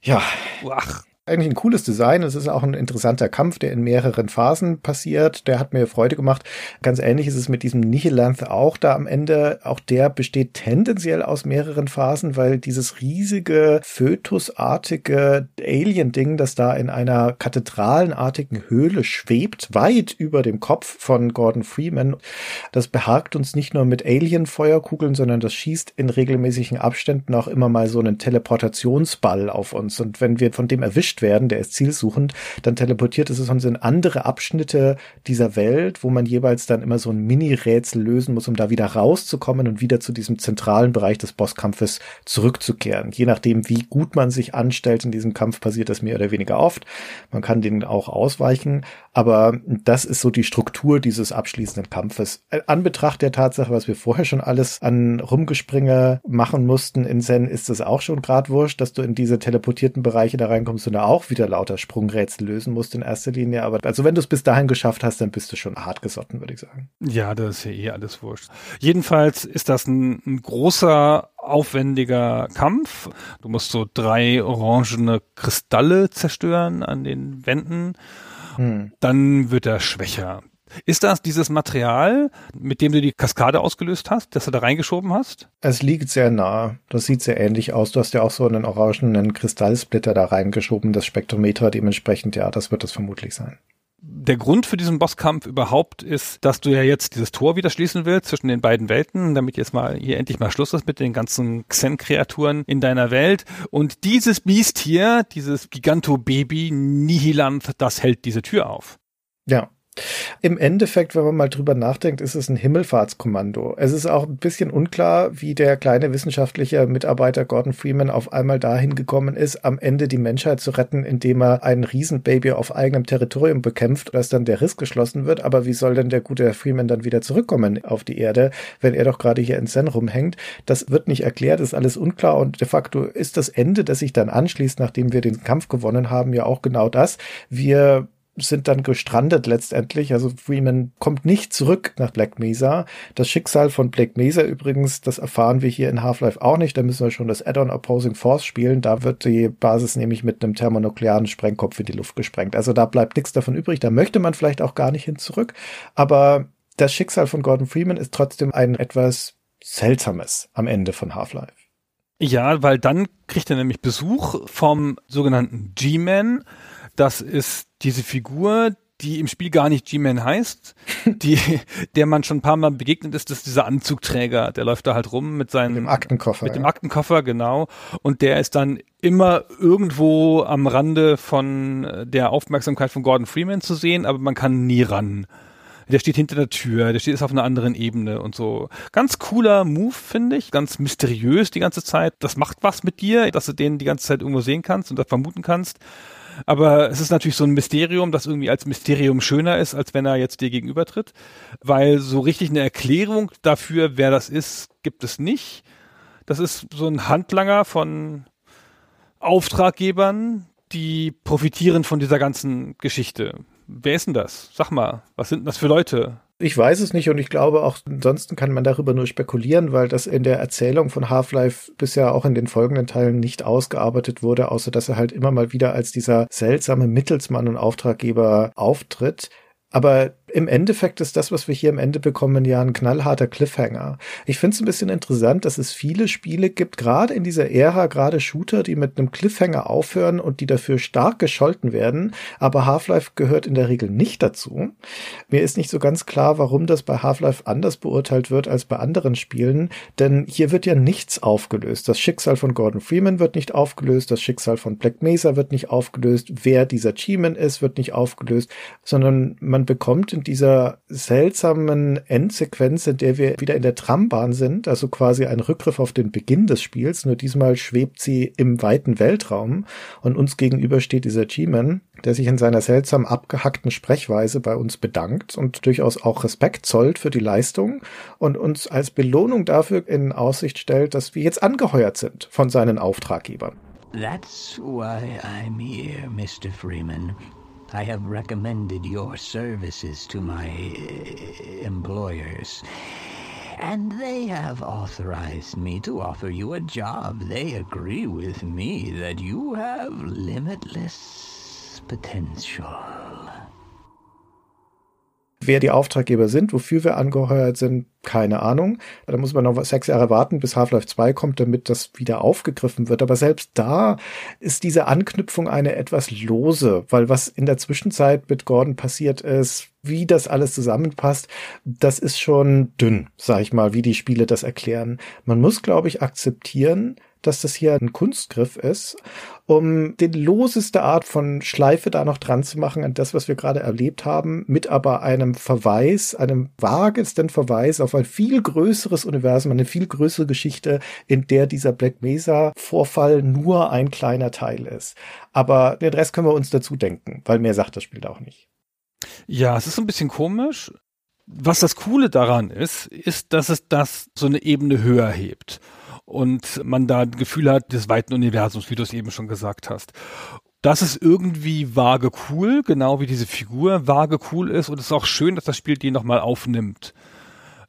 Ja. Ach eigentlich ein cooles Design. Es ist auch ein interessanter Kampf, der in mehreren Phasen passiert. Der hat mir Freude gemacht. Ganz ähnlich ist es mit diesem Nihilanth auch da am Ende. Auch der besteht tendenziell aus mehreren Phasen, weil dieses riesige, fötusartige Alien-Ding, das da in einer kathedralenartigen Höhle schwebt, weit über dem Kopf von Gordon Freeman, das behagt uns nicht nur mit Alien-Feuerkugeln, sondern das schießt in regelmäßigen Abständen auch immer mal so einen Teleportationsball auf uns. Und wenn wir von dem erwischt erwischt werden, der ist zielsuchend, dann teleportiert es uns in andere Abschnitte dieser Welt, wo man jeweils dann immer so ein Mini-Rätsel lösen muss, um da wieder rauszukommen und wieder zu diesem zentralen Bereich des Bosskampfes zurückzukehren. Je nachdem, wie gut man sich anstellt in diesem Kampf, passiert das mehr oder weniger oft. Man kann den auch ausweichen, aber das ist so die Struktur dieses abschließenden Kampfes. An Betracht der Tatsache, was wir vorher schon alles an Rumgespringe machen mussten in Zen, ist es auch schon grad wurscht, dass du in diese teleportierten Bereiche da reinkommst und da auch wieder lauter Sprungrätsel lösen musst in erster Linie. Aber also wenn du es bis dahin geschafft hast, dann bist du schon hart gesotten, würde ich sagen. Ja, das ist ja eh alles wurscht. Jedenfalls ist das ein, ein großer aufwendiger Kampf. Du musst so drei orangene Kristalle zerstören an den Wänden. Hm. Dann wird er schwächer. Ist das dieses Material, mit dem du die Kaskade ausgelöst hast, das du da reingeschoben hast? Es liegt sehr nah. Das sieht sehr ähnlich aus. Du hast ja auch so einen orangenen Kristallsplitter da reingeschoben, das Spektrometer dementsprechend, ja, das wird es vermutlich sein der Grund für diesen Bosskampf überhaupt ist, dass du ja jetzt dieses Tor wieder schließen willst zwischen den beiden Welten, damit jetzt mal hier endlich mal Schluss ist mit den ganzen Xen-Kreaturen in deiner Welt. Und dieses Biest hier, dieses Giganto-Baby Nihilanth, das hält diese Tür auf. Ja. Im Endeffekt, wenn man mal drüber nachdenkt, ist es ein Himmelfahrtskommando. Es ist auch ein bisschen unklar, wie der kleine wissenschaftliche Mitarbeiter Gordon Freeman auf einmal dahin gekommen ist, am Ende die Menschheit zu retten, indem er ein Riesenbaby auf eigenem Territorium bekämpft, dass dann der Riss geschlossen wird. Aber wie soll denn der gute Freeman dann wieder zurückkommen auf die Erde, wenn er doch gerade hier in Zen rumhängt? Das wird nicht erklärt, ist alles unklar und de facto ist das Ende, das sich dann anschließt, nachdem wir den Kampf gewonnen haben, ja auch genau das. Wir sind dann gestrandet letztendlich. Also Freeman kommt nicht zurück nach Black Mesa. Das Schicksal von Black Mesa übrigens, das erfahren wir hier in Half-Life auch nicht. Da müssen wir schon das Add-on Opposing Force spielen. Da wird die Basis nämlich mit einem thermonuklearen Sprengkopf in die Luft gesprengt. Also da bleibt nichts davon übrig. Da möchte man vielleicht auch gar nicht hin zurück. Aber das Schicksal von Gordon Freeman ist trotzdem ein etwas seltsames am Ende von Half-Life. Ja, weil dann kriegt er nämlich Besuch vom sogenannten G-Man das ist diese Figur, die im Spiel gar nicht G-Man heißt, (laughs) die, der man schon ein paar Mal begegnet ist, das ist dieser Anzugträger, der läuft da halt rum mit seinem mit dem Aktenkoffer. Mit ja. dem Aktenkoffer, genau. Und der ist dann immer irgendwo am Rande von der Aufmerksamkeit von Gordon Freeman zu sehen, aber man kann nie ran. Der steht hinter der Tür, der steht ist auf einer anderen Ebene und so. Ganz cooler Move, finde ich. Ganz mysteriös die ganze Zeit. Das macht was mit dir, dass du den die ganze Zeit irgendwo sehen kannst und das vermuten kannst. Aber es ist natürlich so ein Mysterium, das irgendwie als Mysterium schöner ist, als wenn er jetzt dir gegenübertritt. Weil so richtig eine Erklärung dafür, wer das ist, gibt es nicht. Das ist so ein Handlanger von Auftraggebern, die profitieren von dieser ganzen Geschichte. Wer ist denn das? Sag mal, was sind das für Leute? Ich weiß es nicht und ich glaube auch ansonsten kann man darüber nur spekulieren, weil das in der Erzählung von Half-Life bisher auch in den folgenden Teilen nicht ausgearbeitet wurde, außer dass er halt immer mal wieder als dieser seltsame Mittelsmann und Auftraggeber auftritt. Aber im Endeffekt ist das, was wir hier am Ende bekommen, ja ein knallharter Cliffhanger. Ich finde es ein bisschen interessant, dass es viele Spiele gibt, gerade in dieser Ära, gerade Shooter, die mit einem Cliffhanger aufhören und die dafür stark gescholten werden. Aber Half-Life gehört in der Regel nicht dazu. Mir ist nicht so ganz klar, warum das bei Half-Life anders beurteilt wird als bei anderen Spielen, denn hier wird ja nichts aufgelöst. Das Schicksal von Gordon Freeman wird nicht aufgelöst, das Schicksal von Black Mesa wird nicht aufgelöst, wer dieser G-Man ist, wird nicht aufgelöst, sondern man bekommt in dieser seltsamen Endsequenz, in der wir wieder in der Trambahn sind, also quasi ein Rückgriff auf den Beginn des Spiels, nur diesmal schwebt sie im weiten Weltraum und uns gegenüber steht dieser G-Man, der sich in seiner seltsam abgehackten Sprechweise bei uns bedankt und durchaus auch Respekt zollt für die Leistung und uns als Belohnung dafür in Aussicht stellt, dass wir jetzt angeheuert sind von seinen Auftraggebern. That's why I'm here, Mr. Freeman. I have recommended your services to my uh, employers. And they have authorized me to offer you a job. They agree with me that you have limitless potential. Wer die Auftraggeber sind, wofür wir angeheuert sind, keine Ahnung. Da muss man noch sechs Jahre warten, bis Half-Life 2 kommt, damit das wieder aufgegriffen wird. Aber selbst da ist diese Anknüpfung eine etwas lose, weil was in der Zwischenzeit mit Gordon passiert ist, wie das alles zusammenpasst, das ist schon dünn, sag ich mal, wie die Spiele das erklären. Man muss, glaube ich, akzeptieren, dass das hier ein Kunstgriff ist, um den loseste Art von Schleife da noch dran zu machen an das, was wir gerade erlebt haben, mit aber einem Verweis, einem vagesten Verweis auf ein viel größeres Universum, eine viel größere Geschichte, in der dieser Black Mesa Vorfall nur ein kleiner Teil ist. Aber den Rest können wir uns dazu denken, weil mehr sagt das Spiel auch nicht. Ja, es ist ein bisschen komisch. Was das Coole daran ist, ist, dass es das so eine Ebene höher hebt und man da ein Gefühl hat des weiten Universums, wie du es eben schon gesagt hast. Das ist irgendwie vage cool, genau wie diese Figur vage cool ist und es ist auch schön, dass das Spiel die nochmal aufnimmt.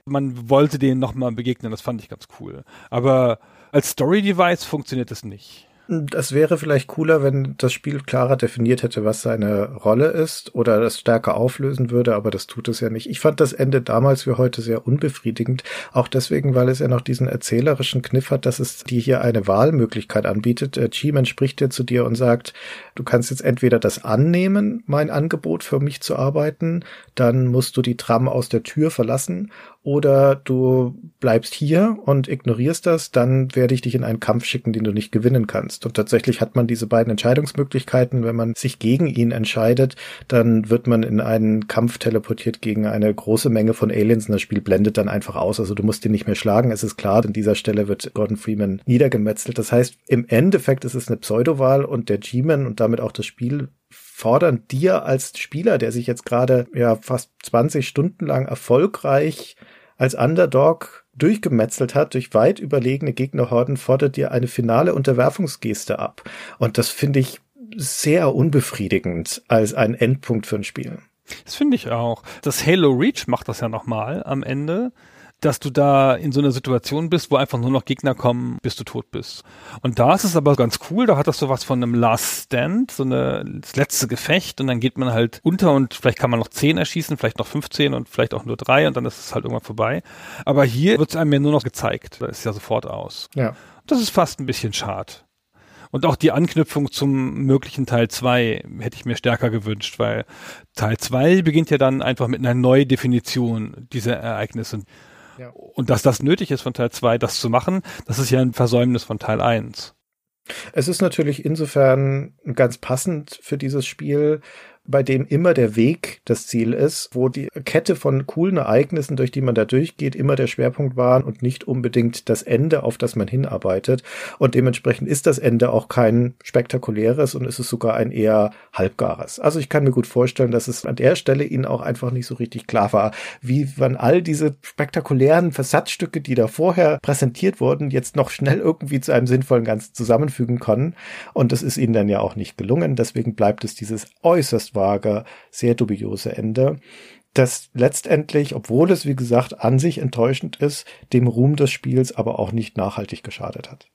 Man wollte denen nochmal begegnen, das fand ich ganz cool. Aber als Story-Device funktioniert es nicht. Das wäre vielleicht cooler, wenn das Spiel klarer definiert hätte, was seine Rolle ist oder das stärker auflösen würde, aber das tut es ja nicht. Ich fand das Ende damals wie heute sehr unbefriedigend, auch deswegen, weil es ja noch diesen erzählerischen Kniff hat, dass es dir hier eine Wahlmöglichkeit anbietet. Äh, G-Man spricht dir zu dir und sagt, du kannst jetzt entweder das annehmen, mein Angebot für mich zu arbeiten, dann musst du die Tram aus der Tür verlassen oder du bleibst hier und ignorierst das, dann werde ich dich in einen Kampf schicken, den du nicht gewinnen kannst. Und tatsächlich hat man diese beiden Entscheidungsmöglichkeiten. Wenn man sich gegen ihn entscheidet, dann wird man in einen Kampf teleportiert gegen eine große Menge von Aliens und das Spiel blendet dann einfach aus. Also du musst ihn nicht mehr schlagen. Es ist klar, an dieser Stelle wird Gordon Freeman niedergemetzelt. Das heißt, im Endeffekt ist es eine Pseudowahl und der G-Man und damit auch das Spiel fordern dir als Spieler, der sich jetzt gerade ja fast 20 Stunden lang erfolgreich als Underdog durchgemetzelt hat durch weit überlegene Gegnerhorden, fordert dir eine finale Unterwerfungsgeste ab. Und das finde ich sehr unbefriedigend als ein Endpunkt für ein Spiel. Das finde ich auch. Das Halo Reach macht das ja nochmal am Ende dass du da in so einer Situation bist, wo einfach nur noch Gegner kommen, bis du tot bist. Und da ist es aber ganz cool, da hat das so was von einem Last Stand, so eine, das letzte Gefecht und dann geht man halt unter und vielleicht kann man noch zehn erschießen, vielleicht noch 15 und vielleicht auch nur drei und dann ist es halt irgendwann vorbei. Aber hier wird es einem ja nur noch gezeigt. Da ist ja sofort aus. Ja. Das ist fast ein bisschen schade. Und auch die Anknüpfung zum möglichen Teil 2 hätte ich mir stärker gewünscht, weil Teil 2 beginnt ja dann einfach mit einer Neudefinition dieser Ereignisse. Und dass das nötig ist von Teil 2, das zu machen, das ist ja ein Versäumnis von Teil 1. Es ist natürlich insofern ganz passend für dieses Spiel, bei dem immer der Weg das Ziel ist, wo die Kette von coolen Ereignissen, durch die man da durchgeht, immer der Schwerpunkt waren und nicht unbedingt das Ende, auf das man hinarbeitet. Und dementsprechend ist das Ende auch kein spektakuläres und ist es sogar ein eher halbgares. Also ich kann mir gut vorstellen, dass es an der Stelle ihnen auch einfach nicht so richtig klar war, wie man all diese spektakulären Versatzstücke, die da vorher präsentiert wurden, jetzt noch schnell irgendwie zu einem sinnvollen Ganzen zusammenfügen können. Und das ist ihnen dann ja auch nicht gelungen. Deswegen bleibt es dieses äußerst vage, sehr dubiose Ende, das letztendlich, obwohl es wie gesagt an sich enttäuschend ist, dem Ruhm des Spiels aber auch nicht nachhaltig geschadet hat.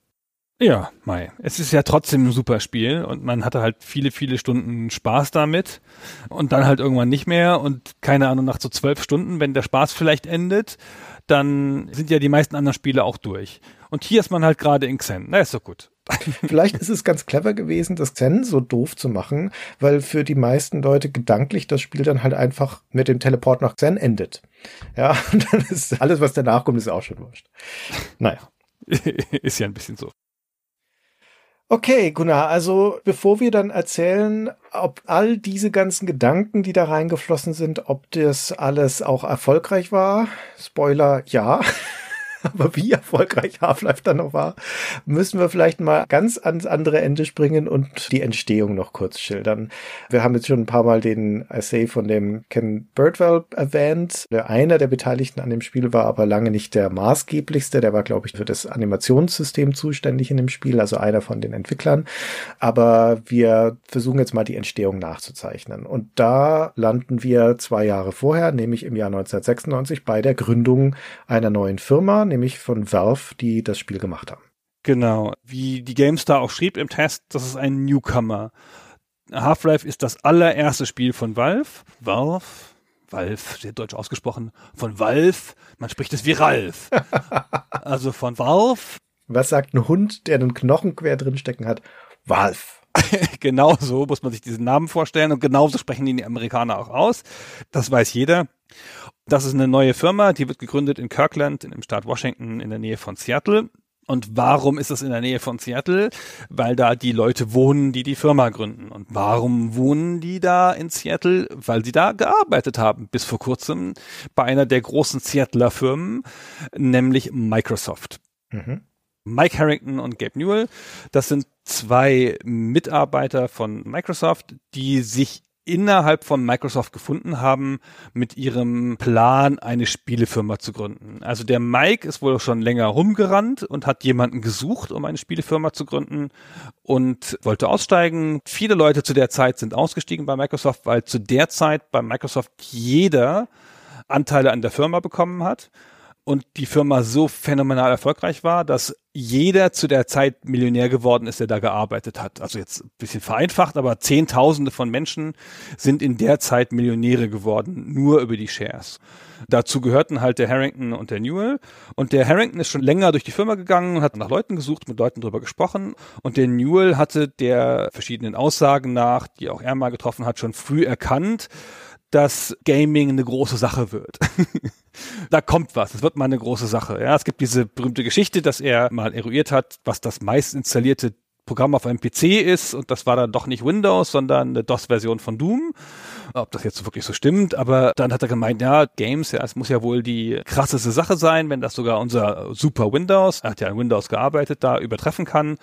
Ja, Mai. Es ist ja trotzdem ein super Spiel und man hatte halt viele, viele Stunden Spaß damit und dann halt irgendwann nicht mehr und keine Ahnung, nach so zwölf Stunden, wenn der Spaß vielleicht endet, dann sind ja die meisten anderen Spiele auch durch. Und hier ist man halt gerade in Xen. Na, ist doch gut. (laughs) Vielleicht ist es ganz clever gewesen, das Xen so doof zu machen, weil für die meisten Leute gedanklich das Spiel dann halt einfach mit dem Teleport nach Xen endet. Ja, (laughs) und dann ist alles, was danach kommt, ist auch schon wurscht. Naja. (laughs) ist ja ein bisschen so. Okay, Gunnar, also bevor wir dann erzählen, ob all diese ganzen Gedanken, die da reingeflossen sind, ob das alles auch erfolgreich war, Spoiler, ja. (laughs) Aber wie erfolgreich Half-Life dann noch war, müssen wir vielleicht mal ganz ans andere Ende springen und die Entstehung noch kurz schildern. Wir haben jetzt schon ein paar Mal den Essay von dem Ken Birdwell erwähnt. Der einer der Beteiligten an dem Spiel war aber lange nicht der maßgeblichste. Der war, glaube ich, für das Animationssystem zuständig in dem Spiel, also einer von den Entwicklern. Aber wir versuchen jetzt mal die Entstehung nachzuzeichnen. Und da landen wir zwei Jahre vorher, nämlich im Jahr 1996 bei der Gründung einer neuen Firma, nämlich von Valve, die das Spiel gemacht haben. Genau, wie die GameStar auch schrieb im Test, das ist ein Newcomer. Half-Life ist das allererste Spiel von Valve. Valve, Valve, sehr deutsch ausgesprochen, von Valve. Man spricht es wie Ralf. (laughs) also von Valve. Was sagt ein Hund, der einen Knochen quer drin stecken hat? Valve. (laughs) genau so muss man sich diesen Namen vorstellen und genauso sprechen die Amerikaner auch aus. Das weiß jeder. Das ist eine neue Firma, die wird gegründet in Kirkland, im Staat Washington in der Nähe von Seattle. Und warum ist es in der Nähe von Seattle? Weil da die Leute wohnen, die die Firma gründen. Und warum wohnen die da in Seattle? Weil sie da gearbeitet haben, bis vor kurzem bei einer der großen Seattler Firmen, nämlich Microsoft. Mhm. Mike Harrington und Gabe Newell, das sind zwei Mitarbeiter von Microsoft, die sich innerhalb von Microsoft gefunden haben, mit ihrem Plan eine Spielefirma zu gründen. Also der Mike ist wohl schon länger rumgerannt und hat jemanden gesucht, um eine Spielefirma zu gründen und wollte aussteigen. Viele Leute zu der Zeit sind ausgestiegen bei Microsoft, weil zu der Zeit bei Microsoft jeder Anteile an der Firma bekommen hat und die Firma so phänomenal erfolgreich war, dass jeder zu der Zeit Millionär geworden ist, der da gearbeitet hat. Also jetzt ein bisschen vereinfacht, aber Zehntausende von Menschen sind in der Zeit Millionäre geworden, nur über die Shares. Dazu gehörten halt der Harrington und der Newell. Und der Harrington ist schon länger durch die Firma gegangen, hat nach Leuten gesucht, mit Leuten drüber gesprochen. Und der Newell hatte der verschiedenen Aussagen nach, die auch er mal getroffen hat, schon früh erkannt, dass Gaming eine große Sache wird. (laughs) da kommt was, es wird mal eine große Sache. Ja, es gibt diese berühmte Geschichte, dass er mal eruiert hat, was das meist installierte Programm auf einem PC ist und das war dann doch nicht Windows, sondern eine DOS-Version von Doom. Ob das jetzt wirklich so stimmt, aber dann hat er gemeint, ja, Games, ja, es muss ja wohl die krasseste Sache sein, wenn das sogar unser Super Windows, er hat ja an Windows gearbeitet, da übertreffen kann.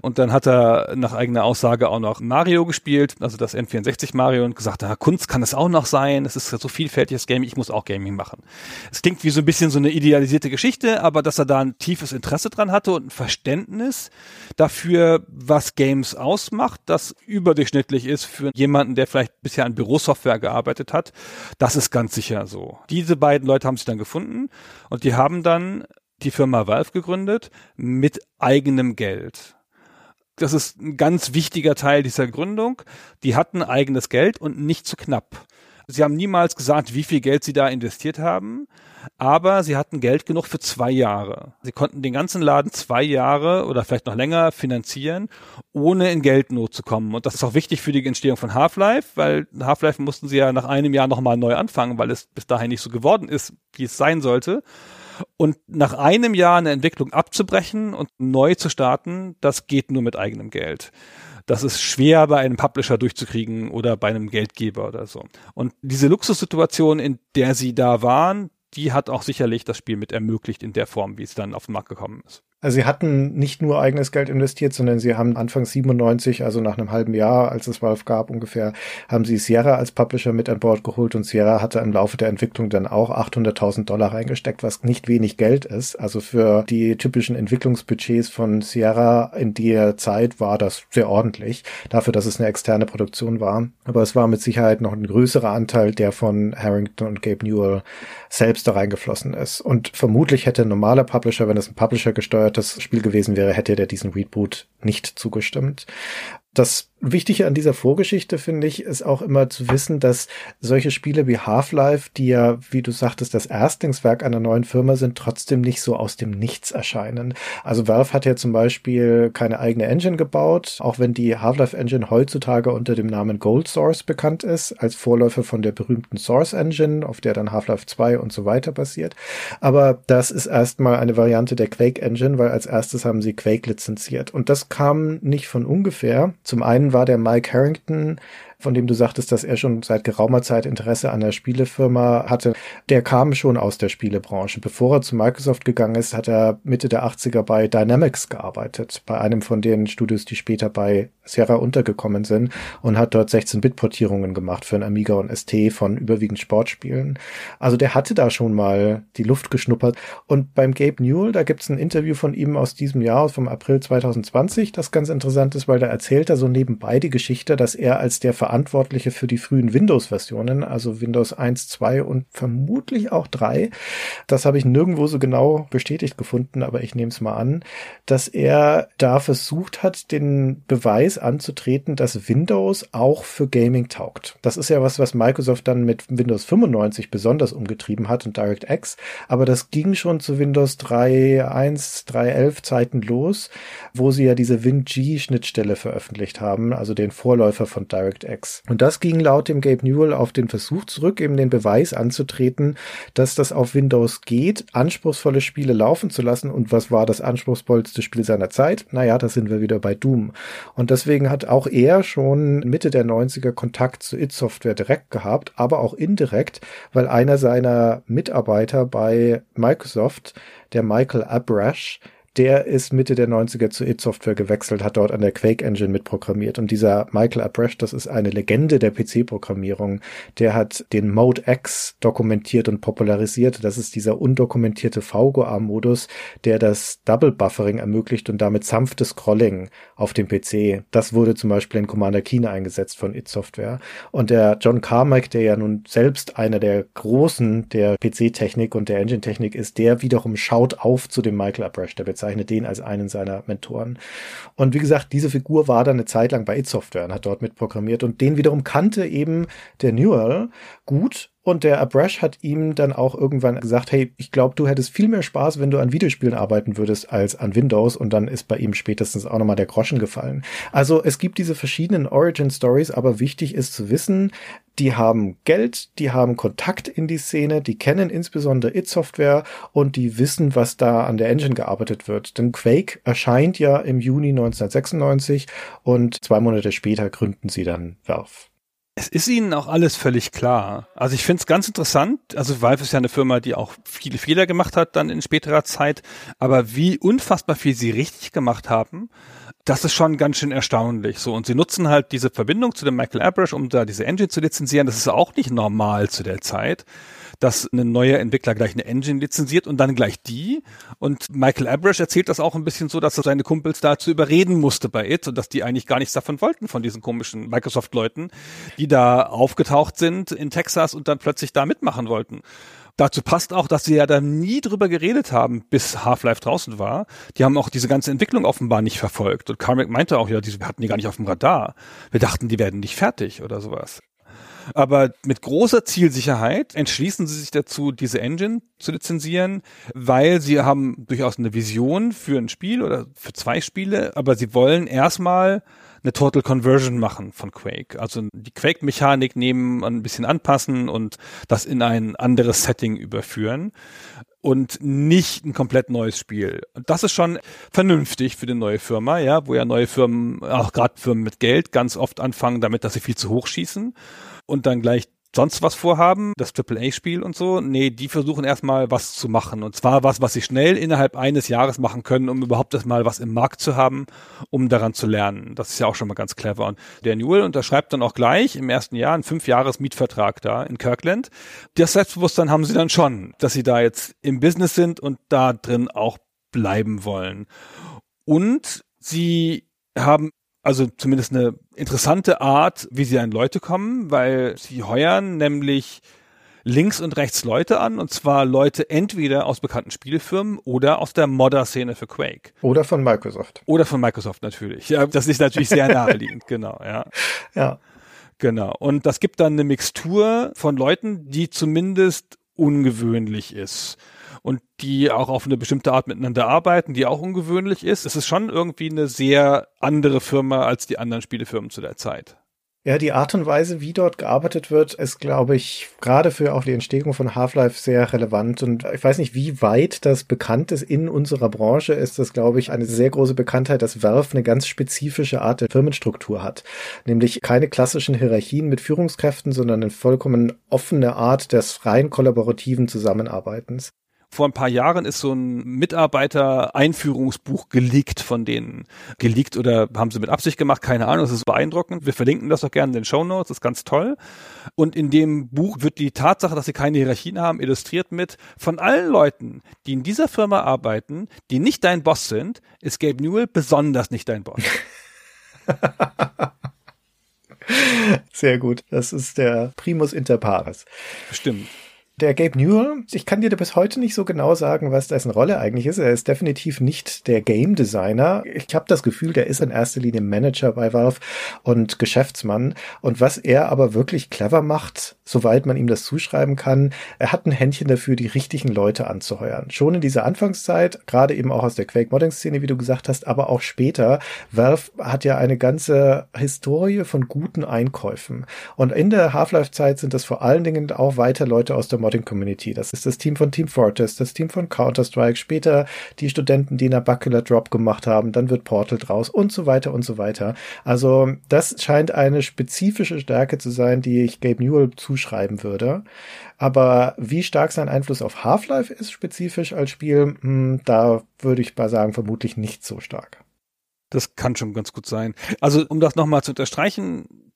Und dann hat er nach eigener Aussage auch noch Mario gespielt, also das N64 Mario und gesagt, ja, Kunst kann es auch noch sein, es ist so vielfältiges Gaming, ich muss auch Gaming machen. Es klingt wie so ein bisschen so eine idealisierte Geschichte, aber dass er da ein tiefes Interesse dran hatte und ein Verständnis dafür, was Games ausmacht, das überdurchschnittlich ist für jemanden, der vielleicht bisher an Bürosoftware gearbeitet hat, das ist ganz sicher so. Diese beiden Leute haben sich dann gefunden und die haben dann die Firma Valve gegründet mit eigenem Geld das ist ein ganz wichtiger Teil dieser Gründung. Die hatten eigenes Geld und nicht zu knapp. Sie haben niemals gesagt, wie viel Geld sie da investiert haben, aber sie hatten Geld genug für zwei Jahre. Sie konnten den ganzen Laden zwei Jahre oder vielleicht noch länger finanzieren, ohne in Geldnot zu kommen. Und das ist auch wichtig für die Entstehung von Half-Life, weil Half-Life mussten sie ja nach einem Jahr nochmal neu anfangen, weil es bis dahin nicht so geworden ist, wie es sein sollte. Und nach einem Jahr eine Entwicklung abzubrechen und neu zu starten, das geht nur mit eigenem Geld. Das ist schwer bei einem Publisher durchzukriegen oder bei einem Geldgeber oder so. Und diese Luxussituation, in der sie da waren, die hat auch sicherlich das Spiel mit ermöglicht in der Form, wie es dann auf den Markt gekommen ist. Also sie hatten nicht nur eigenes Geld investiert, sondern sie haben Anfang 97, also nach einem halben Jahr, als es Valve gab ungefähr, haben sie Sierra als Publisher mit an Bord geholt und Sierra hatte im Laufe der Entwicklung dann auch 800.000 Dollar reingesteckt, was nicht wenig Geld ist. Also für die typischen Entwicklungsbudgets von Sierra in der Zeit war das sehr ordentlich, dafür, dass es eine externe Produktion war. Aber es war mit Sicherheit noch ein größerer Anteil, der von Harrington und Gabe Newell selbst da reingeflossen ist. Und vermutlich hätte ein normaler Publisher, wenn es ein Publisher gesteuertes Spiel gewesen wäre, hätte der diesen Reboot nicht zugestimmt. Das Wichtige an dieser Vorgeschichte, finde ich, ist auch immer zu wissen, dass solche Spiele wie Half-Life, die ja, wie du sagtest, das Erstlingswerk einer neuen Firma sind, trotzdem nicht so aus dem Nichts erscheinen. Also Valve hat ja zum Beispiel keine eigene Engine gebaut, auch wenn die Half-Life Engine heutzutage unter dem Namen Gold Source bekannt ist, als Vorläufer von der berühmten Source Engine, auf der dann Half-Life 2 und so weiter basiert. Aber das ist erstmal eine Variante der Quake Engine, weil als erstes haben sie Quake lizenziert. Und das kam nicht von ungefähr. Zum einen war der Mike Harrington von dem du sagtest, dass er schon seit geraumer Zeit Interesse an der Spielefirma hatte, der kam schon aus der Spielebranche. Bevor er zu Microsoft gegangen ist, hat er Mitte der 80er bei Dynamics gearbeitet, bei einem von den Studios, die später bei Sierra untergekommen sind und hat dort 16-Bit-Portierungen gemacht für ein Amiga und ST von überwiegend Sportspielen. Also der hatte da schon mal die Luft geschnuppert. Und beim Gabe Newell, da gibt's ein Interview von ihm aus diesem Jahr, vom April 2020, das ganz interessant ist, weil da erzählt er so nebenbei die Geschichte, dass er als der Verantwortliche für die frühen Windows-Versionen, also Windows 1, 2 und vermutlich auch 3. Das habe ich nirgendwo so genau bestätigt gefunden, aber ich nehme es mal an, dass er da versucht hat, den Beweis anzutreten, dass Windows auch für Gaming taugt. Das ist ja was, was Microsoft dann mit Windows 95 besonders umgetrieben hat und DirectX, aber das ging schon zu Windows 3.1, 3.11 Zeiten los, wo sie ja diese WinG-Schnittstelle veröffentlicht haben, also den Vorläufer von DirectX. 6. Und das ging laut dem Gabe Newell auf den Versuch zurück, eben den Beweis anzutreten, dass das auf Windows geht, anspruchsvolle Spiele laufen zu lassen. Und was war das anspruchsvollste Spiel seiner Zeit? Naja, da sind wir wieder bei Doom. Und deswegen hat auch er schon Mitte der 90er Kontakt zu It Software direkt gehabt, aber auch indirekt, weil einer seiner Mitarbeiter bei Microsoft, der Michael Abrash, der ist Mitte der 90er zu id Software gewechselt, hat dort an der Quake Engine mitprogrammiert. Und dieser Michael Abresh, das ist eine Legende der PC-Programmierung. Der hat den Mode X dokumentiert und popularisiert. Das ist dieser undokumentierte VGA-Modus, der das Double Buffering ermöglicht und damit sanftes Scrolling auf dem PC. Das wurde zum Beispiel in Commander Keen eingesetzt von id Software. Und der John Carmack, der ja nun selbst einer der Großen der PC-Technik und der Engine-Technik ist, der wiederum schaut auf zu dem Michael Abresh, der bezeichnet den als einen seiner Mentoren. Und wie gesagt, diese Figur war dann eine Zeit lang bei It Software und hat dort mitprogrammiert und den wiederum kannte eben der Newell gut und der Abrash hat ihm dann auch irgendwann gesagt, hey, ich glaube, du hättest viel mehr Spaß, wenn du an Videospielen arbeiten würdest, als an Windows. Und dann ist bei ihm spätestens auch nochmal der Groschen gefallen. Also es gibt diese verschiedenen Origin Stories, aber wichtig ist zu wissen, die haben Geld, die haben Kontakt in die Szene, die kennen insbesondere It-Software und die wissen, was da an der Engine gearbeitet wird. Denn Quake erscheint ja im Juni 1996 und zwei Monate später gründen sie dann Valve. Es ist ihnen auch alles völlig klar. Also ich finde es ganz interessant. Also Valve ist ja eine Firma, die auch viele Fehler gemacht hat dann in späterer Zeit. Aber wie unfassbar viel sie richtig gemacht haben, das ist schon ganz schön erstaunlich. So und sie nutzen halt diese Verbindung zu dem Michael Abrash, um da diese Engine zu lizenzieren. Das ist auch nicht normal zu der Zeit dass ein neuer Entwickler gleich eine Engine lizenziert und dann gleich die. Und Michael Abrash erzählt das auch ein bisschen so, dass er seine Kumpels dazu überreden musste bei It und dass die eigentlich gar nichts davon wollten, von diesen komischen Microsoft-Leuten, die da aufgetaucht sind in Texas und dann plötzlich da mitmachen wollten. Dazu passt auch, dass sie ja da nie drüber geredet haben, bis Half-Life draußen war. Die haben auch diese ganze Entwicklung offenbar nicht verfolgt. Und Carmack meinte auch, ja, die hatten die gar nicht auf dem Radar. Wir dachten, die werden nicht fertig oder sowas. Aber mit großer Zielsicherheit entschließen sie sich dazu, diese Engine zu lizenzieren, weil sie haben durchaus eine Vision für ein Spiel oder für zwei Spiele, aber sie wollen erstmal eine Total Conversion machen von Quake. Also die Quake-Mechanik nehmen, ein bisschen anpassen und das in ein anderes Setting überführen und nicht ein komplett neues Spiel. Und das ist schon vernünftig für die neue Firma, ja, wo ja neue Firmen, auch gerade Firmen mit Geld, ganz oft anfangen damit, dass sie viel zu hoch schießen und dann gleich sonst was vorhaben, das AAA-Spiel und so. Nee, die versuchen erstmal was zu machen. Und zwar was, was sie schnell innerhalb eines Jahres machen können, um überhaupt erstmal was im Markt zu haben, um daran zu lernen. Das ist ja auch schon mal ganz clever. Und der Newell unterschreibt dann auch gleich im ersten Jahr einen Fünf-Jahres-Mietvertrag da in Kirkland. Das Selbstbewusstsein haben sie dann schon, dass sie da jetzt im Business sind und da drin auch bleiben wollen. Und sie haben also zumindest eine interessante Art, wie sie an Leute kommen, weil sie heuern nämlich links und rechts Leute an, und zwar Leute entweder aus bekannten Spielefirmen oder aus der Modder-Szene für Quake. Oder von Microsoft. Oder von Microsoft natürlich. Ja, das ist natürlich sehr naheliegend, (laughs) genau, ja. Ja. Genau. Und das gibt dann eine Mixtur von Leuten, die zumindest ungewöhnlich ist und die auch auf eine bestimmte Art miteinander arbeiten, die auch ungewöhnlich ist. Es ist schon irgendwie eine sehr andere Firma als die anderen Spielefirmen zu der Zeit. Ja, die Art und Weise, wie dort gearbeitet wird, ist, glaube ich, gerade für auch die Entstehung von Half-Life sehr relevant. Und ich weiß nicht, wie weit das bekannt ist in unserer Branche, ist das, glaube ich, eine sehr große Bekanntheit, dass Valve eine ganz spezifische Art der Firmenstruktur hat. Nämlich keine klassischen Hierarchien mit Führungskräften, sondern eine vollkommen offene Art des rein kollaborativen Zusammenarbeitens vor ein paar Jahren ist so ein Mitarbeiter-Einführungsbuch geleakt von denen. Geleakt oder haben sie mit Absicht gemacht, keine Ahnung, das ist beeindruckend. Wir verlinken das doch gerne in den Show Notes, das ist ganz toll. Und in dem Buch wird die Tatsache, dass sie keine Hierarchien haben, illustriert mit, von allen Leuten, die in dieser Firma arbeiten, die nicht dein Boss sind, ist Gabe Newell besonders nicht dein Boss. (laughs) (laughs) Sehr gut. Das ist der Primus inter pares. Stimmt. Der Gabe Newell, ich kann dir bis heute nicht so genau sagen, was dessen Rolle eigentlich ist. Er ist definitiv nicht der Game Designer. Ich habe das Gefühl, der ist in erster Linie Manager bei Valve und Geschäftsmann. Und was er aber wirklich clever macht, soweit man ihm das zuschreiben kann, er hat ein Händchen dafür, die richtigen Leute anzuheuern. Schon in dieser Anfangszeit, gerade eben auch aus der Quake-Modding-Szene, wie du gesagt hast, aber auch später. Valve hat ja eine ganze Historie von guten Einkäufen. Und in der Half-Life-Zeit sind das vor allen Dingen auch weiter Leute aus der Modding-Community. Das ist das Team von Team Fortress, das Team von Counter-Strike, später die Studenten, die Nabucula Drop gemacht haben, dann wird Portal draus und so weiter und so weiter. Also das scheint eine spezifische Stärke zu sein, die ich Gabe Newell zuschreiben würde. Aber wie stark sein Einfluss auf Half-Life ist spezifisch als Spiel, hm, da würde ich mal sagen, vermutlich nicht so stark. Das kann schon ganz gut sein. Also um das nochmal zu unterstreichen,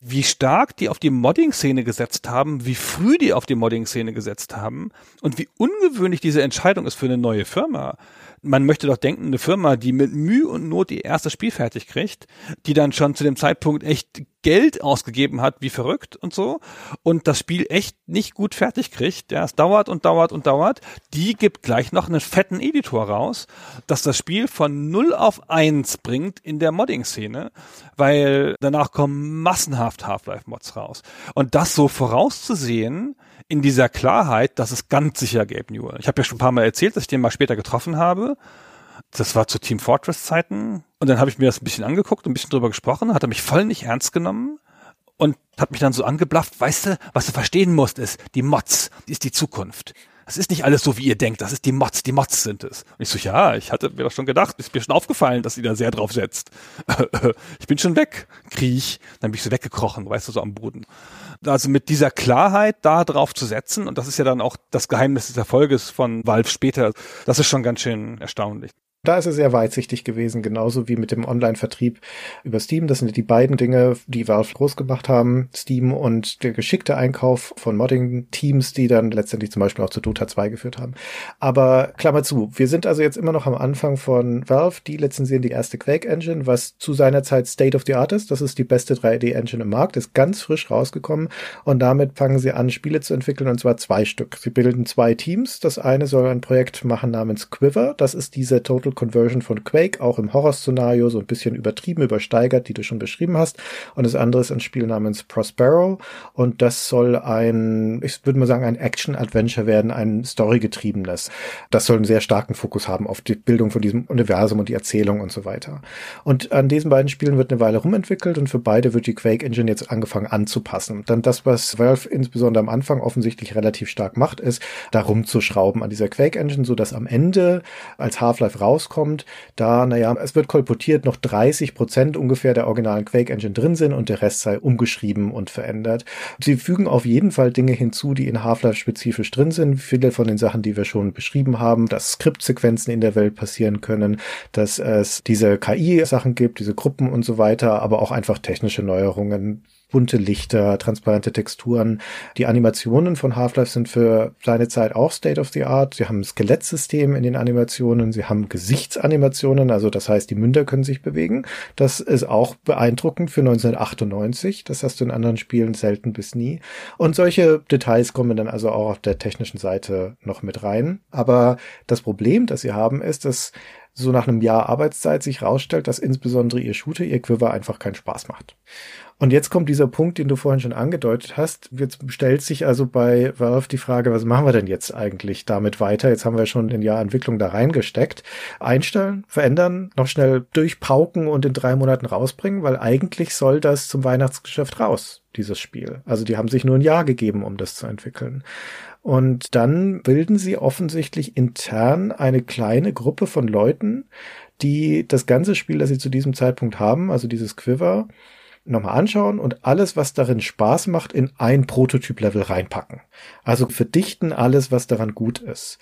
wie stark die auf die Modding-Szene gesetzt haben, wie früh die auf die Modding-Szene gesetzt haben und wie ungewöhnlich diese Entscheidung ist für eine neue Firma man möchte doch denken, eine Firma, die mit Mühe und Not ihr erstes Spiel fertig kriegt, die dann schon zu dem Zeitpunkt echt Geld ausgegeben hat, wie verrückt und so, und das Spiel echt nicht gut fertig kriegt, ja, es dauert und dauert und dauert, die gibt gleich noch einen fetten Editor raus, dass das Spiel von 0 auf 1 bringt in der Modding-Szene, weil danach kommen massenhaft Half-Life-Mods raus. Und das so vorauszusehen, in dieser Klarheit, dass es ganz sicher Gabe Newell. Ich habe ja schon ein paar Mal erzählt, dass ich den mal später getroffen habe. Das war zu Team Fortress Zeiten. Und dann habe ich mir das ein bisschen angeguckt und ein bisschen drüber gesprochen, hat er mich voll nicht ernst genommen und hat mich dann so angeblafft, weißt du, was du verstehen musst, ist, die Mods, die ist die Zukunft. Das ist nicht alles so, wie ihr denkt, das ist die Mods, die Mods sind es. Und ich so, ja, ich hatte mir doch schon gedacht, ist mir schon aufgefallen, dass sie da sehr drauf setzt. (laughs) ich bin schon weg, kriech, dann bin ich so weggekrochen, weißt du, so am Boden. Also mit dieser Klarheit da drauf zu setzen, und das ist ja dann auch das Geheimnis des Erfolges von Valve später, das ist schon ganz schön erstaunlich. Da ist er sehr weitsichtig gewesen, genauso wie mit dem Online-Vertrieb über Steam. Das sind die beiden Dinge, die Valve groß gemacht haben. Steam und der geschickte Einkauf von Modding-Teams, die dann letztendlich zum Beispiel auch zu Dota 2 geführt haben. Aber Klammer zu, wir sind also jetzt immer noch am Anfang von Valve. Die lizenzieren die erste Quake-Engine, was zu seiner Zeit State of the Art ist. Das ist die beste 3D-Engine im Markt, ist ganz frisch rausgekommen und damit fangen sie an, Spiele zu entwickeln und zwar zwei Stück. Sie bilden zwei Teams. Das eine soll ein Projekt machen namens Quiver. Das ist diese Total Total Conversion von Quake, auch im Horror-Szenario, so ein bisschen übertrieben, übersteigert, die du schon beschrieben hast. Und das andere ist ein Spiel namens Prospero. Und das soll ein, ich würde mal sagen, ein Action-Adventure werden, ein Story-getriebenes. Das soll einen sehr starken Fokus haben auf die Bildung von diesem Universum und die Erzählung und so weiter. Und an diesen beiden Spielen wird eine Weile rumentwickelt und für beide wird die Quake Engine jetzt angefangen anzupassen. Dann das, was Valve insbesondere am Anfang offensichtlich relativ stark macht, ist, da rumzuschrauben an dieser Quake Engine, so dass am Ende als Half-Life raus rauskommt, da, naja, es wird kolportiert, noch 30 Prozent ungefähr der originalen Quake Engine drin sind und der Rest sei umgeschrieben und verändert. Sie fügen auf jeden Fall Dinge hinzu, die in Half-Life spezifisch drin sind. Viele von den Sachen, die wir schon beschrieben haben, dass Skriptsequenzen in der Welt passieren können, dass es diese KI-Sachen gibt, diese Gruppen und so weiter, aber auch einfach technische Neuerungen bunte Lichter, transparente Texturen. Die Animationen von Half-Life sind für seine Zeit auch State of the Art. Sie haben ein Skelettsystem in den Animationen, sie haben Gesichtsanimationen, also das heißt, die Münder können sich bewegen. Das ist auch beeindruckend für 1998. Das hast du in anderen Spielen selten bis nie. Und solche Details kommen dann also auch auf der technischen Seite noch mit rein. Aber das Problem, das sie haben, ist, dass so nach einem Jahr Arbeitszeit sich rausstellt, dass insbesondere ihr Shooter, ihr Quiver einfach keinen Spaß macht. Und jetzt kommt dieser Punkt, den du vorhin schon angedeutet hast. Jetzt stellt sich also bei Valve die Frage, was machen wir denn jetzt eigentlich damit weiter? Jetzt haben wir schon ein Jahr Entwicklung da reingesteckt. Einstellen, verändern, noch schnell durchpauken und in drei Monaten rausbringen, weil eigentlich soll das zum Weihnachtsgeschäft raus, dieses Spiel. Also die haben sich nur ein Jahr gegeben, um das zu entwickeln. Und dann bilden sie offensichtlich intern eine kleine Gruppe von Leuten, die das ganze Spiel, das sie zu diesem Zeitpunkt haben, also dieses Quiver, nochmal anschauen und alles, was darin Spaß macht, in ein Prototyp-Level reinpacken. Also verdichten alles, was daran gut ist.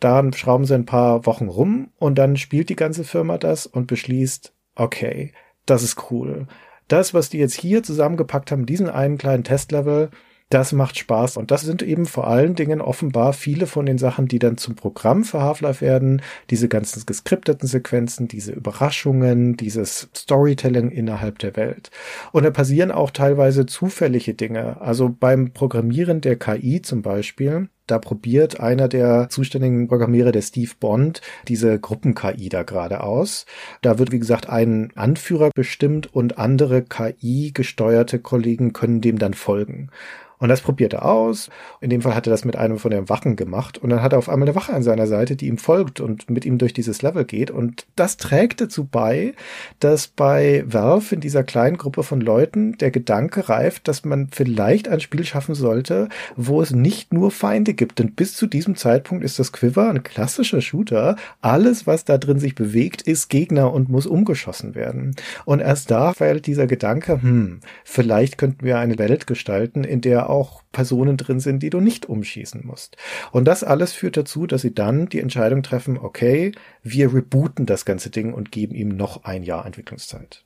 Dann schrauben sie ein paar Wochen rum und dann spielt die ganze Firma das und beschließt, okay, das ist cool. Das, was die jetzt hier zusammengepackt haben, diesen einen kleinen Testlevel, das macht Spaß. Und das sind eben vor allen Dingen offenbar viele von den Sachen, die dann zum Programm für Half-Life werden. Diese ganzen geskripteten Sequenzen, diese Überraschungen, dieses Storytelling innerhalb der Welt. Und da passieren auch teilweise zufällige Dinge. Also beim Programmieren der KI zum Beispiel Da probiert einer der zuständigen Programmierer, der Steve Bond, diese Gruppen-KI da gerade aus. Da wird, wie gesagt, ein Anführer bestimmt und andere KI-gesteuerte Kollegen können dem dann folgen. Und das probiert er aus. In dem Fall hat er das mit einem von den Wachen gemacht. Und dann hat er auf einmal eine Wache an seiner Seite, die ihm folgt und mit ihm durch dieses Level geht. Und das trägt dazu bei, dass bei Valve in dieser kleinen Gruppe von Leuten der Gedanke reift, dass man vielleicht ein Spiel schaffen sollte, wo es nicht nur Feinde gibt. Denn bis zu diesem Zeitpunkt ist das Quiver ein klassischer Shooter. Alles, was da drin sich bewegt, ist Gegner und muss umgeschossen werden. Und erst da fällt dieser Gedanke, hm, vielleicht könnten wir eine Welt gestalten, in der auch Personen drin sind, die du nicht umschießen musst. Und das alles führt dazu, dass sie dann die Entscheidung treffen, okay, wir rebooten das ganze Ding und geben ihm noch ein Jahr Entwicklungszeit.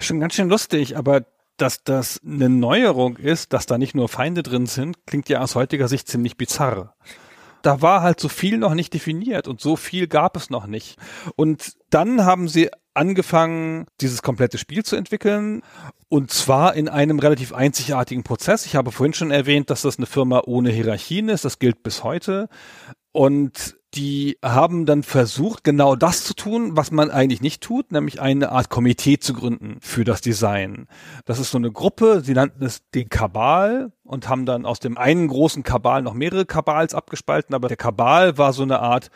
Schon ganz schön lustig, aber dass das eine Neuerung ist, dass da nicht nur Feinde drin sind, klingt ja aus heutiger Sicht ziemlich bizarr da war halt so viel noch nicht definiert und so viel gab es noch nicht. Und dann haben sie angefangen, dieses komplette Spiel zu entwickeln. Und zwar in einem relativ einzigartigen Prozess. Ich habe vorhin schon erwähnt, dass das eine Firma ohne Hierarchien ist. Das gilt bis heute. Und die haben dann versucht, genau das zu tun, was man eigentlich nicht tut, nämlich eine Art Komitee zu gründen für das Design. Das ist so eine Gruppe, sie nannten es den Kabal und haben dann aus dem einen großen Kabal noch mehrere Kabals abgespalten, aber der Kabal war so eine Art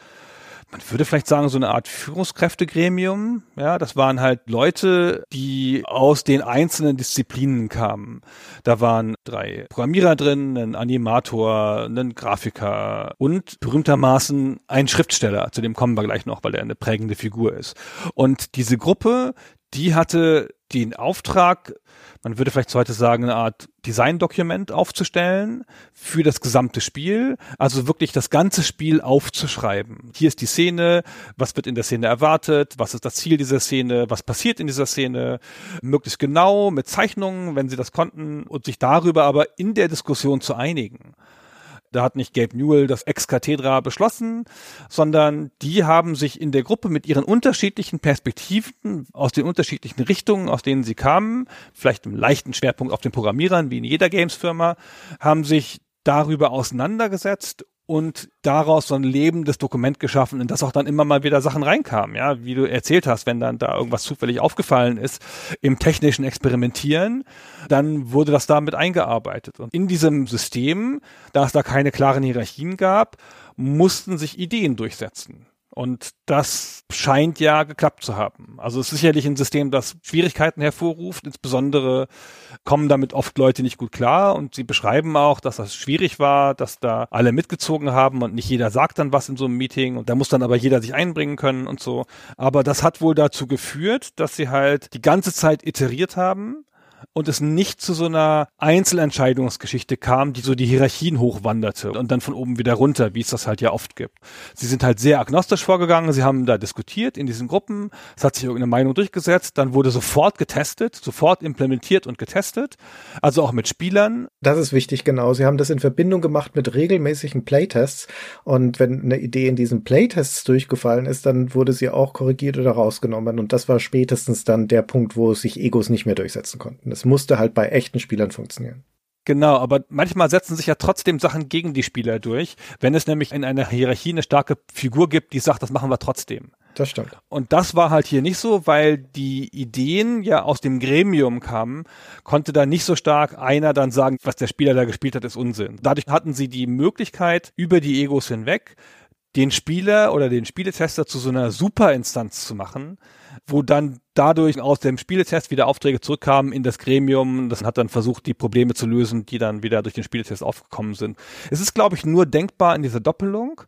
man würde vielleicht sagen, so eine Art Führungskräftegremium. Ja, das waren halt Leute, die aus den einzelnen Disziplinen kamen. Da waren drei Programmierer drin, ein Animator, ein Grafiker und berühmtermaßen ein Schriftsteller. Zu dem kommen wir gleich noch, weil er eine prägende Figur ist. Und diese Gruppe, die hatte den Auftrag, man würde vielleicht heute sagen, eine Art Design-Dokument aufzustellen für das gesamte Spiel. Also wirklich das ganze Spiel aufzuschreiben. Hier ist die Szene, was wird in der Szene erwartet, was ist das Ziel dieser Szene, was passiert in dieser Szene, möglichst genau mit Zeichnungen, wenn sie das konnten, und sich darüber aber in der Diskussion zu einigen. Da hat nicht Gabe Newell das Ex-Cathedra beschlossen, sondern die haben sich in der Gruppe mit ihren unterschiedlichen Perspektiven aus den unterschiedlichen Richtungen, aus denen sie kamen, vielleicht im leichten Schwerpunkt auf den Programmierern, wie in jeder Games-Firma, haben sich darüber auseinandergesetzt und daraus so ein lebendes Dokument geschaffen, in das auch dann immer mal wieder Sachen reinkamen, ja, wie du erzählt hast, wenn dann da irgendwas zufällig aufgefallen ist im technischen Experimentieren, dann wurde das damit eingearbeitet. Und in diesem System, da es da keine klaren Hierarchien gab, mussten sich Ideen durchsetzen. Und das scheint ja geklappt zu haben. Also es ist sicherlich ein System, das Schwierigkeiten hervorruft. Insbesondere kommen damit oft Leute nicht gut klar und sie beschreiben auch, dass das schwierig war, dass da alle mitgezogen haben und nicht jeder sagt dann was in so einem Meeting und da muss dann aber jeder sich einbringen können und so. Aber das hat wohl dazu geführt, dass sie halt die ganze Zeit iteriert haben und es nicht zu so einer Einzelentscheidungsgeschichte kam, die so die Hierarchien hochwanderte und dann von oben wieder runter, wie es das halt ja oft gibt. Sie sind halt sehr agnostisch vorgegangen, sie haben da diskutiert in diesen Gruppen, es hat sich irgendeine Meinung durchgesetzt, dann wurde sofort getestet, sofort implementiert und getestet, also auch mit Spielern. Das ist wichtig, genau. Sie haben das in Verbindung gemacht mit regelmäßigen Playtests und wenn eine Idee in diesen Playtests durchgefallen ist, dann wurde sie auch korrigiert oder rausgenommen und das war spätestens dann der Punkt, wo sich Egos nicht mehr durchsetzen konnten. Das musste halt bei echten Spielern funktionieren. Genau, aber manchmal setzen sich ja trotzdem Sachen gegen die Spieler durch, wenn es nämlich in einer Hierarchie eine starke Figur gibt, die sagt, das machen wir trotzdem. Das stimmt. Und das war halt hier nicht so, weil die Ideen ja aus dem Gremium kamen, konnte da nicht so stark einer dann sagen, was der Spieler da gespielt hat, ist Unsinn. Dadurch hatten sie die Möglichkeit, über die Egos hinweg den Spieler oder den Spieletester zu so einer Superinstanz zu machen, wo dann dadurch aus dem Spieletest wieder Aufträge zurückkamen in das Gremium. Das hat dann versucht, die Probleme zu lösen, die dann wieder durch den Spieletest aufgekommen sind. Es ist, glaube ich, nur denkbar in dieser Doppelung.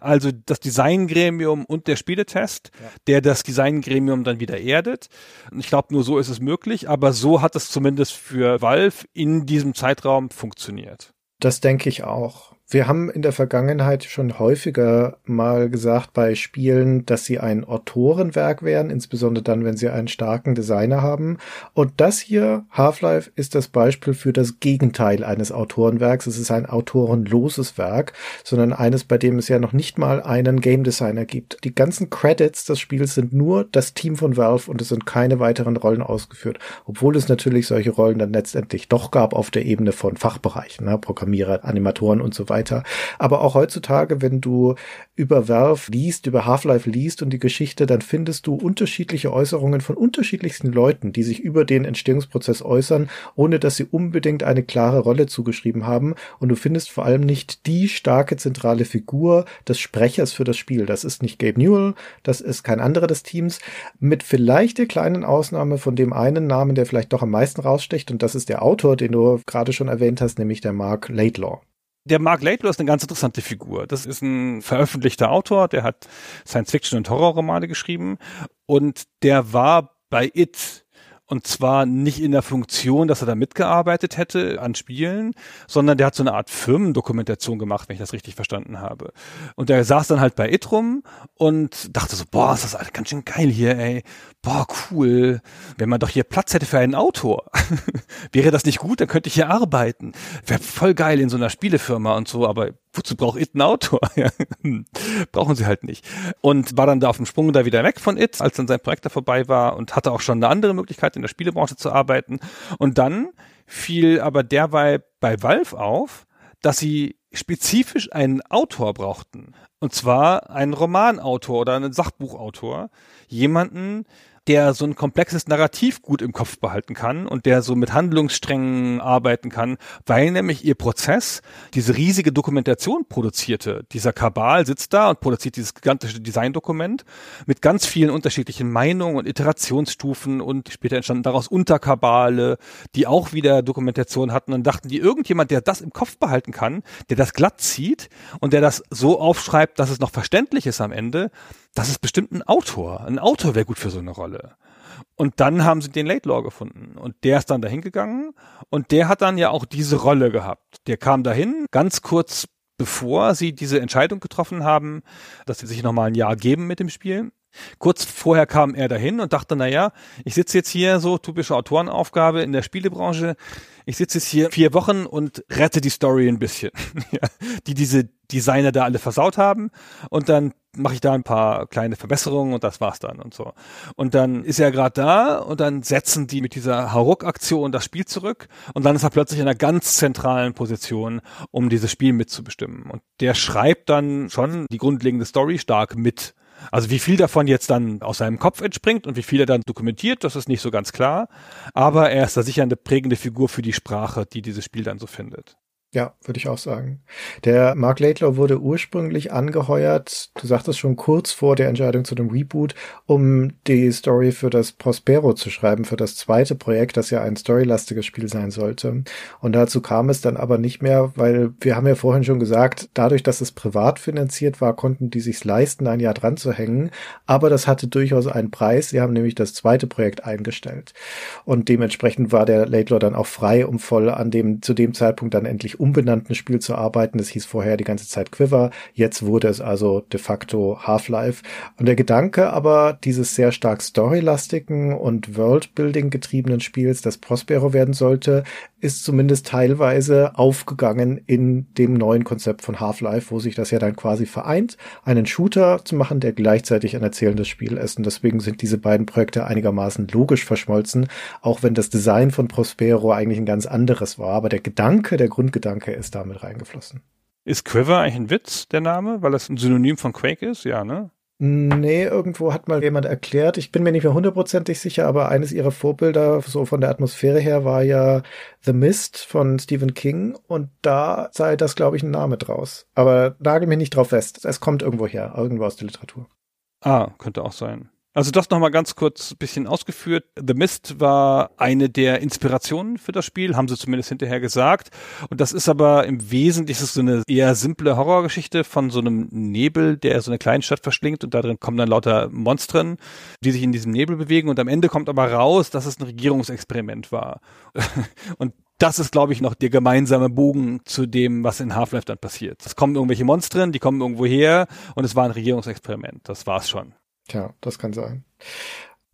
Also das Designgremium und der Spieletest, ja. der das Designgremium dann wieder erdet. Ich glaube, nur so ist es möglich, aber so hat es zumindest für Valve in diesem Zeitraum funktioniert. Das denke ich auch. Wir haben in der Vergangenheit schon häufiger mal gesagt bei Spielen, dass sie ein Autorenwerk wären, insbesondere dann, wenn sie einen starken Designer haben. Und das hier, Half-Life, ist das Beispiel für das Gegenteil eines Autorenwerks. Es ist ein autorenloses Werk, sondern eines, bei dem es ja noch nicht mal einen Game Designer gibt. Die ganzen Credits des Spiels sind nur das Team von Valve und es sind keine weiteren Rollen ausgeführt, obwohl es natürlich solche Rollen dann letztendlich doch gab auf der Ebene von Fachbereichen, ne? Programmierer, Animatoren und so weiter weiter. Aber auch heutzutage, wenn du über Valve liest, über Half-Life liest und die Geschichte, dann findest du unterschiedliche Äußerungen von unterschiedlichsten Leuten, die sich über den Entstehungsprozess äußern, ohne dass sie unbedingt eine klare Rolle zugeschrieben haben. Und du findest vor allem nicht die starke zentrale Figur des Sprechers für das Spiel. Das ist nicht Gabe Newell, das ist kein anderer des Teams, mit vielleicht der kleinen Ausnahme von dem einen Namen, der vielleicht doch am meisten raussticht, und das ist der Autor, den du gerade schon erwähnt hast, nämlich der Mark Laidlaw. Der Mark Laidlaw ist eine ganz interessante Figur. Das ist ein veröffentlichter Autor, der hat Science-Fiction- und Horrorromane geschrieben und der war bei It und zwar nicht in der Funktion, dass er da mitgearbeitet hätte an Spielen, sondern der hat so eine Art Firmendokumentation gemacht, wenn ich das richtig verstanden habe. Und der saß dann halt bei Itrum und dachte so, boah, ist das alles ganz schön geil hier, ey. Boah, cool. Wenn man doch hier Platz hätte für einen Autor. (laughs) Wäre das nicht gut, dann könnte ich hier arbeiten. Wäre voll geil in so einer Spielefirma und so, aber wozu braucht It einen Autor? (laughs) Brauchen sie halt nicht. Und war dann da auf dem Sprung da wieder weg von It, als dann sein Projekt da vorbei war und hatte auch schon eine andere Möglichkeit, in der Spielebranche zu arbeiten. Und dann fiel aber derweil bei Valve auf, dass sie spezifisch einen Autor brauchten. Und zwar einen Romanautor oder einen Sachbuchautor. Jemanden, der so ein komplexes Narrativ gut im Kopf behalten kann und der so mit Handlungssträngen arbeiten kann, weil nämlich ihr Prozess diese riesige Dokumentation produzierte. Dieser Kabal sitzt da und produziert dieses gigantische Designdokument mit ganz vielen unterschiedlichen Meinungen und Iterationsstufen und später entstanden daraus Unterkabale, die auch wieder Dokumentation hatten und dachten die, irgendjemand, der das im Kopf behalten kann, der das glatt zieht und der das so aufschreibt, dass es noch verständlich ist am Ende, das ist bestimmt ein Autor. Ein Autor wäre gut für so eine Rolle. Und dann haben sie den Laidlaw gefunden. Und der ist dann dahin gegangen und der hat dann ja auch diese Rolle gehabt. Der kam dahin, ganz kurz bevor sie diese Entscheidung getroffen haben, dass sie sich nochmal ein Jahr geben mit dem Spiel. Kurz vorher kam er dahin und dachte, na ja, ich sitze jetzt hier so typische Autorenaufgabe in der Spielebranche. Ich sitze jetzt hier vier Wochen und rette die Story ein bisschen, (laughs) die diese Designer da alle versaut haben und dann mache ich da ein paar kleine Verbesserungen und das war's dann und so. Und dann ist er gerade da und dann setzen die mit dieser Haruk-Aktion das Spiel zurück und dann ist er plötzlich in einer ganz zentralen Position, um dieses Spiel mitzubestimmen. Und der schreibt dann schon die grundlegende Story stark mit. Also wie viel davon jetzt dann aus seinem Kopf entspringt und wie viel er dann dokumentiert, das ist nicht so ganz klar. Aber er ist da sicher eine prägende Figur für die Sprache, die dieses Spiel dann so findet. Ja, würde ich auch sagen. Der Mark Laidlaw wurde ursprünglich angeheuert, du sagtest schon kurz vor der Entscheidung zu dem Reboot, um die Story für das Prospero zu schreiben, für das zweite Projekt, das ja ein storylastiges Spiel sein sollte. Und dazu kam es dann aber nicht mehr, weil wir haben ja vorhin schon gesagt, dadurch, dass es privat finanziert war, konnten die sich's leisten, ein Jahr dran zu hängen. Aber das hatte durchaus einen Preis. Sie haben nämlich das zweite Projekt eingestellt. Und dementsprechend war der Laidlaw dann auch frei, um voll an dem, zu dem Zeitpunkt dann endlich umbenannten Spiel zu arbeiten. Das hieß vorher die ganze Zeit Quiver. Jetzt wurde es also de facto Half-Life. Und der Gedanke aber dieses sehr stark storylastigen und Worldbuilding getriebenen Spiels, das Prospero werden sollte, ist zumindest teilweise aufgegangen in dem neuen Konzept von Half-Life, wo sich das ja dann quasi vereint, einen Shooter zu machen, der gleichzeitig ein erzählendes Spiel ist. Und deswegen sind diese beiden Projekte einigermaßen logisch verschmolzen, auch wenn das Design von Prospero eigentlich ein ganz anderes war. Aber der Gedanke, der Grundgedanke, Gedanke ist damit reingeflossen. Ist Quiver eigentlich ein Witz, der Name, weil das ein Synonym von Quake ist? Ja, ne? Nee, irgendwo hat mal jemand erklärt, ich bin mir nicht mehr hundertprozentig sicher, aber eines ihrer Vorbilder, so von der Atmosphäre her, war ja The Mist von Stephen King und da sei das, glaube ich, ein Name draus. Aber nagel mich nicht drauf fest. Es kommt irgendwo her, irgendwo aus der Literatur. Ah, könnte auch sein. Also das nochmal ganz kurz bisschen ausgeführt. The Mist war eine der Inspirationen für das Spiel, haben sie zumindest hinterher gesagt. Und das ist aber im Wesentlichen so eine eher simple Horrorgeschichte von so einem Nebel, der so eine kleine Stadt verschlingt und da drin kommen dann lauter Monstren, die sich in diesem Nebel bewegen und am Ende kommt aber raus, dass es ein Regierungsexperiment war. (laughs) und das ist, glaube ich, noch der gemeinsame Bogen zu dem, was in Half-Life dann passiert. Es kommen irgendwelche Monstren, die kommen irgendwo her und es war ein Regierungsexperiment. Das war's schon. Tja, das kann sein.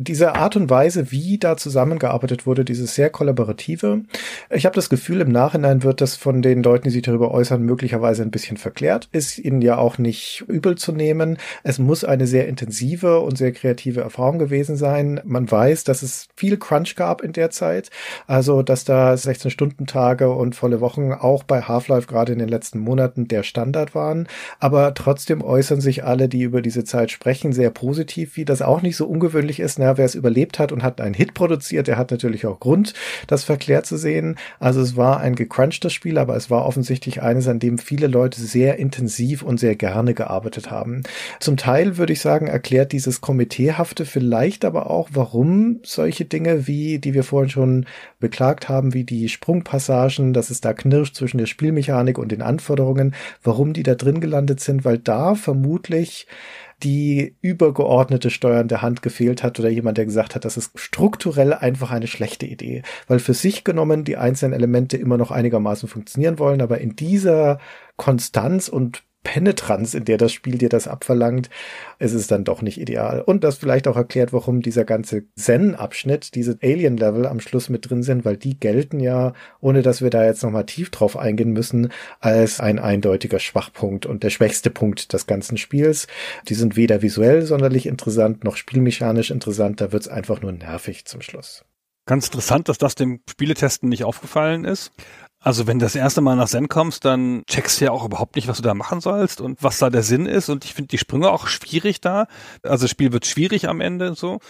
Diese Art und Weise, wie da zusammengearbeitet wurde, dieses sehr kollaborative. Ich habe das Gefühl, im Nachhinein wird das von den Leuten, die sich darüber äußern, möglicherweise ein bisschen verklärt. Ist ihnen ja auch nicht übel zu nehmen. Es muss eine sehr intensive und sehr kreative Erfahrung gewesen sein. Man weiß, dass es viel Crunch gab in der Zeit. Also, dass da 16-Stunden-Tage und volle Wochen auch bei Half-Life gerade in den letzten Monaten der Standard waren. Aber trotzdem äußern sich alle, die über diese Zeit sprechen, sehr positiv, wie das auch nicht so ungewöhnlich ist. Na, wer es überlebt hat und hat einen Hit produziert, der hat natürlich auch Grund, das verklärt zu sehen. Also es war ein gecrunchtes Spiel, aber es war offensichtlich eines, an dem viele Leute sehr intensiv und sehr gerne gearbeitet haben. Zum Teil würde ich sagen, erklärt dieses Komiteehafte vielleicht aber auch, warum solche Dinge wie, die wir vorhin schon beklagt haben, wie die Sprungpassagen, dass es da knirscht zwischen der Spielmechanik und den Anforderungen, warum die da drin gelandet sind, weil da vermutlich die übergeordnete steuernde Hand gefehlt hat oder jemand, der gesagt hat, das ist strukturell einfach eine schlechte Idee, weil für sich genommen die einzelnen Elemente immer noch einigermaßen funktionieren wollen, aber in dieser Konstanz und Penetranz, in der das Spiel dir das abverlangt, ist es dann doch nicht ideal. Und das vielleicht auch erklärt, warum dieser ganze Zen-Abschnitt, diese Alien-Level am Schluss mit drin sind, weil die gelten ja, ohne dass wir da jetzt nochmal tief drauf eingehen müssen, als ein eindeutiger Schwachpunkt und der schwächste Punkt des ganzen Spiels. Die sind weder visuell sonderlich interessant, noch spielmechanisch interessant, da wird's einfach nur nervig zum Schluss. Ganz interessant, dass das dem Spieletesten nicht aufgefallen ist. Also wenn du das erste Mal nach Zen kommst, dann checkst du ja auch überhaupt nicht, was du da machen sollst und was da der Sinn ist. Und ich finde die Sprünge auch schwierig da. Also das Spiel wird schwierig am Ende so.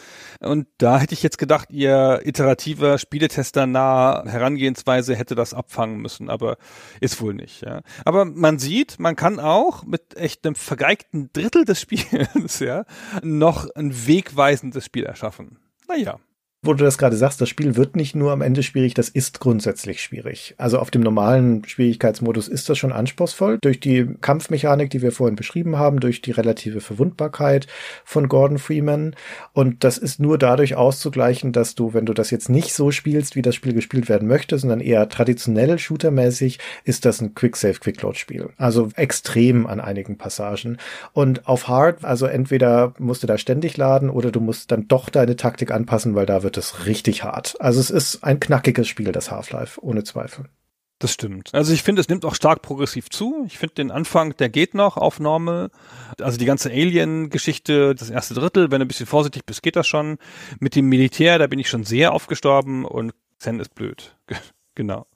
Und da hätte ich jetzt gedacht, ihr iterativer Spieletester nah Herangehensweise hätte das abfangen müssen, aber ist wohl nicht. Ja. Aber man sieht, man kann auch mit echt einem vergeigten Drittel des (laughs) Spiels ja noch ein wegweisendes Spiel erschaffen. Naja wo du das gerade sagst, das Spiel wird nicht nur am Ende schwierig, das ist grundsätzlich schwierig. Also auf dem normalen Schwierigkeitsmodus ist das schon anspruchsvoll. Durch die Kampfmechanik, die wir vorhin beschrieben haben, durch die relative Verwundbarkeit von Gordon Freeman. Und das ist nur dadurch auszugleichen, dass du, wenn du das jetzt nicht so spielst, wie das Spiel gespielt werden möchte, sondern eher traditionell shootermäßig, ist das ein Quick-Save-Quick-Load-Spiel. Also extrem an einigen Passagen. Und auf Hard, also entweder musst du da ständig laden oder du musst dann doch deine Taktik anpassen, weil da wird wird es richtig hart. Also es ist ein knackiges Spiel, das Half-Life, ohne Zweifel. Das stimmt. Also ich finde, es nimmt auch stark progressiv zu. Ich finde den Anfang, der geht noch auf Normal. Also die ganze Alien-Geschichte, das erste Drittel, wenn du ein bisschen vorsichtig bist, geht das schon. Mit dem Militär, da bin ich schon sehr aufgestorben und Zen ist blöd. (laughs) genau.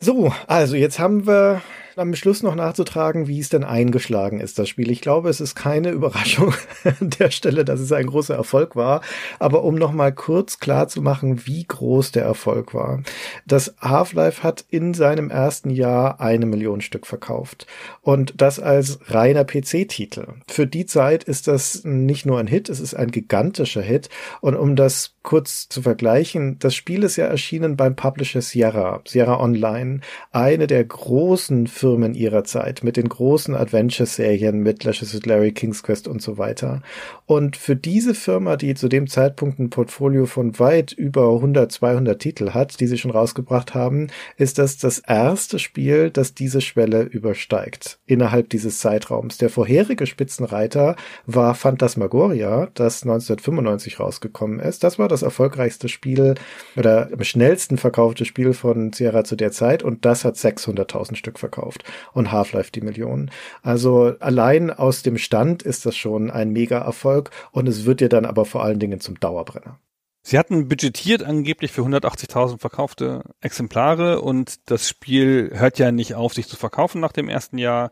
So, also jetzt haben wir am Schluss noch nachzutragen, wie es denn eingeschlagen ist, das Spiel. Ich glaube, es ist keine Überraschung (laughs) an der Stelle, dass es ein großer Erfolg war. Aber um noch mal kurz klar zu machen, wie groß der Erfolg war. Das Half-Life hat in seinem ersten Jahr eine Million Stück verkauft. Und das als reiner PC-Titel. Für die Zeit ist das nicht nur ein Hit, es ist ein gigantischer Hit. Und um das kurz zu vergleichen, das Spiel ist ja erschienen beim Publisher Sierra, Sierra Online, eine der großen ihrer Zeit mit den großen Adventure-Serien mit Lashes with Larry, King's Quest und so weiter. Und für diese Firma, die zu dem Zeitpunkt ein Portfolio von weit über 100, 200 Titel hat, die sie schon rausgebracht haben, ist das das erste Spiel, das diese Schwelle übersteigt innerhalb dieses Zeitraums. Der vorherige Spitzenreiter war Phantasmagoria, das 1995 rausgekommen ist. Das war das erfolgreichste Spiel oder am schnellsten verkaufte Spiel von Sierra zu der Zeit und das hat 600.000 Stück verkauft verkauft und Half-Life die Millionen. Also allein aus dem Stand ist das schon ein Mega-Erfolg und es wird dir dann aber vor allen Dingen zum Dauerbrenner. Sie hatten budgetiert angeblich für 180.000 verkaufte Exemplare und das Spiel hört ja nicht auf, sich zu verkaufen nach dem ersten Jahr.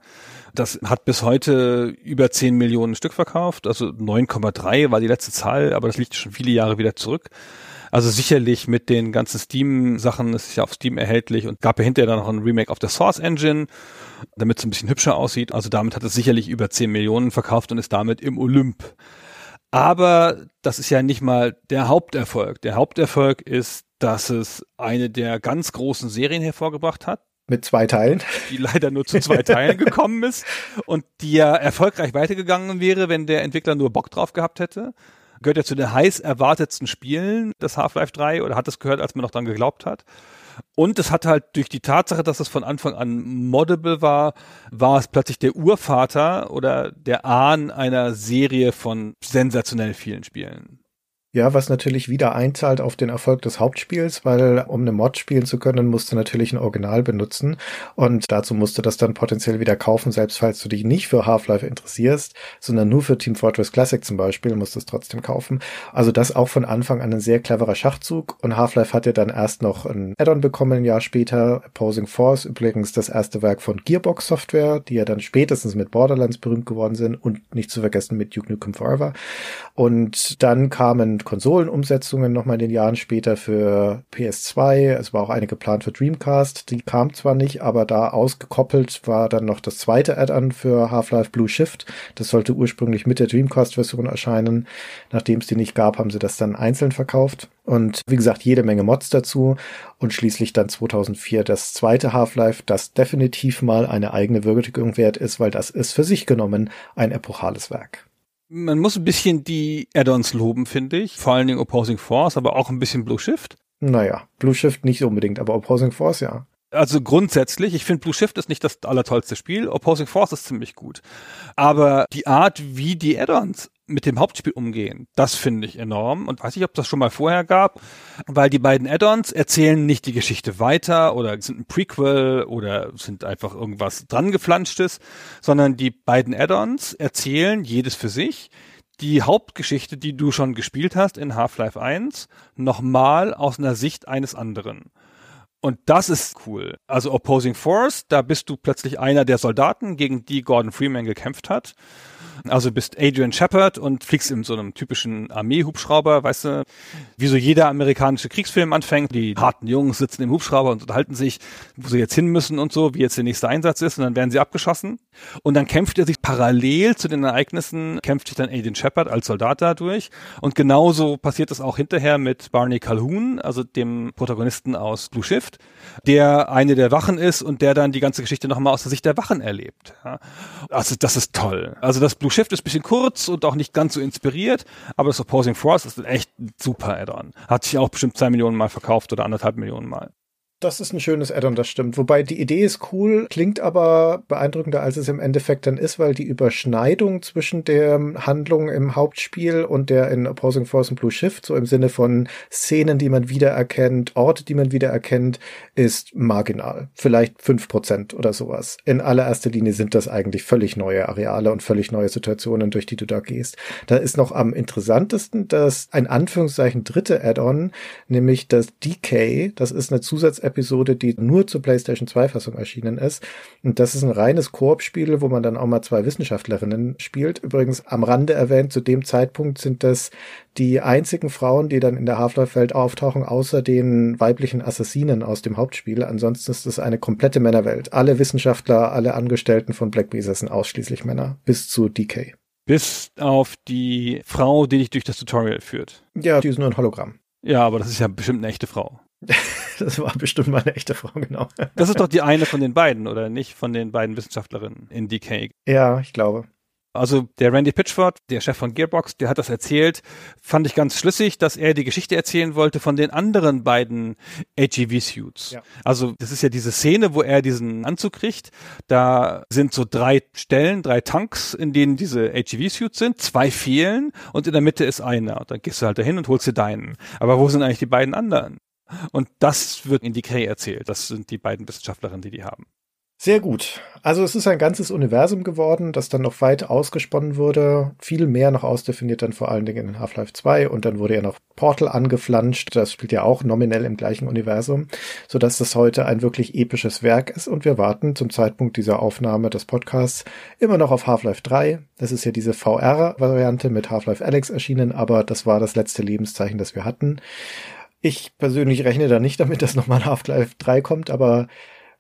Das hat bis heute über 10 Millionen Stück verkauft, also 9,3 war die letzte Zahl, aber das liegt schon viele Jahre wieder zurück. Also sicherlich mit den ganzen Steam-Sachen, es ist ja auf Steam erhältlich und gab ja hinterher dann noch ein Remake auf der Source Engine, damit es ein bisschen hübscher aussieht. Also damit hat es sicherlich über 10 Millionen verkauft und ist damit im Olymp. Aber das ist ja nicht mal der Haupterfolg. Der Haupterfolg ist, dass es eine der ganz großen Serien hervorgebracht hat, mit zwei Teilen. Die leider nur zu zwei Teilen gekommen ist (laughs) und die ja erfolgreich weitergegangen wäre, wenn der Entwickler nur Bock drauf gehabt hätte gehört ja zu den heiß erwartetsten Spielen des Half-Life 3 oder hat es gehört, als man noch dran geglaubt hat. Und es hat halt durch die Tatsache, dass es von Anfang an moddable war, war es plötzlich der Urvater oder der Ahn einer Serie von sensationell vielen Spielen. Ja, was natürlich wieder einzahlt auf den Erfolg des Hauptspiels, weil um eine Mod spielen zu können, musst du natürlich ein Original benutzen und dazu musst du das dann potenziell wieder kaufen, selbst falls du dich nicht für Half-Life interessierst, sondern nur für Team Fortress Classic zum Beispiel, musst du es trotzdem kaufen. Also das auch von Anfang an ein sehr cleverer Schachzug und Half-Life hat ja dann erst noch ein Add-on bekommen, ein Jahr später, Opposing Force, übrigens das erste Werk von Gearbox Software, die ja dann spätestens mit Borderlands berühmt geworden sind und nicht zu vergessen mit Duke Nukem Forever. Und dann kamen Konsolenumsetzungen nochmal in den Jahren später für PS2. Es war auch eine geplant für Dreamcast. Die kam zwar nicht, aber da ausgekoppelt war dann noch das zweite Add-on für Half-Life Blue Shift. Das sollte ursprünglich mit der Dreamcast-Version erscheinen. Nachdem es die nicht gab, haben sie das dann einzeln verkauft. Und wie gesagt, jede Menge Mods dazu. Und schließlich dann 2004 das zweite Half-Life, das definitiv mal eine eigene Würdigung wert ist, weil das ist für sich genommen ein epochales Werk. Man muss ein bisschen die Add-ons loben, finde ich. Vor allen Dingen Opposing Force, aber auch ein bisschen Blue Shift. Naja, Blue Shift nicht unbedingt, aber Opposing Force ja. Also grundsätzlich, ich finde Blue Shift ist nicht das allertollste Spiel, Opposing Force ist ziemlich gut. Aber die Art, wie die Add-ons mit dem Hauptspiel umgehen. Das finde ich enorm und weiß ich, ob das schon mal vorher gab, weil die beiden Add-ons erzählen nicht die Geschichte weiter oder sind ein Prequel oder sind einfach irgendwas dran geflanschtes, sondern die beiden Add-ons erzählen jedes für sich die Hauptgeschichte, die du schon gespielt hast in Half-Life 1, nochmal aus einer Sicht eines anderen. Und das ist cool. Also Opposing Force, da bist du plötzlich einer der Soldaten, gegen die Gordon Freeman gekämpft hat. Also bist Adrian Shepard und fliegst in so einem typischen Armeehubschrauber, weißt du, wie so jeder amerikanische Kriegsfilm anfängt. Die harten Jungs sitzen im Hubschrauber und unterhalten sich, wo sie jetzt hin müssen und so, wie jetzt der nächste Einsatz ist und dann werden sie abgeschossen. Und dann kämpft er sich parallel zu den Ereignissen, kämpft sich dann Adrian Shepard als Soldat dadurch. Und genauso passiert es auch hinterher mit Barney Calhoun, also dem Protagonisten aus Blue Shift, der eine der Wachen ist und der dann die ganze Geschichte nochmal aus der Sicht der Wachen erlebt. Also das ist toll. Also das Blue Blue Shift ist bisschen kurz und auch nicht ganz so inspiriert, aber das Opposing Force ist echt super Add-on. Hat sich auch bestimmt zwei Millionen Mal verkauft oder anderthalb Millionen Mal. Das ist ein schönes Add-on, das stimmt. Wobei die Idee ist cool, klingt aber beeindruckender, als es im Endeffekt dann ist, weil die Überschneidung zwischen der Handlung im Hauptspiel und der in Opposing Force und Blue Shift, so im Sinne von Szenen, die man wiedererkennt, Orte, die man wiedererkennt, ist marginal. Vielleicht fünf Prozent oder sowas. In allererster Linie sind das eigentlich völlig neue Areale und völlig neue Situationen, durch die du da gehst. Da ist noch am interessantesten das ein Anführungszeichen dritte Add-on, nämlich das Decay. Das ist eine Zusatz Episode, die nur zur PlayStation 2 Fassung erschienen ist. Und das ist ein reines Koop-Spiel, wo man dann auch mal zwei Wissenschaftlerinnen spielt. Übrigens am Rande erwähnt, zu dem Zeitpunkt sind das die einzigen Frauen, die dann in der Half-Life-Welt auftauchen, außer den weiblichen Assassinen aus dem Hauptspiel. Ansonsten ist es eine komplette Männerwelt. Alle Wissenschaftler, alle Angestellten von Black Mesa sind ausschließlich Männer, bis zu DK. Bis auf die Frau, die dich durch das Tutorial führt. Ja, die ist nur ein Hologramm. Ja, aber das ist ja bestimmt eine echte Frau. (laughs) das war bestimmt mal eine echte Frau, genau. Das ist doch die eine von den beiden, oder nicht? Von den beiden Wissenschaftlerinnen in DK. Ja, ich glaube. Also der Randy Pitchford, der Chef von Gearbox, der hat das erzählt, fand ich ganz schlüssig, dass er die Geschichte erzählen wollte von den anderen beiden AGV-Suits. Ja. Also das ist ja diese Szene, wo er diesen Anzug kriegt. Da sind so drei Stellen, drei Tanks, in denen diese AGV-Suits sind. Zwei fehlen und in der Mitte ist einer. Und dann gehst du halt dahin und holst dir deinen. Aber wo sind eigentlich die beiden anderen? Und das wird in Decay erzählt. Das sind die beiden Wissenschaftlerinnen, die die haben. Sehr gut. Also es ist ein ganzes Universum geworden, das dann noch weit ausgesponnen wurde. Viel mehr noch ausdefiniert dann vor allen Dingen in Half-Life 2 und dann wurde ja noch Portal angeflanscht. Das spielt ja auch nominell im gleichen Universum, sodass das heute ein wirklich episches Werk ist und wir warten zum Zeitpunkt dieser Aufnahme des Podcasts immer noch auf Half-Life 3. Das ist ja diese VR-Variante mit Half-Life Alex erschienen, aber das war das letzte Lebenszeichen, das wir hatten. Ich persönlich rechne da nicht damit, dass nochmal Half-Life 3 kommt, aber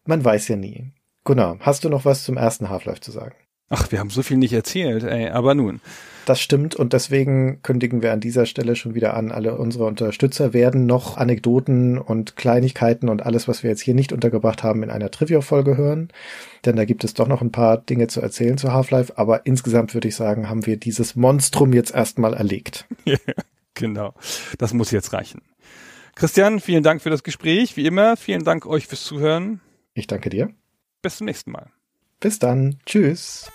man weiß ja nie. Gunnar, hast du noch was zum ersten Half-Life zu sagen? Ach, wir haben so viel nicht erzählt, ey, aber nun. Das stimmt und deswegen kündigen wir an dieser Stelle schon wieder an, alle unsere Unterstützer werden noch Anekdoten und Kleinigkeiten und alles, was wir jetzt hier nicht untergebracht haben, in einer Trivia-Folge hören. Denn da gibt es doch noch ein paar Dinge zu erzählen zu Half-Life, aber insgesamt würde ich sagen, haben wir dieses Monstrum jetzt erstmal erlegt. (laughs) genau, das muss jetzt reichen. Christian, vielen Dank für das Gespräch. Wie immer, vielen Dank euch fürs Zuhören. Ich danke dir. Bis zum nächsten Mal. Bis dann. Tschüss.